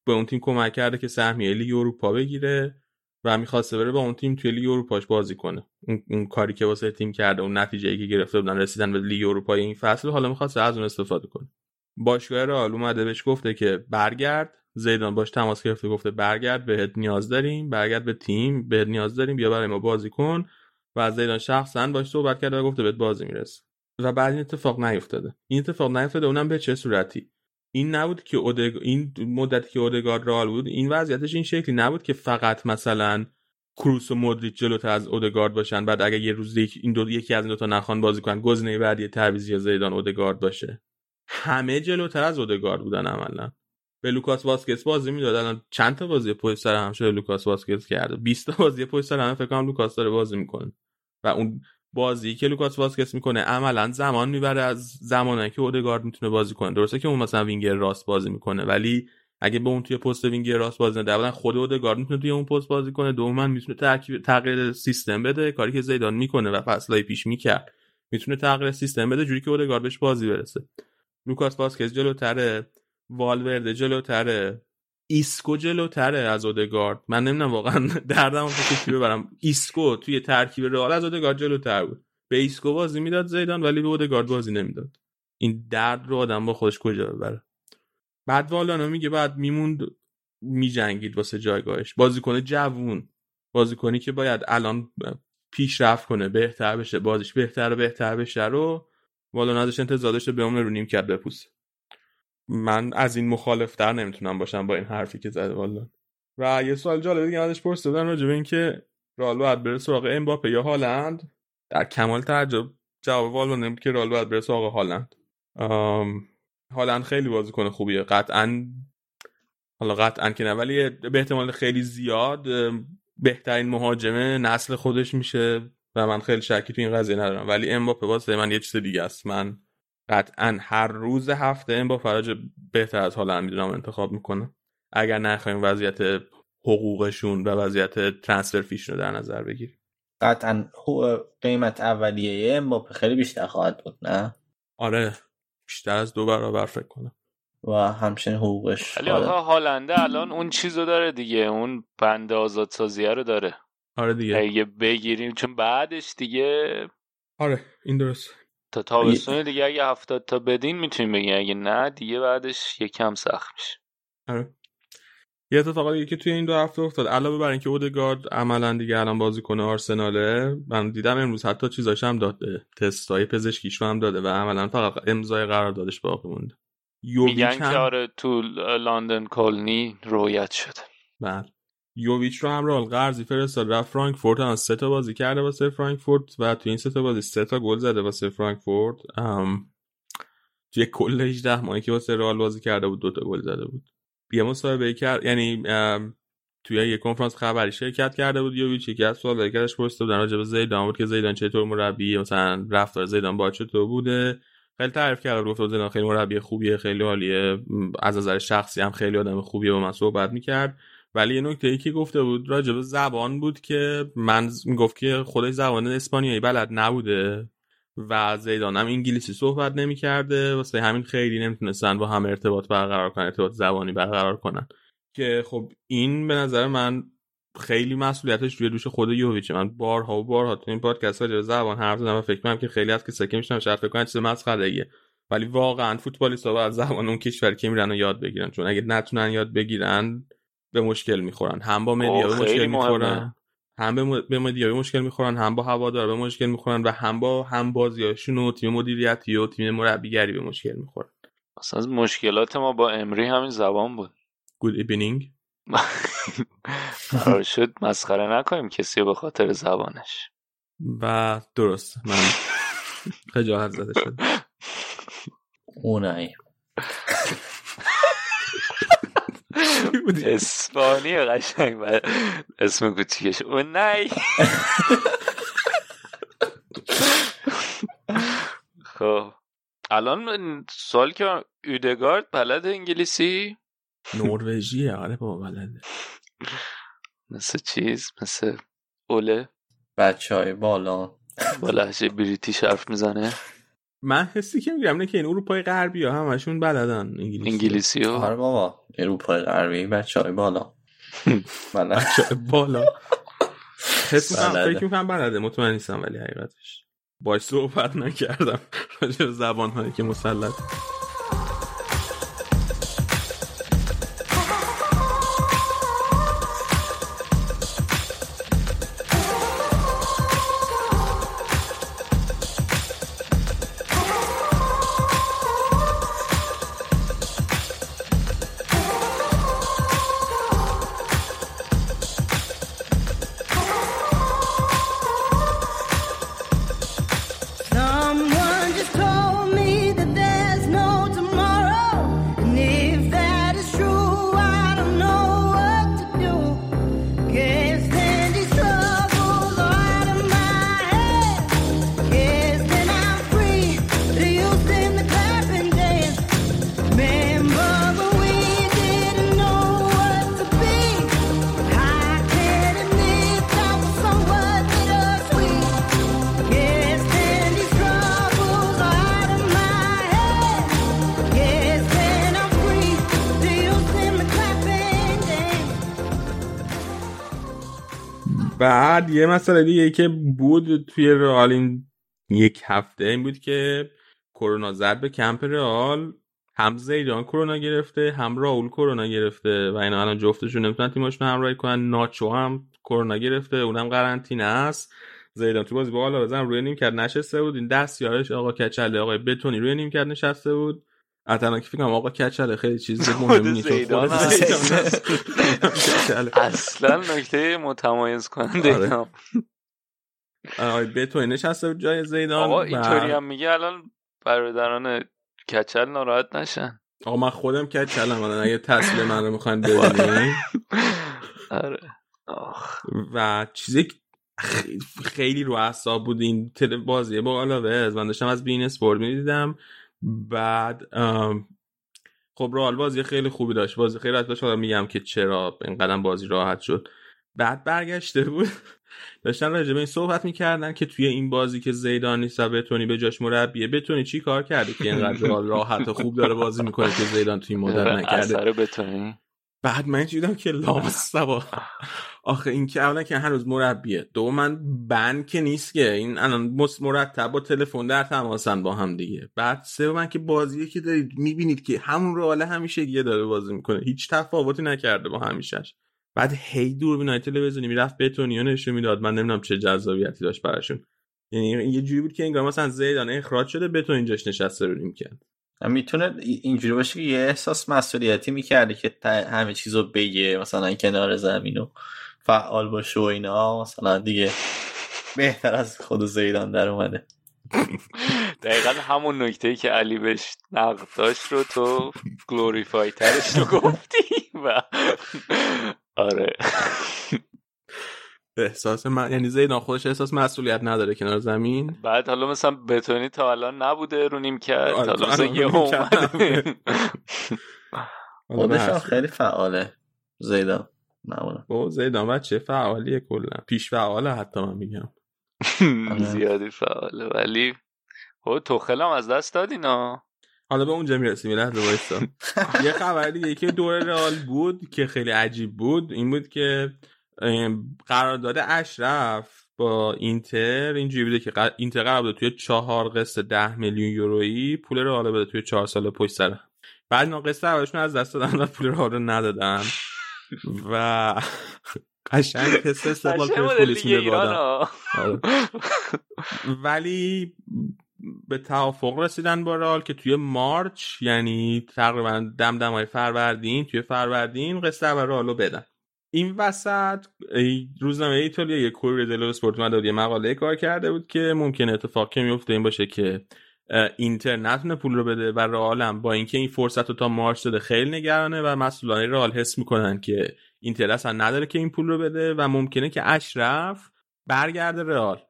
به اون تیم کمک کرده که سهمیه لیگ اروپا بگیره. و می‌خواسته بره با اون تیم توی لیگ اروپاش بازی کنه. اون, اون کاری که واسه تیم کرده اون نتیجه که گرفته بودن رسیدن به لیگ اروپا این فصل حالا می‌خواسته از اون استفاده کنه. باشگاه رئال اومده بهش گفته که برگرد. زیدان باش تماس گرفته گفته برگرد بهت نیاز داریم. برگرد به تیم بهت نیاز داریم. بیا برای ما بازی کن. و زیدان شخصا باش صحبت کرده و گفته بهت بازی می‌رسه. و بعد این اتفاق نیفتاده. این اتفاق نیفتاده اونم به چه صورتی؟ این نبود که اودگ... این مدتی که اودگارد رال بود این وضعیتش این شکلی نبود که فقط مثلا کروس و مودریچ جلوتر از اودگارد باشن بعد اگر یه روز این دو یکی از این دو تا نخوان بازی کنن گزینه بعدی تعویضی زیدان اودگارد باشه. همه جلوتر از اودگارد بودن عملا. به لوکاس واسکس بازی می‌داد الان چند تا بازی پشت سر هم شده لوکاس واسکس کرده؟ 20 تا بازی پشت سر هم فکر کنم لوکاس داره بازی می‌کنه. و اون بازی که لوکاس واسکس می‌کنه. عملا زمان می‌بره از زمانی که اودگارد می‌تونه بازی کنه. درسته که اون مثلا وینگر راست بازی می‌کنه ولی اگه به اون توی پست وینگر راست بازی نده اولا خود اودگارد می‌تونه توی اون پست بازی کنه. دوما می‌تونه ترکیب تغییر سیستم بده کاری که زیدان می‌کنه و فصلای پیش می‌کرد. می‌تونه تغییر سیستم بده جوری که اودگارد بهش بازی برسه. لوکاس واسکس جلوتره والورده جلوتره. ایسکو جلوتره از اودگارد. من نمی‌دونم واقعا دردمو کجا ببرم. ایسکو توی ترکیب رئال از اودگارد جلوتر بود. به ایسکو بازی می‌داد زیدان ولی به اودگارد بازی نمی‌داد. این درد رو آدم با خودش کجا ببره؟ بعد والانا میگه بعد میموند میجنگید واسه جایگاهش. بازیکن جوون. بازیکنی که باید الان پیشرفت کنه بهتر بشه بازیش بهتر و بهتر بشه رو والانا ازش انتظار داشته به رو نیم کرد بپوسه. من از این مخالفتر نمی‌تونم باشم با این حرفی که زده والا. و یه سوال جالب دیگه ازش پرسیدن راجع به اینکه رئال باید بره سراغ امباپه یا هالند؟ در کمال تعجب جواب والو نمید که رئال باید بره سراغ هالند. هالند خیلی بازیکن خوبیه. قطعا حالا قطعا که نه ولی به احتمال خیلی زیاد بهترین مهاجمه نسل خودش میشه و من خیلی شکی تو این قضیه ندارم. ولی امباپه واسه من یه چیز دیگه است. من قطعا هر روز هفته این با فراج بهتر از حالا می‌دونم انتخاب می‌کنه. اگر نخواهیم وضعیت حقوقشون و وضعیت ترانسفر فیش رو در نظر بگیریم. قطعا قیمت اولیه امباپه خیلی بیشتر خواهد بود نه؟ آره بیشتر از دو برابر فکر کنم. و همچنین حقوقش ولی آقا هالنده الان اون چیزو داره دیگه اون بند آزاد سازیه رو داره. آره دیگه. اگه بگیریم چون بعدش دیگه آره این درست تا تابستون دیگه اگه هفتاد تا بدین می‌تونیم بگیم. اگه نه دیگه بعدش یکم سخت میشه. آره. یه اتفاق دیگه که توی این دو هفته افتاد. علاوه بر اینکه اودگارد عملا دیگه الان بازی کنه آرسناله من دیدم امروز حتی چیزاش هم داده تستای پزشکیش رو هم داده و عملا فقط امضای قراردادش باقی مونده. میگن هم... که آره تو لندن کلنی رویت شده. بله. یوویچ رو هم رال قرضی فرستاد رفت فرانکفورت هم سه تا بازی کرده واسه فرانکفورت و تو این سه تا بازی سه تا گل زده واسه فرانکفورت. توی کل 18 ماهی که واسه رئال بازی کرده بود دو تا گل زده بود. یه مصاحبه کرد یعنی توی یه کنفرانس خبری شرکت کرده بود یوویچ یکی از سوال کردش پرسیده بودن راجع به زیدان بود که زیدان چطور مربی مثلا رفتار زیدان با چطور بوده. خیلی تعریف کرد گفت زیدان خیلی مربی خوبیه خیلی عالیه از نظر شخصی هم خیلی آدم خوبیه با من صحبت می‌کرد. ولی یه نکته ای که گفته بود راجع به زبان بود که من می‌گفت که خودش زبان اسپانیایی بلد نبوده و زیدان هم انگلیسی صحبت نمی‌کرده. واسه همین خیلی نمی‌تونستن با هم ارتباط برقرار کنن ارتباط زبانی برقرار کنن. که خب این به نظر من خیلی مسئولیتش روی دوش خود یوویچه من بارها و بارها تو این پادکست راجع زبان حرف زدم و فکر کنم که خیلی از که شاید فکر کنن چیز مسخره ولی واقعا فوتبالیست‌ها باید زبان اون کشور که میرن و یاد بگیرن. چون اگه نتونن یاد بگیرن به مشکل می‌خورن. هم با مدیا به مشکل می‌خورن. هم به مدیا به مشکل می‌خورن هم با هوادار به مشکل می‌خورن و هم با هم بازیاشون و تیم مدیریتی و تیم مربیگری به مشکل می‌خورن. اصلا مشکلات ما با امری همین زبان بود. گود ایبینینگ قرار شد مسخره نکنیم کسی به خاطر زبانش. و درست. من خجالت زده شد اونایی. اسپانی قشنگ اسم کوچیکش اون نه خب. الان سوال که اودگارد بلد انگلیسی؟ نروژیه آره بابا بلده. مثل چیز؟ مثل اوله. بچه های بالا. با لحجه بریتیش حرف می‌زنه. من حسی که میگم نه که این اروپای غربی ها همشون بلدن انگلیسی. انگلیسی ها. آره بابا اروپای غربی بچه های بالا بله بالا. حس می‌کنم بلده. فکر می‌کنم بلده مطمئن نیستم ولی حقیقتش. باش صحبت نکردم. راجع زبان هایی که مسلط. یه مسئله دیگه که بود توی رئال این یک هفته این بود که کرونا زد به کمپ رئال هم زیدان کرونا گرفته هم راول کرونا گرفته و اینا الان جفتشون نمی‌تونن تیمشون همراهی کنن. ناچو هم کرونا گرفته اونم قرنطینه است. زیدان تو بازی بالا بزن روی نیم کرد نشسته بود. این دست یارش آقا کچله آقای بتونی روی نیم کرد نشسته بود. البته که فکر کنم آقا کچله خیلی چیز مهمی نیست. زیدان هست. کچله. اصلا نکته متمایز کننده آره. اینا آقای بتونی نشسته بود جای زیدان آقا اینطوری هم میگه الان برادران کچل ناراحت نشن آقا من خودم کچلم الان اگه تصویر من رو می‌خواین ببینین آره. و چیزی خیلی, خیلی رو اعصاب بود این تل بازی با آلاوز من داشتم از بین اسپورت می‌دیدم بعد خب رئال بازی خیلی خوبی داشت. بازی خیلی راحت داشت. میگم که چرا اینقدر بازی راحت شد. بعد برگشته بود. داشتن راجع به این صحبت می‌کردن که توی این بازی که زیدان نیست و بتونی به جاش مربیه بتونی چی کار کرده که اینقدر راحت و خوب داره بازی می‌کنه که زیدان توی این مدت نکرده؟ اثر بتونی. بعد من چی دیدم که لامصبا آخه این که اولا که هنوز مربیه. دو من بند که نیست که. این الان مرتب با تلفن در تماسن با هم دیگه. بعد سه من که بازیه که دارید می‌بینید که همون رئال همیشه یه داره بازی می‌کنه. هیچ تفاوتی نکرده با همیشهش. بعد هی دوربینای تلویزیونی می‌رفت بتونیو نشون می‌داد. من نمی‌دونم چه جذابیتی داشت براشون. یعنی یه جوری بود که انگار مثلا زیدان اخراج شده بتون اینجاش نشسته رو نیم کرد می‌تونه اینجوری باشه که یه احساس مسئولیتی می‌کرده که همه چیز رو بگه مثلا کنار زمین و فعال باشه و اینا مثلا دیگه بهتر از خود زیدان در اومده. دقیقا همون نکته که علی بهش نقد داشت رو تو گلوریفای ترش رو گفتی و آره. احساس من یعنی زیدان خودش احساس مسئولیت نداره کنار زمین؟ بعد حالا مثلا بتونی تا الان نبوده رو نیم کرد آره، حالا تا مثلا یه اومده. خودش خیلی فعاله زیدان. معمولا. او زیدان بچه فعالیه کلا. پیش فعاله حتی من میگم. زیادی فعاله ولی خب توخل هم از دست دادی نه حالا به اونجا می‌رسیم یه لحظه وایسا. یه خبر دیگه که دور رئال بود که خیلی عجیب بود. این بود که قرارداد اشرف با اینتر اینجوری بوده که قر- اینتر قرار بوده توی چهار قسط ده میلیون یورویی پول رئال بده توی چهار سال پشت سر. بعد اینا قسط اولشون از دست دادن و پول رئال رو ندادن. و قشنگ حس استقلال پرسپولیس میده آدم. آره. ولی به توافق رسیدن با رئال که توی مارچ یعنی تقریبا دمدمای فروردین توی فروردین قسط اول رئالو بدن این وسط ای- روزنامه ایتالیا یه کوری دلو اسپورت بود یه مقاله کار کرده بود که ممکنه اتفاق که میفته این باشه که اینتر نتونه پول رو بده و رئال هم با اینکه این فرصت رو تا مارچ داده خیلی نگرانه و مسئولان رئال حس می‌کنن که اینتر اصلا نداره که این پول رو بده و ممکنه که اشرف برگرده رئال.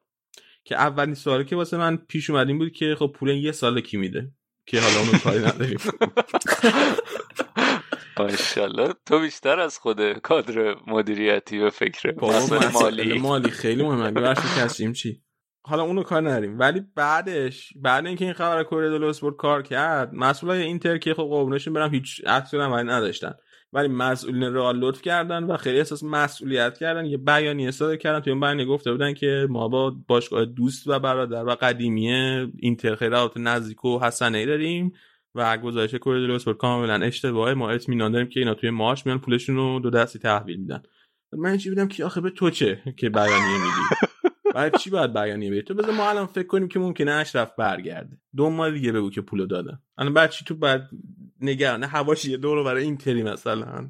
که اولین سوالی که واسه من پیش اومد این بود که خب پول این یه سال کی میده؟ که حالا اونو کاری نداریم. ماشاءالله تو بیشتر از خود کادر مدیریتی و فکر مالی. مالی خیلی مهمه. ببخش کسیم چی؟ حالا اونو کار نداریم. ولی بعدش بعد اینکه این خبر کره دلو اسپورت کار کرد مسئولای اینتر که خب قربونشون برم هیچ اکسیون هم نداشتن. ولی مسئولین رئال لطف کردن و خیلی احساس مسئولیت کردن. یه بیانیه صادر کردن. توی اون بیانیه گفته بودن که ما با باشگاه دوست و برادر و قدیمی اینتر خیلی نزدیک و حسنه داریم و گزارش کره دلو اسپورت کاملا اشتباهه. ما اطمینان داریم که اینا توی مارچ میان پولشون رو دو دستی تحویل میدن. من چی بودم که آخه به تو چه که بیانیه میدی؟ بعد چی باید بیانیه بدی؟ تو بذار ما الان فکر کنیم که ممکنه اشرف برگرده. دو ماه دیگه بگو که پولو دادن الان بعد چی تو بعد نگرانه هواش یه دور رو برای اینتری مثلا.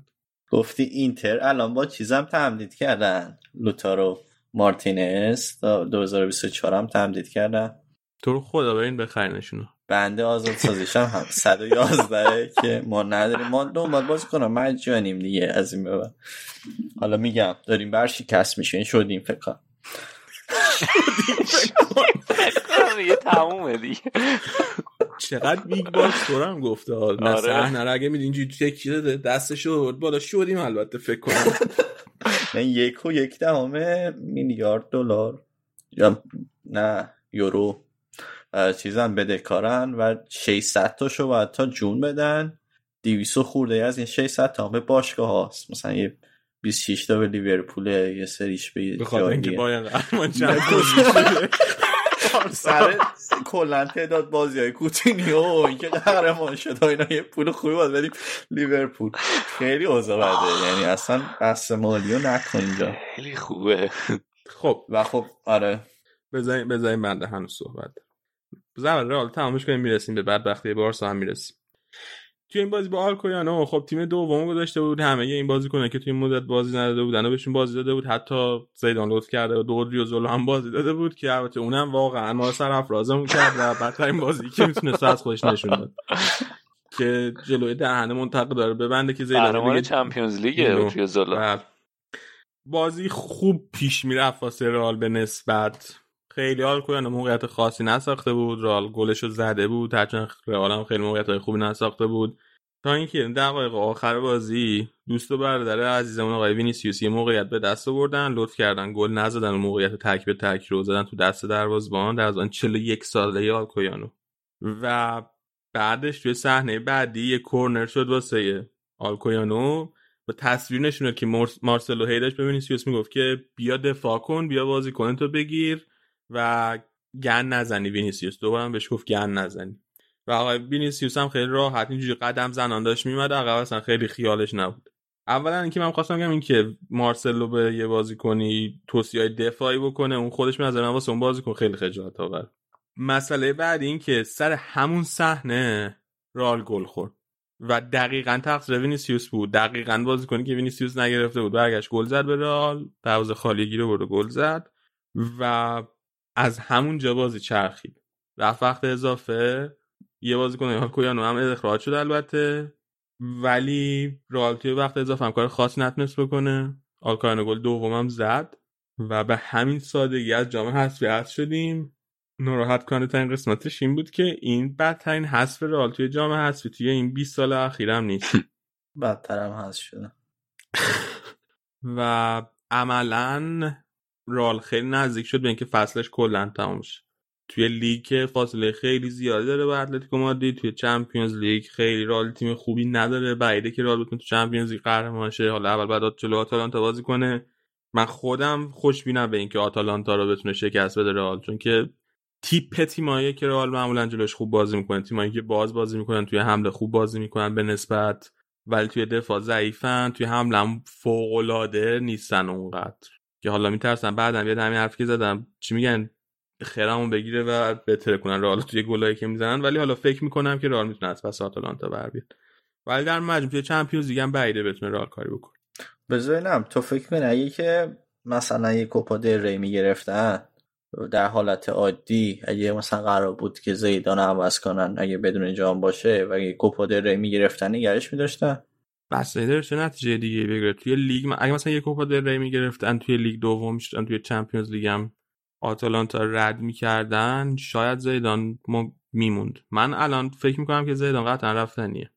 گفتی اینتر؟ الان با چیزم تمدید کردن. لوتارو مارتینز تا 2024 هم تمدید کردن. تو رو خدا برین بخرینشونو بنده آزاد سازیشم هم 111 که ما نداریم. ما دنبال باز کنم. مجانیم دیگه از این ببر حالا میگم داریم برشکست میشین شدیم فکر دیگه. تمومه دیگه. چقدر بیگ باکس دورم گفته ها. نه آره. صحنه رو اگه میدی اینجوری تکی داده دستش رو بالا شدیم البته فکر کنم. نه یک و یک دهم میلیارد دلار. یا نه یورو. اه، چیزن بدهکارن و 600 تاشو باید تا جون بدن. 200 خورده از این 600 تا هم به باشگاه هاست. مثلا یه 26 تا به لیورپول یه سریش به به خاطر جای اینکه قهرمان سر کلا تعداد بازی های کوتینیو و اینکه قهرمان شد و اینا یه پول خوبی باید بدیم. لیورپول خیلی اوضاع بده. یعنی اصلا بحث مالی رو نکن اینجا. خیلی خوبه. خب. و خب آره. بذاریم بذاریم بنده هنوز صحبت. زمان رئال تمامش کنیم می‌رسیم به بدبختی بارسا هم می‌رسیم. توی این بازی با آلکویانو خب تیم دوم گذاشته بود همه این بازی کنه که توی این مدت بازی نداده بودن و بهشون بازی داده بود. حتی زیدان لطف کرده و دودری و زولو هم بازی داده بود که البته اونم واقعا ما سر افرازمون کرد و بدترین بازی که می‌تونست از خودش نشون داد. که جلوی دهنه منطقه داره. ببنده که زیدان دیگه- چمپیونز زولا و بازی خوب پیش می‌رفت واسه رئال به نسبت. خیلی حال کنن موقعیت خاصی نساخته بود. رئال گلش رو زده بود. هرچند رئال هم خیلی موقعیت خوبی نساخته بود. تا اینکه دقایق آخر بازی دوست و برادر عزیزمون آقای وینیسیوس یه موقعیت به دست آوردن. لطف کردن گل نزدن و موقعیت تک به تک رو زدن تو دست دروازه‌بان. در از آن 41 ساله آلکویانو. و بعدش توی صحنه بعدی یه کورنر شد واسه آلکویانو. و تصویر نشونه که مارس- مارسلو هی داشت به وینیسیوس می‌گفت که بیا دفاع کن بیا بازی کن تو بگیر. و گند نزنی وینیسیوس. دوباره هم بهش گفت گند نزنی. و آقای وینیسیوس هم خیلی راحت اینجوری قدم زنان داشت میمد عقب اصلا خیلی خیالش نبود. اولا اینکه من خواستم بگم این که مارسلو به یه بازیکنی توصیه دفاعی بکنه اون خودش نظر من واسه اون بازیکن خیلی خجالت آور مسئله بعد این که سر همون صحنه رئال گل خورد. و دقیقا تقصیر وینیسیوس بود. دقیقا بازیکنی که وینیسیوس نگرفته بود برگشت گل زد به رئال دروازه خالی گیر آورد گل زد. و از همونجا بازی چرخید. رفت وقت اضافه. یه بازیکن آلکویانو هم اخراج شد البته. ولی رئال توی وقت اضافه هم کار خاصی نتونست بکنه. آلکویانو گل دومم زد و به همین سادگی از جام حذفی حذف شدیم. ناراحت کننده ترین قسمتش این بود که این بدترین حذف رئال توی جام حذفی توی این 20 سال اخیرم نیست. بدترم هست شده. و عملا رئال خیلی نزدیک شد به اینکه فصلش کلا تموم شه. توی لیگ فاصله خیلی زیادی داره با اتلتیکو مادرید توی Champions League خیلی رئال تیم خوبی نداره. بعیده که رئال بتونه تو Champions League قهرمان شه حالا اول باید جلو آتالانتا بازی کنه. من خودم خوشبینم به اینکه آتالانتا رو بتونه شکست بده رئال چون که تیپ تیمایی که رئال معمولا جلوش خوب بازی می‌کنه تیمایی که باز بازی می‌کنن توی حمله خوب بازی می‌کنن به نسبت ولی توی دفاع ضعیفن توی حمله فوق العاده نیستن اونقدر. که حالا میترسن بعدم یاد همین حرفی که زدم چی میگن خرمون بگیره و بهتره کنن. رئال توی گلایی که می‌زنن ولی حالا فکر می‌کنم که رئال می‌تونه از پس آتالانتا بر بیاد. ولی در مجموع توی چمپیونز لیگ هم بعیده بتونه رئال کاری بکنه. بذارینم تو فکر کنی اگه که مثلا یه کوپا دل ری می‌گرفتن در حالت عادی اگه مثلا قرار بود که زیدان عوض کنن اگه بدون جام باشه و اگه کوپا دل ری می‌گرفتن نگرش میداشتن؟ بسته چه نتیجه دیگه بگیره؟ توی لیگ اگه مثلا یه کوپا دل ری می‌گرفتن توی لیگ دوم می‌شدن توی چمپیونز لیگ هم آتالانتا رد می‌کردن شاید زیدان میموند. من الان فکر می‌کنم که زیدان قطعا رفتنیه.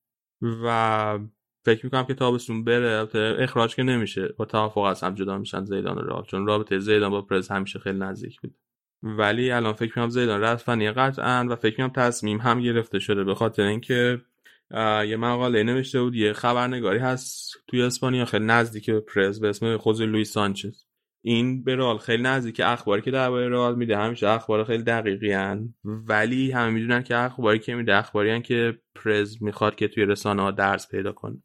و فکر می‌کنم که تابستون بره اخراج که نمیشه. با توافق از هم جدا میشن زیدان و رئال چون رابطه زیدان با پرز همیشه خیلی نزدیک بود. ولی الان فکر می‌کنم زیدان رفتنیه قطعا و فکر می‌کنم تصمیم هم گرفته شده به خاطر اینکه یه مقاله نوشته بود یه خبرنگاری هست توی اسپانیا خیلی نزدیک پرز به اسم خوز لوئیس سانچز. این به رئال خیلی نزدیک اخباری که درباره رئال میده. همیشه اخبار خیلی دقیقی هن. ولی همه می‌دونن که اخباری که میده اخباری هن که پرز می‌خواد که توی رسانه ها درس پیدا کنه.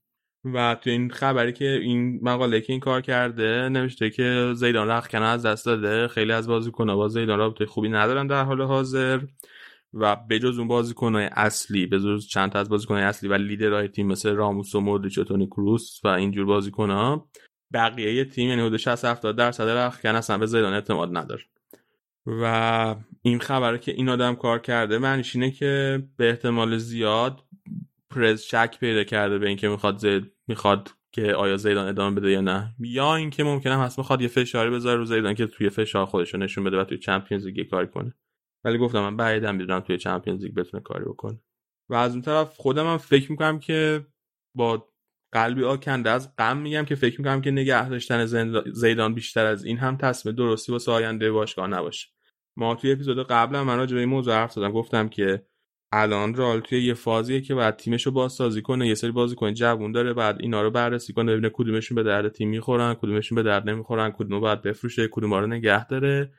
و تو این خبری که این مقاله که این کار کرده نوشته که زیدان رختکن از دست داده. خیلی از بازیکن‌ها با زیدان رابطه خوبی ندارن در حال حاضر. و بجز اون بازیکن‌های اصلی بجز چند تا از بازیکن‌های اصلی و لیدرهای تیم مثل راموس و مودریچ و تونی کروس و اینجور بازیکن‌ها بقیه تیم یعنی حدود 60 70 درصد رختکن اصلا به زیدان اعتماد نداره. و این خبره که این آدم کار کرده معنیش اینه که به احتمال زیاد پرز شک پیدا کرده به اینکه می‌خواد زید می‌خواد که آیا زیدان ادامه بده یا نه. یا اینکه ممکنه هست می‌خواد یه فشاری بذاره رو زیدان که توی فشار خودش نشون بده و توی چمپیونز لیگ کاری کنه. ولی گفتم من بعیدم می‌دونم توی چمپیونز لیگ بتونه کاری بکنه. و از اون طرف خودم هم فکر می‌کنم که با قلبی آکنده از غم میگم که فکر می‌کنم که نگه داشتن زیدان بیشتر از این هم تصمیم درستی واسه آینده باشگاه نباشه. ما توی اپیزود قبلا من راجع به این موضوع حرف زدم. گفتم که الان رال توی یه فازیه که بعد تیمش رو بازسازی کنه یه سری بازیکن جوون داره بعد اینا رو بررسی کنه ببینه کدومشون به درد تیم می‌خورن کدومشون به درد نمی‌خورن کدوم باید بفروشه کدوم رو نگه داره.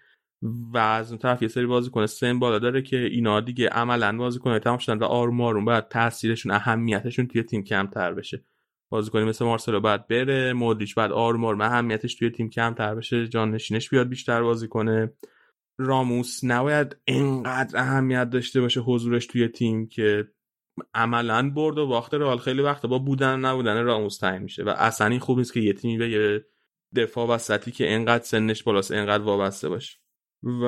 و از اون طرف یه سری بازیکن سن بالا داره که اینا دیگه عملا بازیکن تمام شدن و آروم آروم باید تاثیرشون اهمیتشون توی تیم کمتر بشه. بازیکنی مثل مارسلو بعد بره مودریچ بعد آروم آروم اهمیتش توی تیم کمتر بشه جان نشینش بیاد بیشتر بازی کنه راموس نباید انقدر اهمیت داشته باشه حضورش توی تیم که عملا برد و باخت رئال. خیلی وقت با بودن نبودن راموس تعیین میشه و اصلا این خوب نیست که یه تیمی به یه دفاع وسطی که انقدر سنش بالاست انقدر وابسته باشه. و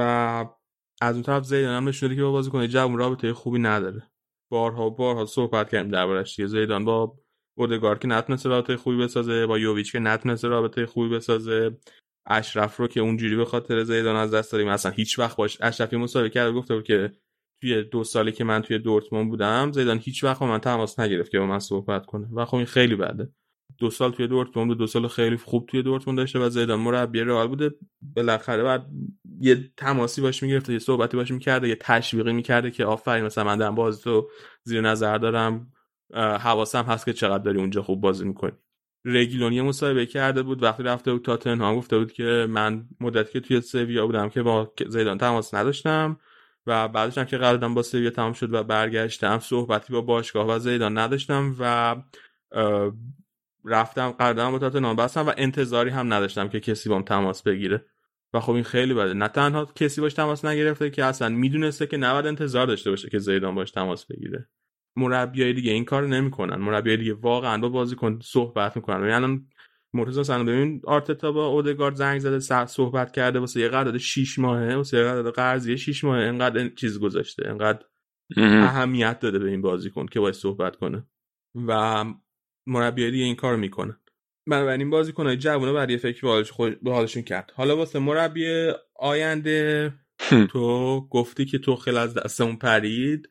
از اون طرف زیدان هم نشون که با بازیکن جوون رابطه خوبی نداره. بارها بارها صحبت کردیم دربارش دیگه. زیدان با اودگار که نتونسته رابطه خوبی بسازه با یوویچ که نتونسته رابطه خوبی بسازه. اشرف رو که اونجوری به خاطر زیدان از دست دادیم. اصلا هیچ وقت باش اشرفی مسابقه کرد گفته بود که توی دو سالی که من توی دورتموند بودم زیدان هیچ وقت با من تماس نگرفت که با من صحبت کنه. و خب این خیلی بده. دو سال توی دورتموند دو سال خیلی خوب توی دورتموند داشته و زیدان مربی رئال بوده. بالاخره بعد یه تماسی باش می‌گرفته یه صحبتی باش می‌کرده یه تشویقی می‌کرده که آفرین مثلا من بازی تو زیر نظر دارم. حواسم هست که چقدر داری اونجا خوب بازی می‌کنی. رگیلونی مصاحبه کرده بود وقتی رفته بود تاتنهام گفته بود که من مدت که توی سویا بودم که با زیدان تماس نداشتم و بعدش هم که قراردادم با سویا تمام شد و برگشتم صحبتی با باشگاه و زیدان نداشتم و رفتم قراردادم با تاتنهام بستم و انتظاری هم نداشتم که کسی بام تماس بگیره. و خب این خیلی بده. نه تنها کسی باش تماس نگرفته که اصلا می‌دونسته که نباید انتظار داشته باشه که زیدان باش تماس بگیره. مربیای دیگه این کار نمی‌کنن. مربیای دیگه واقعا با بازیکن صحبت می‌کنن. یعنی الان مرتضی سن ببین آرتتا با اودگارد زنگ زده صحبت کرده واسه یه قرارداد 6 ماهه واسه یه قرارداد قرضی 6 ماهه. انقدر چیز گذاشته انقدر اهمیت داده به این بازیکن که باید صحبت کنه. و مربیای دیگه این کار می‌کنن. بنابراین بازیکنای جوونه برای فکر به حالشون کرد. حالا واسه مربی آینده تو گفتی که تو خیلی از دستمون پرید.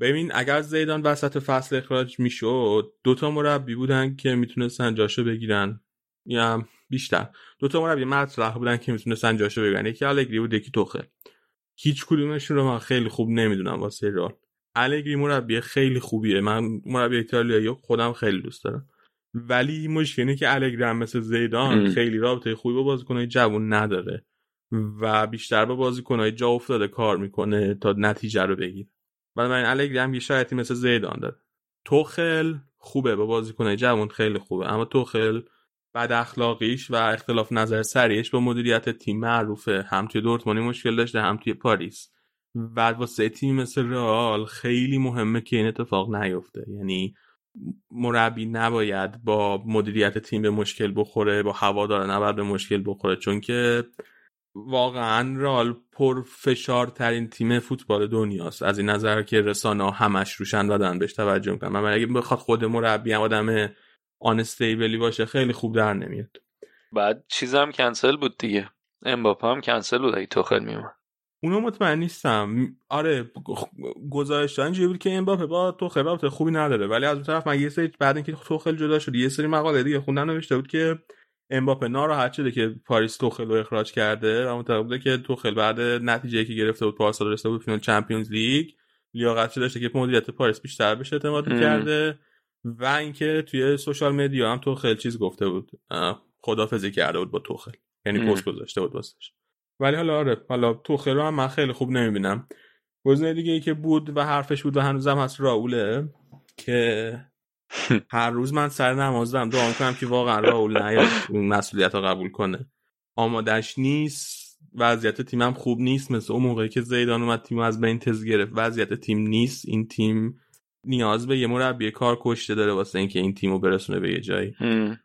ببین اگر زیدان وسط فصل اخراج می‌شد دوتا مربی بودن که می‌تونستن جاشو بگیرن. یا بیشتر. دوتا مربی مطرح بودن که می‌تونستن جاشو بگیرن. یکی الگری بود یکی توخل. هیچ کدومشون رو من خیلی خوب نمی‌دونم واسه رئال الگری مربی خیلی خوبیه. من مربی ایتالیایی خودم خیلی دوست دارم. ولی مشکلی که الگری هم مثل زیدان خیلی رابطه خوبی با بازیکنهای جوون نداره و بیشتر با بازیکنهای جا افتاده کار می‌کنه تا نتیجه رو بگیره. بنابراین الگری هم یه شرایطی مثل زیدان داره. توخل خوبه با بازیکنای جوان خیلی خوبه. اما توخل بد اخلاقیش و اختلاف نظر سریعش با مدیریت تیم معروفه. هم توی دورتموندی مشکل داشته هم توی پاریس. و واسه تیم مثل رئال خیلی مهمه که این اتفاق نیفته. یعنی مربی نباید با مدیریت تیم به مشکل بخوره با هوادار نباید به مشکل بخوره چون که واقعا رال پر فشار ترین تیم فوتبال دنیاست. از این نظر که رسانه ها همش روشن و بهش توجه می‌کنن من اگه بخواد خود مربی هم آدم آنستیبلی باشه خیلی خوب در نمیاد. بعد چیزم کنسل بود دیگه. امباپه هم کنسل بود اگه توخل میومد. اونو مطمئن نیستم. آره گزارش اینجوری بود که امباپه با توخل رابطه خوبی نداره. ولی از اون طرف من یه سری بعد اینکه توخل جدا شد یه سری مقاله دیگه خوندم نوشته بود که امباپه ناراحت شده که پاریس توخل رو اخراج کرده و معتقد بوده که توخل بعد نتیجه که گرفته بود پارسال رسیده بود فینال Champions League لیاقت داشته که مدیریت پاریس بیشتر بهش اعتماد کرده و اینکه توی social media هم توخل چیز گفته بود. خداحافظی کرده بود با توخل. یعنی پست گذاشته بود واسش. ولی حالا آره حالا توخل رو هم من خیلی خوب نمی‌بینم. گزینه دیگه ای که بود و حرفش بود و هنوزم هست راوله که هر روز من سر نماز دارم دعا کنم که واقعا راول نیاد اون مسئولیت رو قبول کنه. آمادش نیست وضعیت تیمم خوب نیست مثل اون موقعی که زیدان اومد تیم از بین تز گرفت. وضعیت تیم نیست این تیم نیاز به یه مربی کار کشته داره واسه اینکه این تیمو برسونه به یه جایی.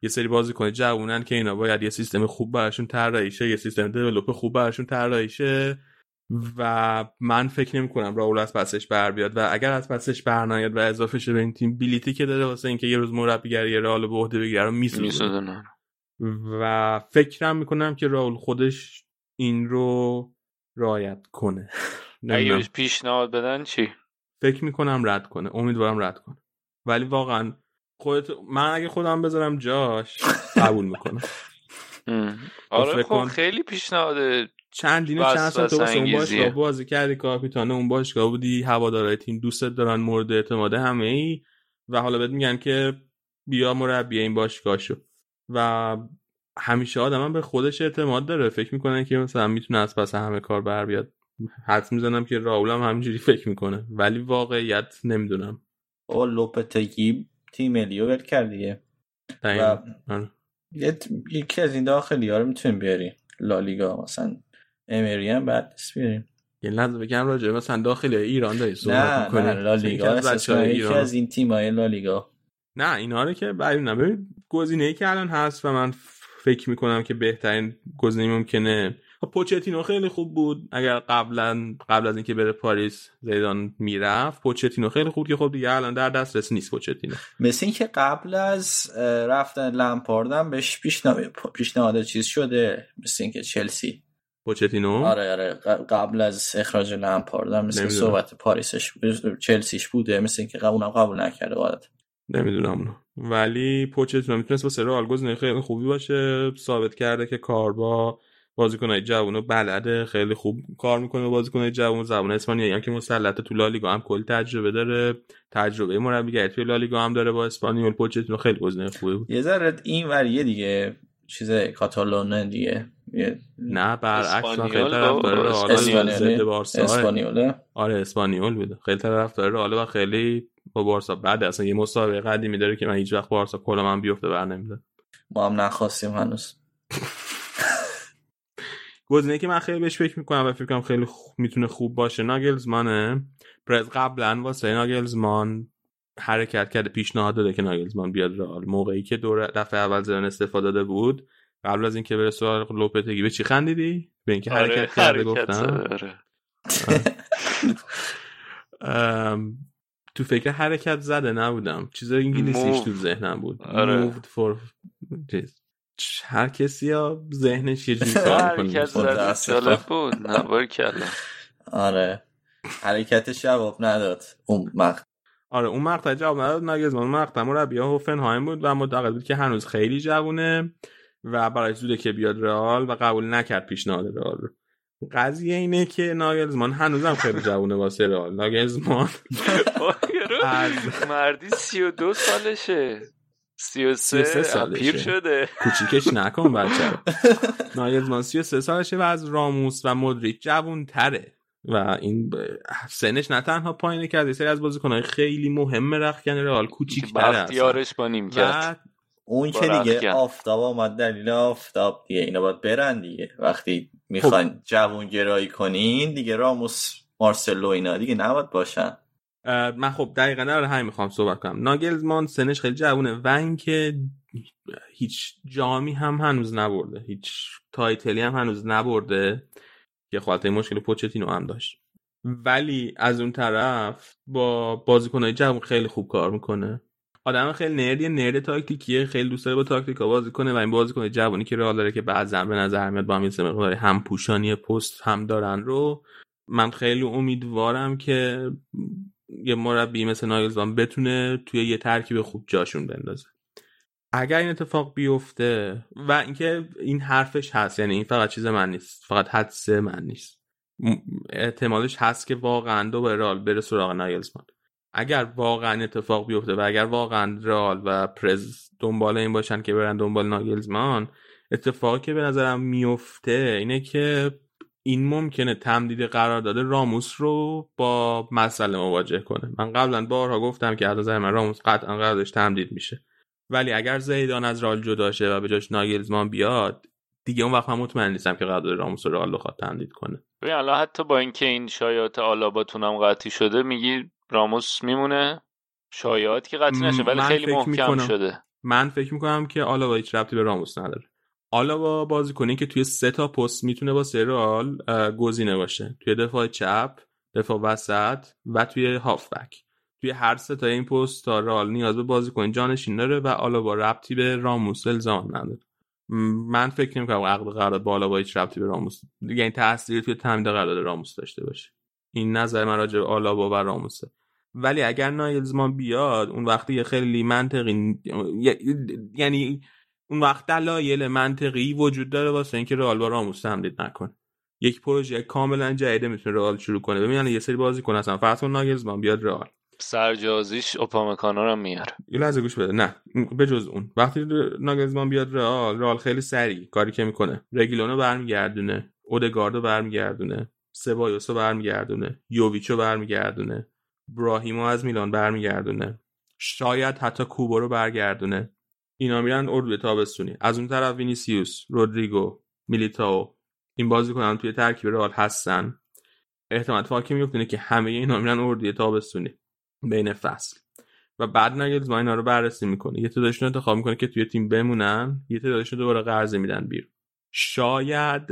یه سری بازیکن جوونن که اینا باید یه سیستم خوب براشون طراحی شه یه سیستم دیولپ خوب براشون طراحی شه و من فکر نمی کنم راول از پسش بر بیاد و اگر از پسش بر نیاد و اضافه شه به این تیم بیلیتی که داره واسه اینکه یه روز مربیگری رئال به عهده بگیره میسوزونه. و فکرم می‌کنم که راول خودش این رو رعایت کنه. اگه پیشنهاد بدن چی؟ فکر می‌کنم رد کنه. امیدوارم رد کنه. ولی واقعا خودت من اگه خودم بذارم جاش قبول می‌کنم. آره خب خیلی پیشنهاد چندین و چند سال تو اون باشگاه بازی کردی کاپیتان اون باشگاه بودی هوادارهای تیم دوستت دارن مورد اعتماد همه ای و حالا بهت میگن که بیا مربی این باشگاه شو و همیشه آدم به خودش اعتماد داره. فکر می‌کنه که مثلا می‌تونه از پس همه کار بر بیاد. حد می‌زنم که راول هم همینجوری فکر می‌کنه. ولی واقعیت نمی‌دونم. او لوپتگی تیم ملیو ول کرد دیگه. و یکی از این داخلی ها رو می‌تونیم بیاری. لالیگا مثلا امری هم بعد بیاریم. یه لحظه بگم راجع مثلا داخلی ایران داری صحبت می‌کنی؟ نه لالیگا یکی از این تیم‌های لالیگا نه اینا رو که بعد ببین گزینه‌ای که الان هست و من فکر می‌کنم که بهترین گزینه ممکنه پوچتینو خیلی خوب بود. اگر قبلا قبل از اینکه بره پاریس زیدان می‌رفت پوچتینو خیلی خوب که خب دیگه الان در دسترس نیست پوچتینو. مثل اینکه قبل از رفتن لمپاردم بهش پیشنهاد چیز شده مثل اینکه چلسی. پوچتینو؟ آره آره. قبل از اخراج لمپاردم مثل صحبت پاریسش چلسیش بوده مثل اینکه اونم قبول نکرده عادت نمی‌دونم ولی پوچتینو می‌تونست واسه رئال گزینه خیلی خوبی باشه. ثابت کرده که کار با بازیکنای جوونو بلده خیلی خوب کار می‌کنه بازیکنای جوون زبان اسپانیایی هم که مسلط تو لالیگا هم کلی تجربه داره. تجربه مربیگری توی لالیگا هم داره با اسپانیول پوچتینو خیلی گزینه خوبه بود. یه ذره این وریه دیگه چیز کاتالونه دیگه. نه برعکس خیلی طرفدار رئال بارسا. اسپانیوله. آره اسپانیول بود خیلی طرفدار. رئال و خیلی با بارسا بعد اصلا یه مسابقه قدیمی داره که من هیچ وقت بارسا کلا من بیفته بر نمیده ما هم نخواستیم هنوز. گزینه که من خیلی بهش فکر می‌کنم و فکر کنم خیلی خوب می‌تونه خوب باشه ناگلزمانه. پرز قبلا واسه ناگلزمان حرکت کرده پیشنهاد داده که ناگلزمان بیاد رئال. موقعی که دور دفعه اول زدن استفاده داده بود قبل از اینکه بره سوال لوپتگی. به چی خندیدی؟ به اینکه آره، حرکت کرده گفتم. تو فکر حرکت زده نبودم. چیز انگلیسیش تو ذهنم بود. آره. moved for هر کسی ها ذهنش یه جوری کار حرکت جالب بود. کلا. آره. حرکتش جواب نداد. اون مقطع آره اون مقطع جواب نداد نگزمان اون مقطع مربی هوفنهایم بود و معتقد بود که هنوز خیلی جوونه و برای زوده که بیاد رئال و قبول نکرد پیشنهاد رئال رو. قضیه اینه که ناگلزمان هنوزم خیلی جوونه واسه رئال. ناگلزمان از مردی سی و دو سالشه. سی و سه پیر شده. کوچیکش نکن بچه ناگلزمان سی و سه سالشه و از راموس و مدریک جوون تره و این سنش نه تنها پایینه کرده سری از بازیکنهای خیلی مهم رخکن رئال کوچیک تره بختیارش با نیم کرد. اون که دیگه. آفتاب آمد دلیل آفتاب دیگه. اینا باید برن دیگه. وقتی می‌خواین جوون گرایی کنین دیگه راموس مارسلو اینا دیگه نباید باشن. من خب دقیقا در همین می‌خوام صحبت کنم. ناگلزمان سنش خیلی جوونه و اینکه هیچ جامی هم هنوز نبرده. هیچ تایتلی هم هنوز نبرده که خالطه مشکل پوچتینو هم داشت. ولی از اون طرف با بازیکنهای جوون خیلی خوب کار می‌کنه. آدم خیلی نردیه نرد تاکتیکیه خیلی دوست داره با تاکتیکا بازی کنه و این بازیکن جوونی که رئال داره که بعضا به نظر میاد با هم یه هم پوشانی پست هم دارن رو من خیلی امیدوارم که یه مربی مثل ناگلزمان بتونه توی یه ترکیب خوب جاشون بندازه. اگر این اتفاق بیفته و اینکه این حرفش هست یعنی این فقط چیز من نیست فقط حدس من نیست. احتمالش هست که واقعا دو به رئال بره سراغ ناگلزمان اگر واقعا اتفاق بیفته و اگر واقعا رئال و پرز دنبال این باشن که برن دنبال ناگلزمان اتفاقی که به نظرم میفته اینه که این ممکنه تمدید قرارداد راموس رو با مسئله مواجه کنه. من قبلا بارها گفتم که از نظر من راموس قطعا قراردادش تمدید میشه. ولی اگر زیدان از رئال جدا شه و به جاش ناگلزمان بیاد دیگه اون وقت من مطمئن نیستم که قرارداد راموس رو رئال بخواد تمدید کنه. ببین الان حتی با اینکه این شایعات آلاباتون هم قطعی شده میگی راموس میمونه؟ شایعات که قطعی نشه ولی خیلی محکم می‌کنم. شده. من فکر می‌کنم که آلاوا هیچ ربطی به راموس نداره. آلاوا بازیکنی که توی سه تا پست می‌تونه با اه، گزینه باشه. توی دفاع چپ دفاع وسط و توی هافبک. توی هر سه تا این پست تا رئال نیاز به بازیکن جانشین داره و آلاوا ربطی به راموس الزام نداره. من فکر نمی‌کنم عقد قرارداد با آلاوا هیچ ربطی به راموس یعنی تأثیری توی تمدید قرارداد راموس داشته باشه. این نظر من راجع به آلاوا و راموسه. ولی اگر نایلزمان بیاد اون وقتی خیلی منطقی یعنی اون وقت دلایل منطقی وجود داره واسه اینکه رئال با راموس تمدید نکنه. یک پروژه کاملا جدیده می‌تونه رئال شروع کنه. ببین الان یه سری بازیکن هستن فرض کن ناگلزمان بیاد رئال. سرجازیش اوپامکانو رو میاره. یه لحظه گوش بده. نه به جز اون. وقتی ناگلزمان بیاد رئال رئال خیلی سریع کاری که می‌کنه. رگیلونو برمیگردونه اودگاردو برمیگردونه سبایوسو برمیگردونه یوویچو برمیگردونه براهیمو از میلان برمیگردونه. شاید حتی کوبو رو برگردونه. اینا میرن اردوی تابستونی. از اون طرف وینیسیوس رودریگو میلیتاو این بازیکنان توی ترکیب رئال هستن. احتمال اتفاقی که میفته اینه که همه اینا میرن اردوی تابستونی بین فصل. و بعد ناگلزمان اینا رو بررسی می‌کنه. یه تعدادشون انتخاب می‌کنه که توی تیم بمونن. یه تعدادشون دوباره قرضه میدن بیرون. شاید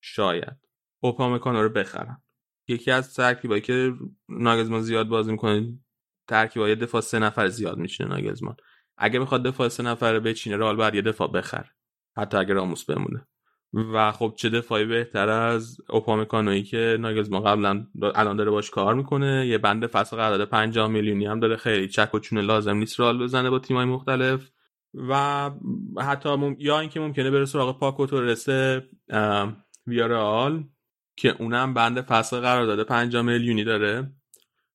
شاید اوپامکانو رو بخرن. یکی از ترکیبایی که ناگلزمان زیاد بازی می‌کنه ترکیبای دفاع سه نفر زیاد میشینه ناگلزمان اگه بخواد دفاع سه نفره بچینه رئال بعد یه دفاع بخره. حتی اگه راموس بمونه. و خب چه دفاعی بهتر از اوپامکانویی که ناگلزمان قبلا الان داره باش کار می‌کنه. یه بند فصل قرارداد 50 میلیونی هم داره. خیلی چک و چونه لازم نیست رئال بزنه با تیمای مختلف. و حتی مم... یا اینکه ممکنه بره سراغ پاکو تورس ویارال که اونم بند فصل قرارداد 50 میلیونی داره.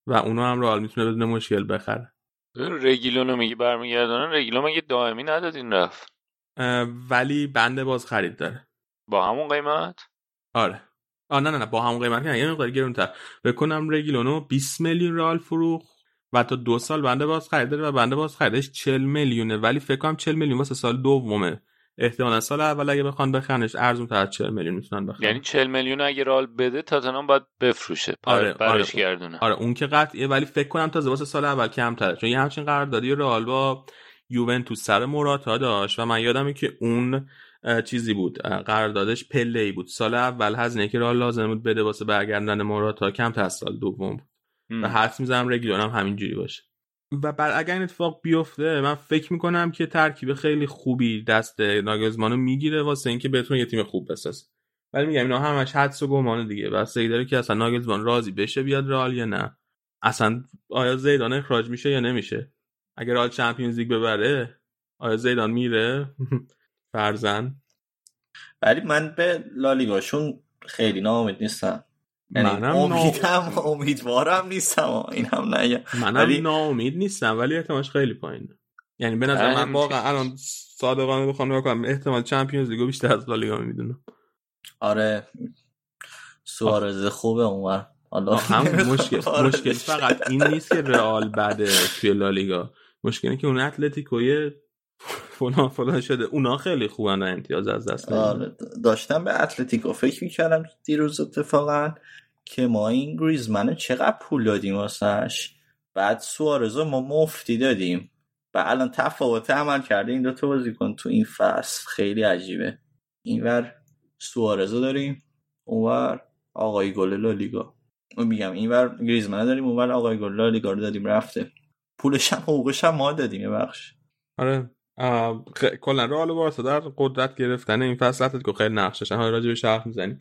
و اونو هم رئال می‌تونه بدون مشکل بخره. رگیلونو میگی برمیگردونن رگیلون مگه دائمی ندادین رفت؟ ولی بند باز خرید داره. با همون قیمت؟ آره. آه نه نه نه با همون قیمت نه، یه مقدار گرونتر. بکنم رگیلونو 20 میلیون رئال فروخت و تا دو سال بنده باز خرید داره و بنده باز خریدش 40 میلیونه. ولی فکر کنم 40 میلیون واسه سال دومه. احتمالا سال اول اگه بخوان بخرنش ارزون تر از 40 میلیون می‌تونن بخرن. یعنی 40 میلیون اگه رال بده تاتنهام باید بفروشه پر آره، برش آره. گردونه. آره اون که قطعیه ولی فکر کنم تا واسه سال اول کمتره. چون یه همچین قراردادی رئال با یوونتوس سر موراتا داشت و من یادمه که اون چیزی بود قراردادش پله ای بود. سال اول هزینه که رئال لازم بود بده واسه برگردن موراتا کمتر از سال دوم بود. و حدس می‌زنم رگیلون هم همینجوری باشه. و بعد اگر این اتفاق بیفته من فکر می‌کنم که ترکیب خیلی خوبی دست ناگلزمانو می‌گیره واسه اینکه بتونه یه تیم خوب بسازه. ولی میگم اینا همش حدس و گمانه دیگه و داره که اصلا ناگلزمان راضی بشه بیاد رئال یا نه. اصلا آیا زیدان اخراج میشه یا نمیشه؟ اگر رئال چمپیونز لیگ ببره آیا زیدان میره؟ فرزن. ولی من به لالیگاشون خیلی ناامید نیستم. منم امیدم امیدوارم نیستم این هم نه منم ولی- ناامید نیستم ولی احتمالش خیلی پایینه. یعنی به نظر من واقعا الان صادقانه بخوام کنم احتمال چمپیونز لیگو بیشتر از لالیگا می‌دونم. آره. سوارز خوبه اونور. حالا هم مشکل. مشکل فقط این نیست که رئال بده توی لالیگا مشکلی که اون اتلتیکوی فلان فلان شده. اونا خیلی خوبن و امتیاز از دست. آره داشتم به اتلتیکو فکر می‌کردم دیروز اتفاقا که ما این گریزمن چقدر پول دادیم واسش. بعد سوارزو ما مفتی دادیم. و الان تفاوت عمل کرده. این دوتا بازیکن تو این فصل. خیلی عجیبه. اینور سوارزو داریم. اونور آقای گل لالیگا. من میگم اینور گریزمن داریم. اونور آقای گل لالیگا رو دادیم. رفته. پولش هم حقوقش هم ما دادیم. یه بخش. آره. کلا رئال بارسا در قدرت گرفتن این فصل. اتلتیکو خیلی نقش داشتن حالا راجع به شرح می‌زنیم.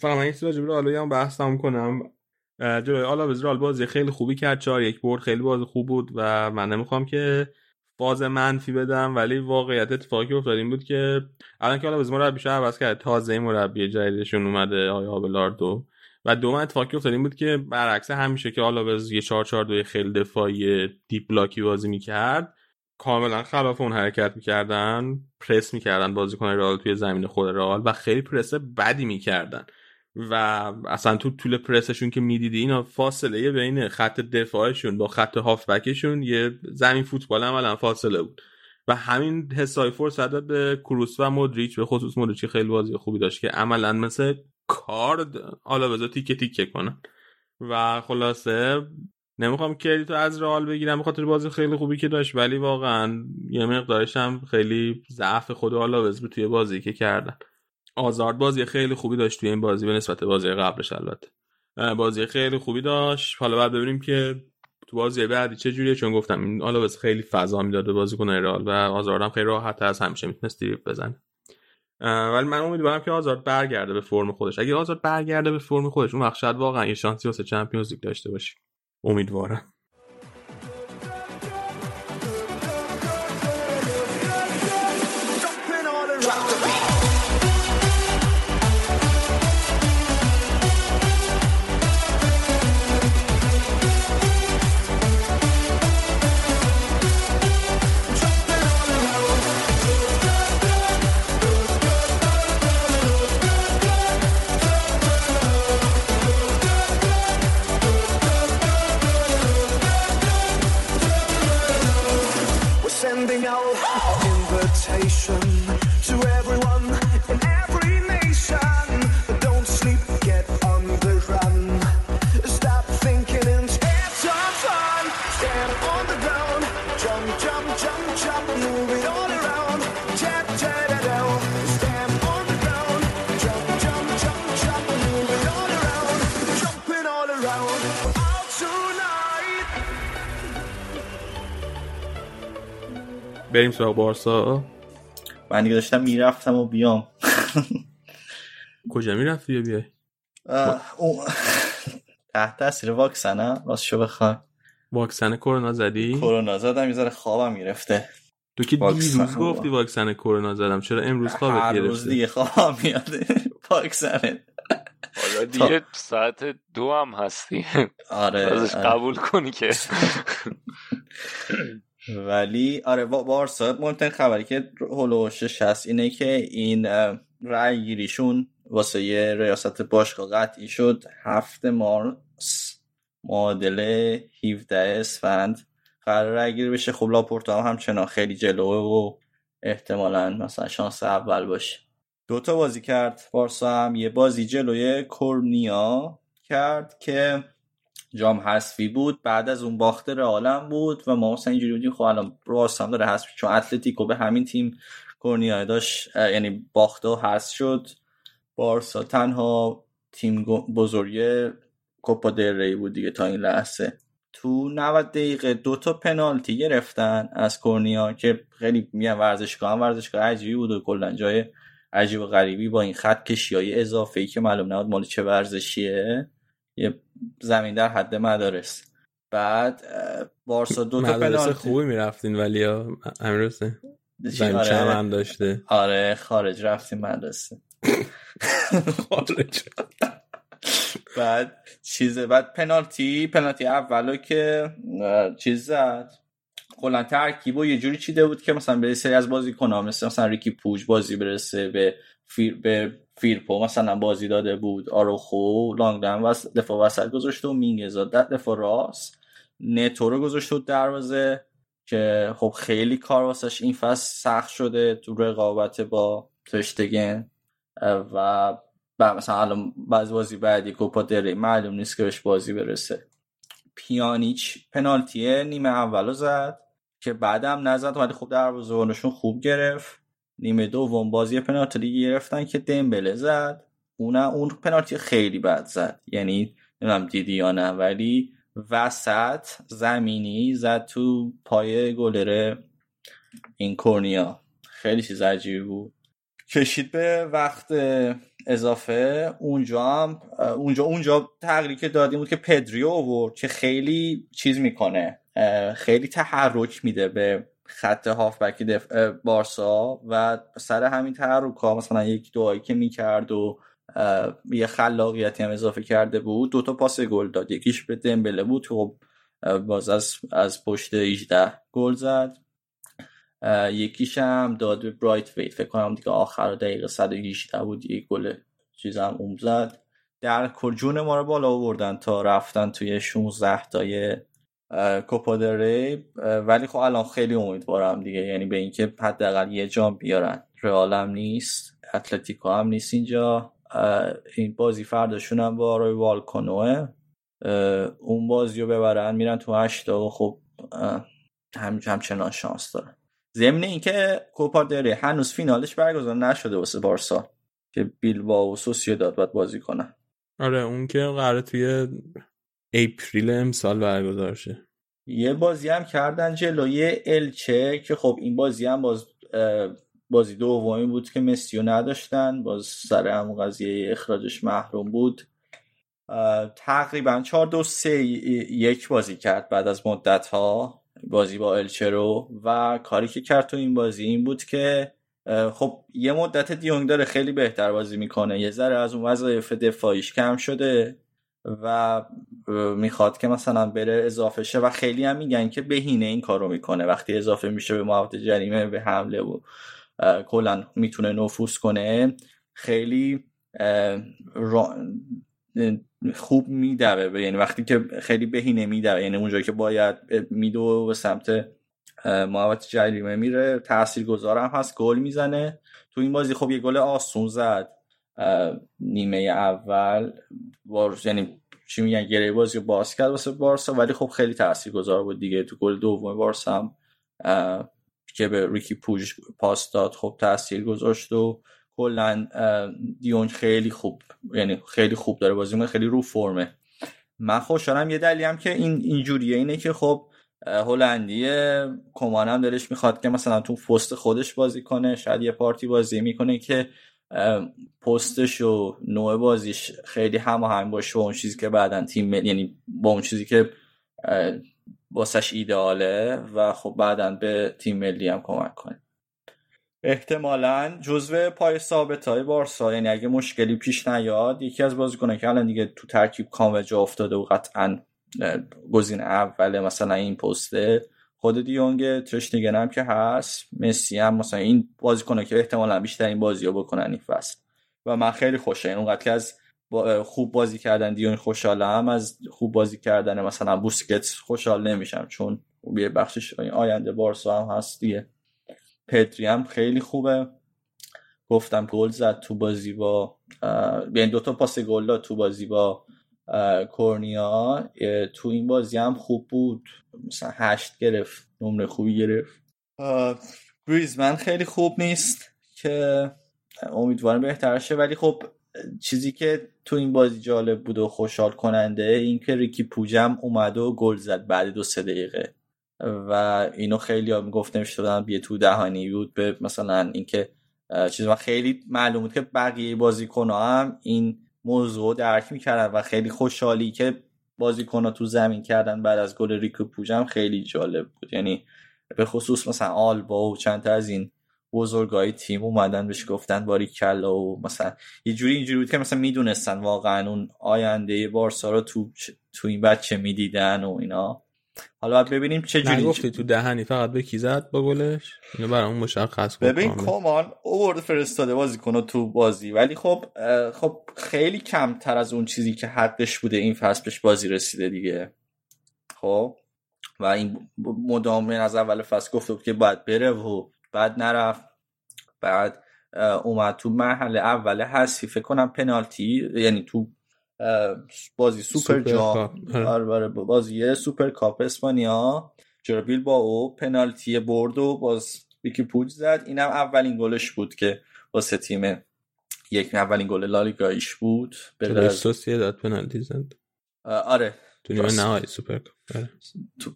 فقط من چیز راجع به رئال هم بحث تموم کنم. جلوی آلاوز رئال بازی خیلی خوبی کرد. چهار یک برد خیلی بازی خوب بود و من نمی‌خوام که فاز منفی بدم ولی واقعیت اتفاقی افتاد این بود که الان که آلاوز مربیش عوض کرد تازه مربی جدیدشون اومده آیا آبلاردو. و دوم اتفاقی افتاد این بود که برعکس همیشه که آلاوز یه 4 4 2 خیلی دفاعی دیپ بلاکی بازی می‌کرد کاملا خلاف اون حرکت می‌کردن پرس می‌کردن بازیکن رئال توی زمین خود رئال و خیلی پرس بدی می‌کردن. و اصلا تو طول پرسشون که می‌دیدی اینا فاصله بین خط دفاعشون با خط هافبکشون یه زمین فوتبال عملا فاصله بود. و همین حسای فرصت داد به کروس و مودریچ به خصوص مودریچ خیلی بازی خوبی داشت که عملا مثل کارد آلاوزا تیکه تیکه کنن و خلاصه نمی‌خوام کردیتو از رئال بگیرم به خاطر بازی خیلی خوبی که داشت ولی واقعا یه مقدارش هم خیلی ضعف خود آلاوز بود توی بازی که کردن. آزارد بازی خیلی خوبی داشت توی این بازی به نسبت بازی قبلش البته. بازی خیلی خوبی داشت. حالا بعد ببینیم که تو بازی بعدی چه جوریه چون گفتم این آلاوز خیلی فضا می‌داد به بازیکن رئال و آزارد هم خیلی راحت از همیشه می‌تونست بزنه. ولی من امیدوارم که آزارد برگرده به فرم خودش. اگه آزارد برگرده به فرم خودش اون وقت واقعا یه شانسی واسه چمپیونز لیگ داشته باشیم. umyť. بریم سراغ بارسا؟ من دیگه داشتم می‌رفتم و بیام. کجا می‌رفتی یا بیای؟ تحت تاثیر واکسنم راستشو بخوای. واکسن کرونا زدی؟ کرونا زدم یه خوابم گرفته. تو که واکسن دیروز رو. گفتی واکسن کرونا زدم چرا امروز هر خوابت روز گرفته؟ دیگه خوابم میاد. واکسنه. حالا دیگه ساعت دو هم هستی. آره ازش آره. قبول کنی که. ولی آره با- بارسا مهمترین خبری که هلوشش هست اینه که این رأی گیریشون واسه یه ریاست باشگاه قطعی شد. هفت مارس معادل 17 اسفند قرار رأی گیری بشه. خب لاپورتا هم همچنان خیلی جلوه و احتمالا مثلا شانس اول باشه. دوتا بازی کرد. بارسا هم یه بازی جلوی کورنیا کرد که جام حذفی بود بعد از اون باخته رئالم بود و ما مثلا اینجوری بودیم خب الان راست هم داره حذف چون اتلتیکو به همین تیم کورنیا داشت یعنی باخته و حذف شد. بارسا تنها تیم بزرگی کوپا دل بود دیگه تا این لحظه. تو 90 دقیقه دو تا پنالتی گرفتن از کورنیا که خیلی میگن ورزشگاه هم ورزشگاه عجیبی بود و کلا جای عجیب و غریبی با این خط کشی های اضافه ای که معلوم نبود مال چه ورزشیه. یه زمین در حد مدارس. بعد بارسا دو تا پنالتی. خوبی می‌رفتین ولی زمین آره. چمن داشته. آره خارج رفتیم مدرسه. خارج. بعد چیز بعد پنالتی پنالتی اولو که چیز زد. کلا ترکیب و یه جوری چیده بود که مثلا به سری از بازی کنم مثل مثلا ریکی پوج بازی برسه به فیر به فیرپو مثلا بازی داده بود آروخو لانگله و دفاع وسط گذاشته و مینگزا در دفاع راست نتو رو گذاشته بود دروازه که خب خیلی کار واسش این فصل سخت شده تو رقابت با ترشتگن و مثلا الان بعض بازی بعدی کوپا دری معلوم نیست که بهش بازی برسه. پیانیچ پنالتی نیمه اولو زد که بعدم نزد ولی خب دروازه‌بانشون خوب گرفت. نیمه دوم بازی پنالتی گرفتن که دمبله زد. اون اون پنالتی خیلی بد زد. یعنی نمی‌دونم دیدی یا نه ولی وسط زمینی زد تو پای گلره این کورنیا خیلی چیز عجیبی بود. کشید به وقت اضافه. اونجا هم اونجا اونجا که دادیم بود که پدریو آورد که خیلی چیز می‌کنه خیلی تحرک میده به خط هافبک دف... بارسا و سر همین تحرک ها مثلا یک دعایی که می‌کرد و یه خلاقیتی هم اضافه کرده بود دوتا پاس گل داد. یکیش به دمبله بود خب باز از, از پشت 18 گل زد. یکیش هم داد به برایت ویت فکر کنم دیگه آخر دقیقه 118 بود یک گل چیز هم اون زد. در جون ما رو بالا آوردن تا رفتن توی 16 تای کوپا ری ولی خب الان خیلی امیدوارم دیگه. یعنی به اینکه حداقل یه جام بیارن. رئال هم نیست اتلتیکو هم نیست اینجا. این بازی فرداشون هم با آرای والکانوه اون بازی رو ببرن میرن تو هشتا و خب هم همچنان شانس دارن. ضمن اینکه کوپا دری هنوز فینالش برگزار نشده واسه بارسا که بیلبا و سوسییداد باید بازی کنن. آره اون که قراره توی اپریل امسال برگزار شه یه بازی هم کردن جلوی الچه که خب این بازی هم باز بازی دومی بود که مسیو نداشتن باز سر هم قضیه اخراجش محروم بود. تقریبا چهار دو سه یک بازی کرد بعد از مدت ها بازی با الچه رو. و کاری که کرد تو این بازی این بود که خب یه مدت دیونگ داره خیلی بهتر بازی می‌کنه یه ذره از اون وظایف دفاعیش کم شده. و می‌خواد که مثلا بره اضافه شه و خیلی هم میگن که بهینه این کارو می‌کنه. وقتی اضافه میشه به مواد جریمه به حمله و کلا می‌تونه نفوذ کنه خیلی خوب میدوه یعنی وقتی که خیلی بهینه میدوه یعنی اونجایی که باید میدو به سمت محوط جریمه میره تأثیر گذارم هست گل می‌زنه. تو این بازی خب یه گل آسون زد. نیمه اول یعنی چی میگن گره بازی باز کرد واسه بارسا ولی خب خیلی گذار بود دیگه. تو گل دوم بارسا هم که به ریکی پوش پاس داد خب تاثیر گذاشت و کلا دیون خیلی خوب یعنی خیلی خوب داره بازی خیلی رو فرمه. من خوشحالم یه دلیلی هم که این اینجوریه اینه که خب هلندی کمان هم دلش می‌خواد که مثلا تو پست خودش بازی کنه شاید یه پارتی بازی می‌کنه که پستش و نوع بازیش خیلی هماهنگ باشه با اون چیزی که بعدا تیم یعنی با اون چیزی که واسش ایدئاله و خب بعدا به تیم ملی هم کمک کنه. احتمالا جزو پای ثابت های بارسا یعنی اگه مشکلی پیش نیاد یکی از بازیکنان که الان دیگه تو ترکیب کامل جا افتاده و قطعا گزین اول مثلا این پسته خود دیونگ ترشتگن هم که هست. مسی هم مثلا این بازیکنه که احتمالا بیشتر این بازی رو بکنن این فصل. و من خیلی این اونقدر که از خوب بازی کردن دیون خوشحالم. از خوب بازی کردن مثلا بوسکت خوشحال نمیشم چون یه بخشش آینده بارسا هم هست دیگه. پدری هم خیلی خوبه. گفتم گل زد تو بازی با بین دوتا پاس گل داد تو بازی با کورنیا تو این بازی هم خوب بود. مثلا هشت گرفت نمره خوبی گرفت. گریزمن خیلی خوب نیست که امیدوارم بهتر شه. ولی خب چیزی که تو این بازی جالب بود و خوشحال کننده این که ریکی پوجم اومد و گل زد بعد دو سه دقیقه. و اینو خیلی ها می‌گفت نمیشتدن بیه تو دهانی بود به مثلا اینکه چیز. خیلی معلوم بود که بقیه بازیکن هم این موضوع درک می‌کردن و خیلی خوشحالی که بازیکن ها تو زمین کردن بعد از گل ریکو پوجم خیلی جالب بود. یعنی به خصوص مثلا آلبا و چند تا از این بزرگای تیم اومدن بهش گفتن باری کلا و مثلا یه جوری اینجوری بود که مثلا می‌دونستن واقعا اون آینده بارسا رو تو تو این بچه می‌دیدن و اینا. حالا باید ببینیم چه جوری نگفتی تو دهنی فقط به کی زد؟ با گلش؟ اینو برامون مشخص کن ببین کمان اوورد فرستاده بازی کنه تو بازی. ولی خب خب خیلی کمتر از اون چیزی که حدش بوده این فصل بهش بازی رسیده دیگه. خب؟ و این مدام از اول فصل گفته بود که باید بره و بعد نرفت. بعد اومد تو مرحله اول هستی فکر کنم پنالتی یعنی تو بازی سوپر سوپر جام آره. آره بازی Super Cup اسپانیا. چرا بیل با او پنالتی برد و باز یکی پوچ زد. اینم اولین گلش بود که واسه تیم یک اولین گل لالیگایش بود. به از- سوسییداد پنالتی زد؟ آره تو نیمه. نهایی سوپر کاپ. آره. تو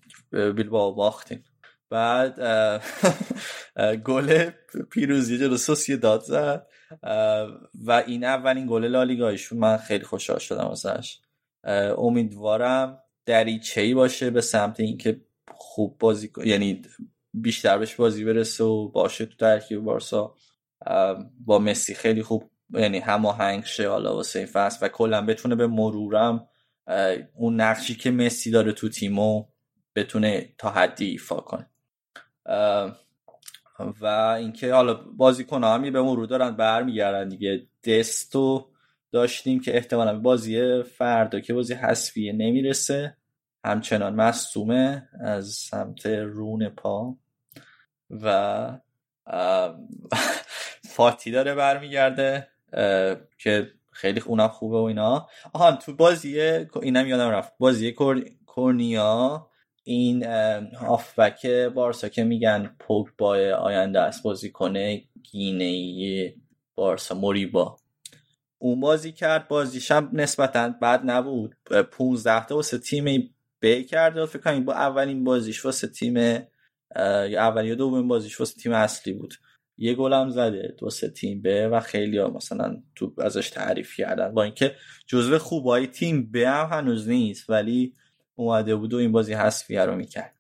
بیلباو باختیم. بعد گل پیروزی جلو داد زد. و این اولین گل لالیگایشون من خیلی خوشحال شدم ازش. امیدوارم دریچه ای باشه به سمت اینکه خوب بازی یعنی بیشتر بهش بازی برسه و باشه تو ترکیب بارسا. با مسی خیلی خوب یعنی هماهنگ شه حالا واسه این فصل و کلا بتونه به مرورم اون نقشی که مسی داره تو تیمو بتونه تا حدی ایفا کنه. و اینکه حالا بازیکن هم به مرور دارن برمیگردن دیگه. دستو داشتیم که احتمالا بازی فردا که بازی حذفیه نمی‌رسه. همچنان مصومه از سمت رون پا. و فاتی داره برمیگرده که خیلی اونم خوبه و اینا. آهان تو بازی اینم یادم رفت. بازی کور... کورنیا این هافبک بارسا که میگن پوگبا آینده است بازی کنه گینه بارسا موریبا. اون بازی کرد بازیش هم نسبتا بد نبود. 15 تا واسه تیم ب کرد و فکر کنم با اولین بازیش واسه تیم اه، یا دومین بازیش واسه تیم اصلی بود. یه گل هم زده واسه تیم ب و خیلی ها مثلا تو ازش تعریف کردن. با اینکه جزو خوبای تیم ب هم هنوز نیست ولی اومده بود و این بازی حذفیه رو می‌کرد.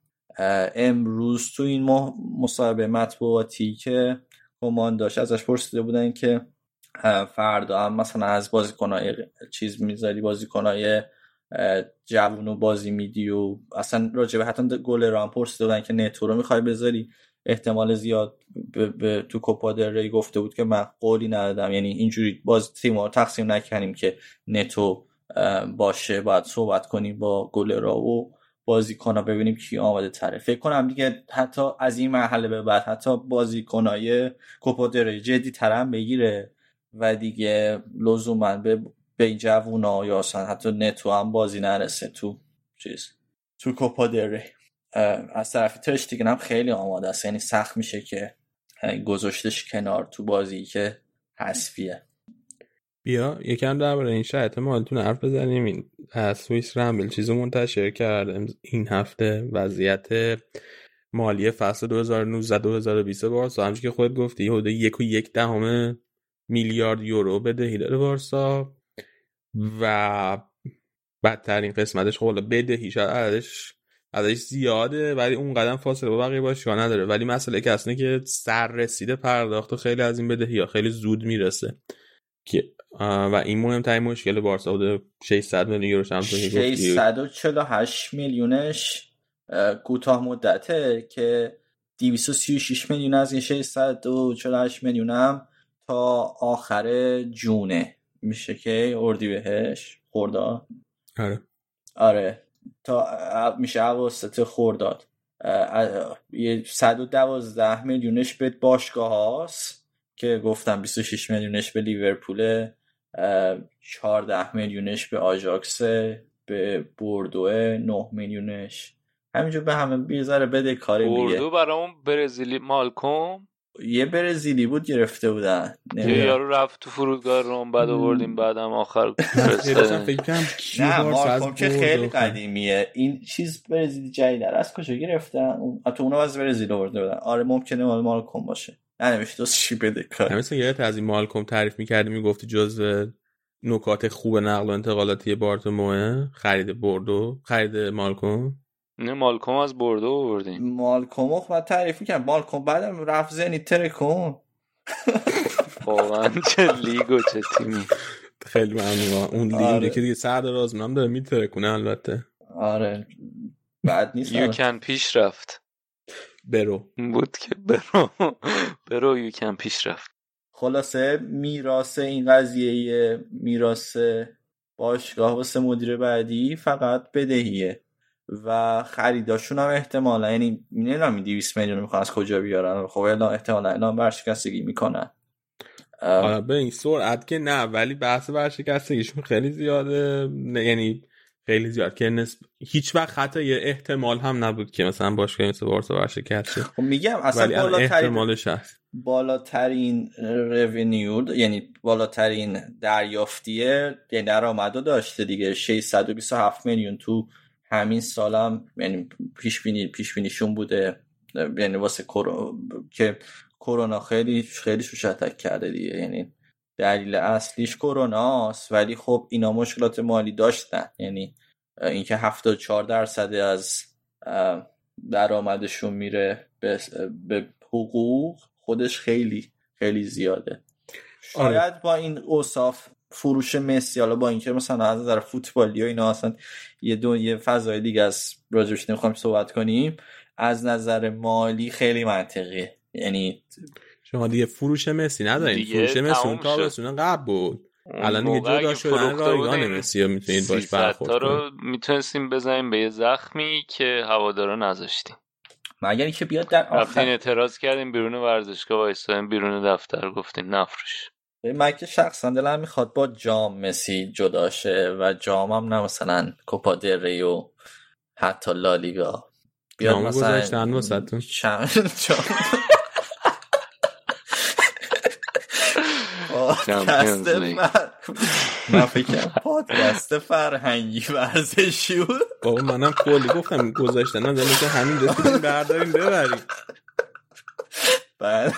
امروز تو این ماه مصاحبه مطبوعاتی که کمان داشت. ازش پرسیده بودن که فردا هم مثلا از بازیکنهای چیز می‌ذاری بازیکنهای اه، جوون و بازی میدی و اصلا راجبه حتی گل رو هم پرسیده بودن که نتو رو می‌خوای بذاری؟ احتمال زیاد به, به تو کوپا ری گفته بود که من قولی ندادم. یعنی اینجوری باز تیم رو تقسیم نکنیم که نتو باشه باید صحبت کنیم با گل را و بازیکن ببینیم کی آماده تره. فکر کنم دیگه حتی از این مرحله به بعد حتی بازیکنهای کوپا دل ری جدی ترم بگیره و دیگه لزوما به به این جوونا یا اصلا حتی نتو هم بازی نرسه تو چیز تو کوپا اه، از طرف ترشتیگن هم خیلی آماده است. یعنی سخت میشه که گذاشتش کنار تو بازی که حذفیه. بیا یکم درباره این شرایط مالتون حرف بزنیم. این از سوئیس رمبل چیزو منتشر کرد. این هفته وضعیت مالی فصل 2019-2020 بارسا. همچون که خودت گفتی حدود یک و یک دهم میلیارد یورو بدهی داره بارسا. و بدترین قسمتش خب بدهی شاید عددش عددش زیاده ولی اون قدم فاصله با بقیه باشگاه نداره. ولی مسئله که اصلا که سر رسیده پرداخت و خیلی از این بدهی ها خیلی زود می‌رسه. که و این مهمترین مشکل بارسا بوده. 600 میلیون یورو هم که گفتی. 648 میلیونش اه، کوتاه مدته که 236 میلیون از این 648 میلیون هم تا آخر جونه. میشه که اردی بهش خورداد آره. آره. تا میشه اواسط خورداد یه 112 میلیونش به باشگاه هاست که گفتم 26 میلیونش به لیورپول اه، 14 میلیونش به آژاکس به بوردو 9 میلیونش. همینجور به همه بیزاره بده کاری دیگه. اردو برای اون برزیلی مالکوم؟ یه برزیلی بود گرفته بودن. یارو رفت تو فرودگاه روم بعد آوردیم بعدم آخر نه مارکوم که خیلی قدیمیه. این چیز برزیلی جدیدر از کجا گرفتن؟ اون تو اونو از برزیل آورده بودن. آره ممکنه مال مارکوم باشه. ننوشته چی بده کار. مثل یادت از این مالکوم تعریف می‌کردی می‌گفتی جز نکات خوب نقل و انتقالاتی بارتوموه؟ خرید بردو خرید مالکوم؟ نه مالکوم از بردو آوردیم. مالکوم رو باید تعریف می‌کنم مالکوم بعدم رفت زنی ترکون واقعا چه لیگ و چه تیمی. خیلی ممنون. اون لیگ آره. که دیگه سر دراز هم داره میترکونه البته. آره. بعد نیست یو کن پیش رفت. برو. بود که برو. برو یو کن پیش رفت. خلاصه میراث این قضیه میراث باشگاه واسه مدیر بعدی فقط بدهیه و خریداشون هم احتمالا یعنی نمی‌دونم این 200 میلیون می‌خوان از کجا بیارن. خب الا احتمالا اعلام ورشکستگی می‌کنن. آره به این سرعت که نه ولی بحث ورشکستگیشون خیلی زیاده. نه، یعنی خیلی زیاد که نسب... هیچ وقت حتی یه احتمال هم نبود که مثلا باشگاه مثل بارسا ورشکست شه. خب میگم اصلا بالاترین احتمالش هست. بالاترین رونیو یعنی بالاترین دریافتیه یعنی درآمدو داشته دیگه. 627 میلیون تو همین سالم یعنی پیش بینی پیش بینیشون بوده. یعنی واسه کرو... که کرونا خیلی خیلی شوشتک کرده دیگه. یعنی دلیل اصلیش کروناست ولی خب اینا مشکلات مالی داشتن. یعنی اینکه 74 درصد از درآمدشون میره به, به حقوق خودش خیلی خیلی زیاده. شاید با این اوصاف فروش مسی حالا با اینکه مثلا از نظر فوتبالی و اینا اصلا یه دو یه فضای دیگه از راجبش نمی‌خوایم صحبت کنیم از نظر مالی خیلی منطقیه. یعنی شما دیگه فروش مسی ندارین. فروش مسی اون. تابستون قبل بود. الان دیگه جدا شدن رایگان مسی رو می‌تونید باش 300 برخورد رو می‌تونستیم بزنیم به یه زخمی که هوادارا نذاشتیم. مگر اینکه بیاد در آخر اعتراض کردیم بیرون ورزشگاه وایستادیم بیرون دفتر گفتین نفروش من که شخصا دلم می‌خواد با جام مسی جدا شه و جام هم نه مثلا کوپا دل ری و حتی لالیگا. بیاد مثلا. چند پادکست. من فکر پادکست فرهنگی ورزشی بود. بابا منم کلی گفتم گذاشتن نظر که همین رسیدیم برداریم ببریم. بعد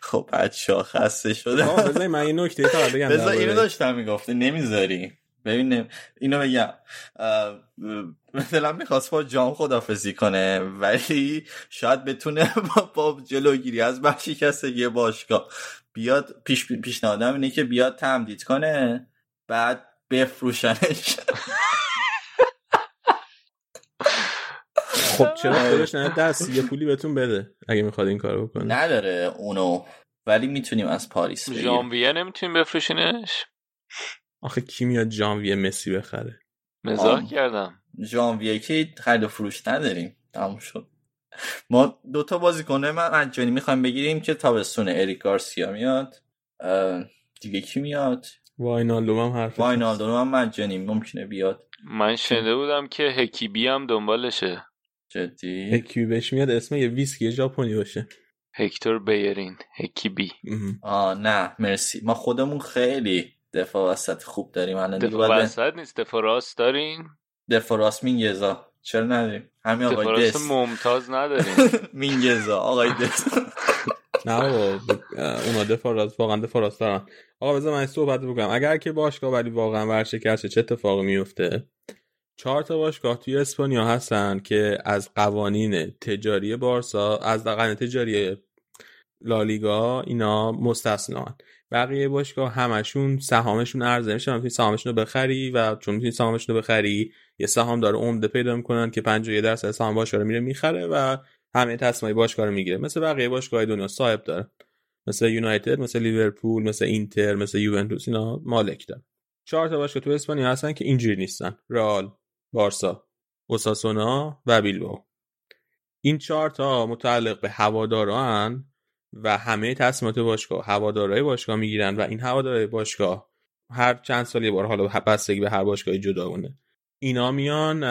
خب بچه ها خسته شده. بذاری من یه نکته تا بگم بذار اینو داشتم می‌گفته نمی‌ذاری. ببین اینو بگم. دلم می‌خواست با جام خدافزی کنه ولی شاید بتونه با, با جلوگیری از ورشکستگی باشگاه. بیاد پیش پیشنهادم اینه که بیاد تمدید کنه بعد بفروشنش. خب چرا خودش نه دست یه پولی بهتون بده اگه می‌خواد این کارو بکنه. نداره اونو ولی می‌تونیم از پاریس بگیریم ژانویه نمی‌تونیم بفروشینش؟ آخه کی میاد ژانویه مسی بخره؟ مزاح. کردم. ژانویه که خرید و فروش نداریم. تموم شد. ما دوتا بازیکن من مجانی می‌خوایم بگیریم که تابستون اریک گارسیا میاد دیگه کی میاد؟ واینالدوم هم حرف واینالدو هم مجانی ممکنه بیاد. من شنیده بودم که هکیبی هم دنبالشه. جدی؟ یکی بهش میاد اسم یه ویسکی ژاپنی باشه. هکتور بیرین هکیبی. آه نه مرسی. ما خودمون خیلی دفاع وسط خوب داریم الان دفاع وسط نیست دفاع راست دارین؟ دفاع راست مینگزا چرا نداریم؟ همین آقای دست. ممتاز ندارین مینگزا آقای دست. نه بابا اونا دفاع راست واقعا دفاع راست دارن آقا بذار من صحبت بکنم. اگر که باشگاه ولی واقعا ورشکست شه، چه اتفاقی میفته؟ چهار تا باشگاه توی اسپانیا هستن که از قوانین تجاری بارسا از قوانین تجاری لالیگا اینا مستثنا بقیه باشگاه همشون سهامشون عرضه میشه می‌تونی سهامشون رو بخری و چون می‌تونی سهامشون رو بخری یه سهام داره عمده پیدا می‌کنن که 51 درصد سهام باشگاه رو میره می‌خره و همه تصمیمای باشگاه رو می‌گیره. مثل بقیه باشگاه دنیا صاحب داره. مثل یونایتد مثل لیورپول مثل اینتر مثل یوونتوس اینا مالک دارن چهار تا باشگاه تو اسپانیا هستن که اینجوری نیستن. رئال بارسا اوساسونا و بیلبائو. این چهار تا متعلق به هواداران و همه تصمیمات باشگاه هوادارهای باشگاه می‌گیرن و این هوادارهای باشگاه هر چند سال یه بار حالا بستگی به هر باشگاهی جداگونه اینا میان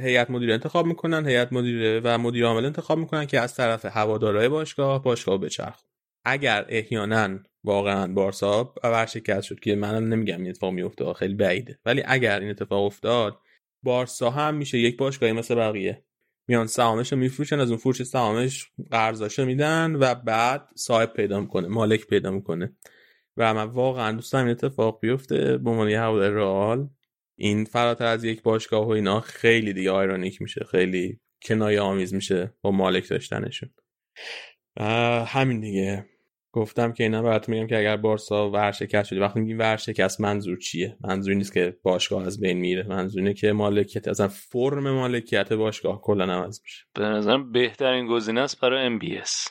هیئت مدیره انتخاب می‌کنن هیئت مدیره و مدیر عامل انتخاب می‌کنن که از طرف هوادارهای باشگاه باشگاه بچرخ. اگر احیانا واقعا بارسا ورشکست شد که منم نمیگم این اتفاق میفته خیلی بعیده. ولی اگر این اتفاق افتاد بارسا هم میشه یک باشگاهی مثل بقیه. میان سهامش رو میفروشن از اون فروش سهامش قرضاشو میدن و بعد صاحب پیدا می‌کنه مالک پیدا می‌کنه. و من واقعا دوست دارم این اتفاق بیفته. به عنوان یه هوادار رئال این فراتر از یک باشگاه و اینا خیلی دیگه آیرونیک میشه خیلی کنایه آمیز میشه با مالک داشتنشون. همین دیگه. گفتم که اینا براتون میگم که اگر بارسا ورشکست شده وقتی میگیم ورشکست منظور چیه؟ منظور نیست که باشگاه از بین میره منظور اینه که مالکیت اصلا فرم مالکیت باشگاه کلا عوض میشه. به نظرم بهترین گزینه است برای ام بی اس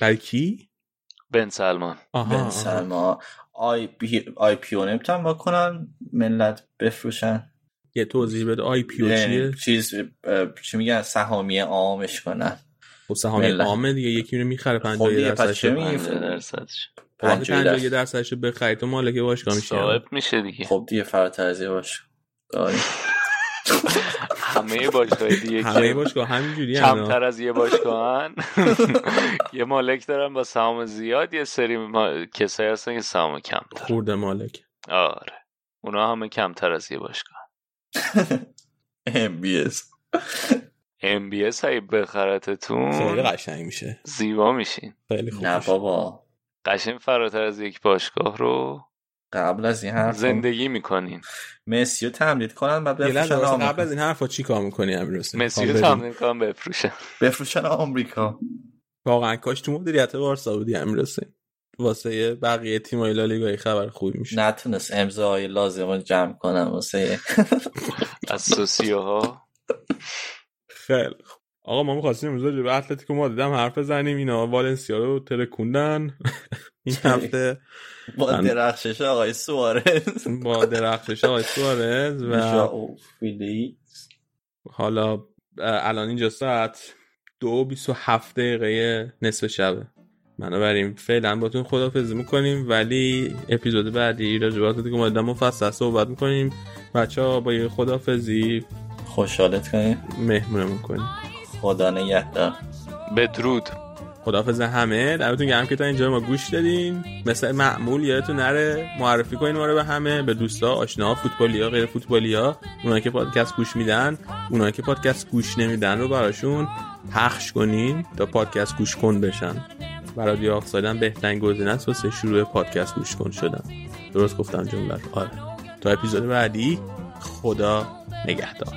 برای کی؟ بن سلمان. آها, بن آها. سلما آی پی آی پی او نمی‌تونن بکنن ملت بفروشن. یه توضیح بده آی پی او چیه؟ چیز چی میگن؟ سهامی عامش کنن. خب سهامی ملت. عامه دیگه یکی رو می‌خره خب 50 دیگه پس درصدش. میگی؟ 50 درصدش. وقتی 50 50 درصد. درصدش رو بخری تو مالک باشگاه میشی. صاحب میشه دیگه. خب دیگه فراتر از یه باش. داریم همه باشگاه دیگه همه باشگاه همینجوری کمتر از یه باشگاهن یه مالک دارن با سهام زیاد یه سری. کسایی هستن که سهام کمتر. خورده مالک. آره. اونا همه کمتر از یه باشگاه. ام بی اس اس هایی خیلی بخرتتون قشنگ میشه. زیبا میشین. خیلی خوب نه. بابا. قشنگ فراتر از یک باشگاه رو قبل از این حرف زندگی می‌کنین. مسی رو تمدید کنن بعد بفروشن قبل از این حرفا چی کار می‌کنی امیر حسین مسی خب رو ببین. تمرین کنم بفروشن. بفروشن آمریکا. واقعا کاش تو مدیریت بارسا بودی امیر حسین واسه بقیه تیمای لالیگا خبر خوبی میشه نتونست امضای لازم رو جمع کنم واسه از سوسیوها. خیلی خوب. آقا ما می‌خواستیم امروز راجع به اتلتیکو مادرید هم حرف بزنیم. اینا والنسیا رو ترکوندن این هفته با درخشش آقای سوارز. با درخشش آقای سوارز و حالا الان اینجا ساعت دو بیست و هفت دقیقه نصف شبه. بنابراین فعلا باتون خدافزی می‌کنیم ولی اپیزود بعدی اتلتیکو مادرید هم مفصل صحبت می‌کنیم. بچه ها با یه خدافزی خوشحالت کنیم مهمونمون کنیم. خدا نگهدار. بدرود. خدافز همه. دمتون گرم که تا اینجا ما گوش دادین. مثل معمول یادتون نره. معرفی کنین ما رو به همه. به دوستا آشنا فوتبالیا غیر فوتبالیا. اونایی که پادکست گوش میدن اونایی که پادکست گوش نمیدن رو براشون پخش کنین تا پادکست گوش کن بشن. برای رادیو آفساید هم بهترین گزینه است واسه شروع پادکست گوش کن شدن. درست گفتم جمله. آره. تا اپیزود بعدی خدا نگهدار.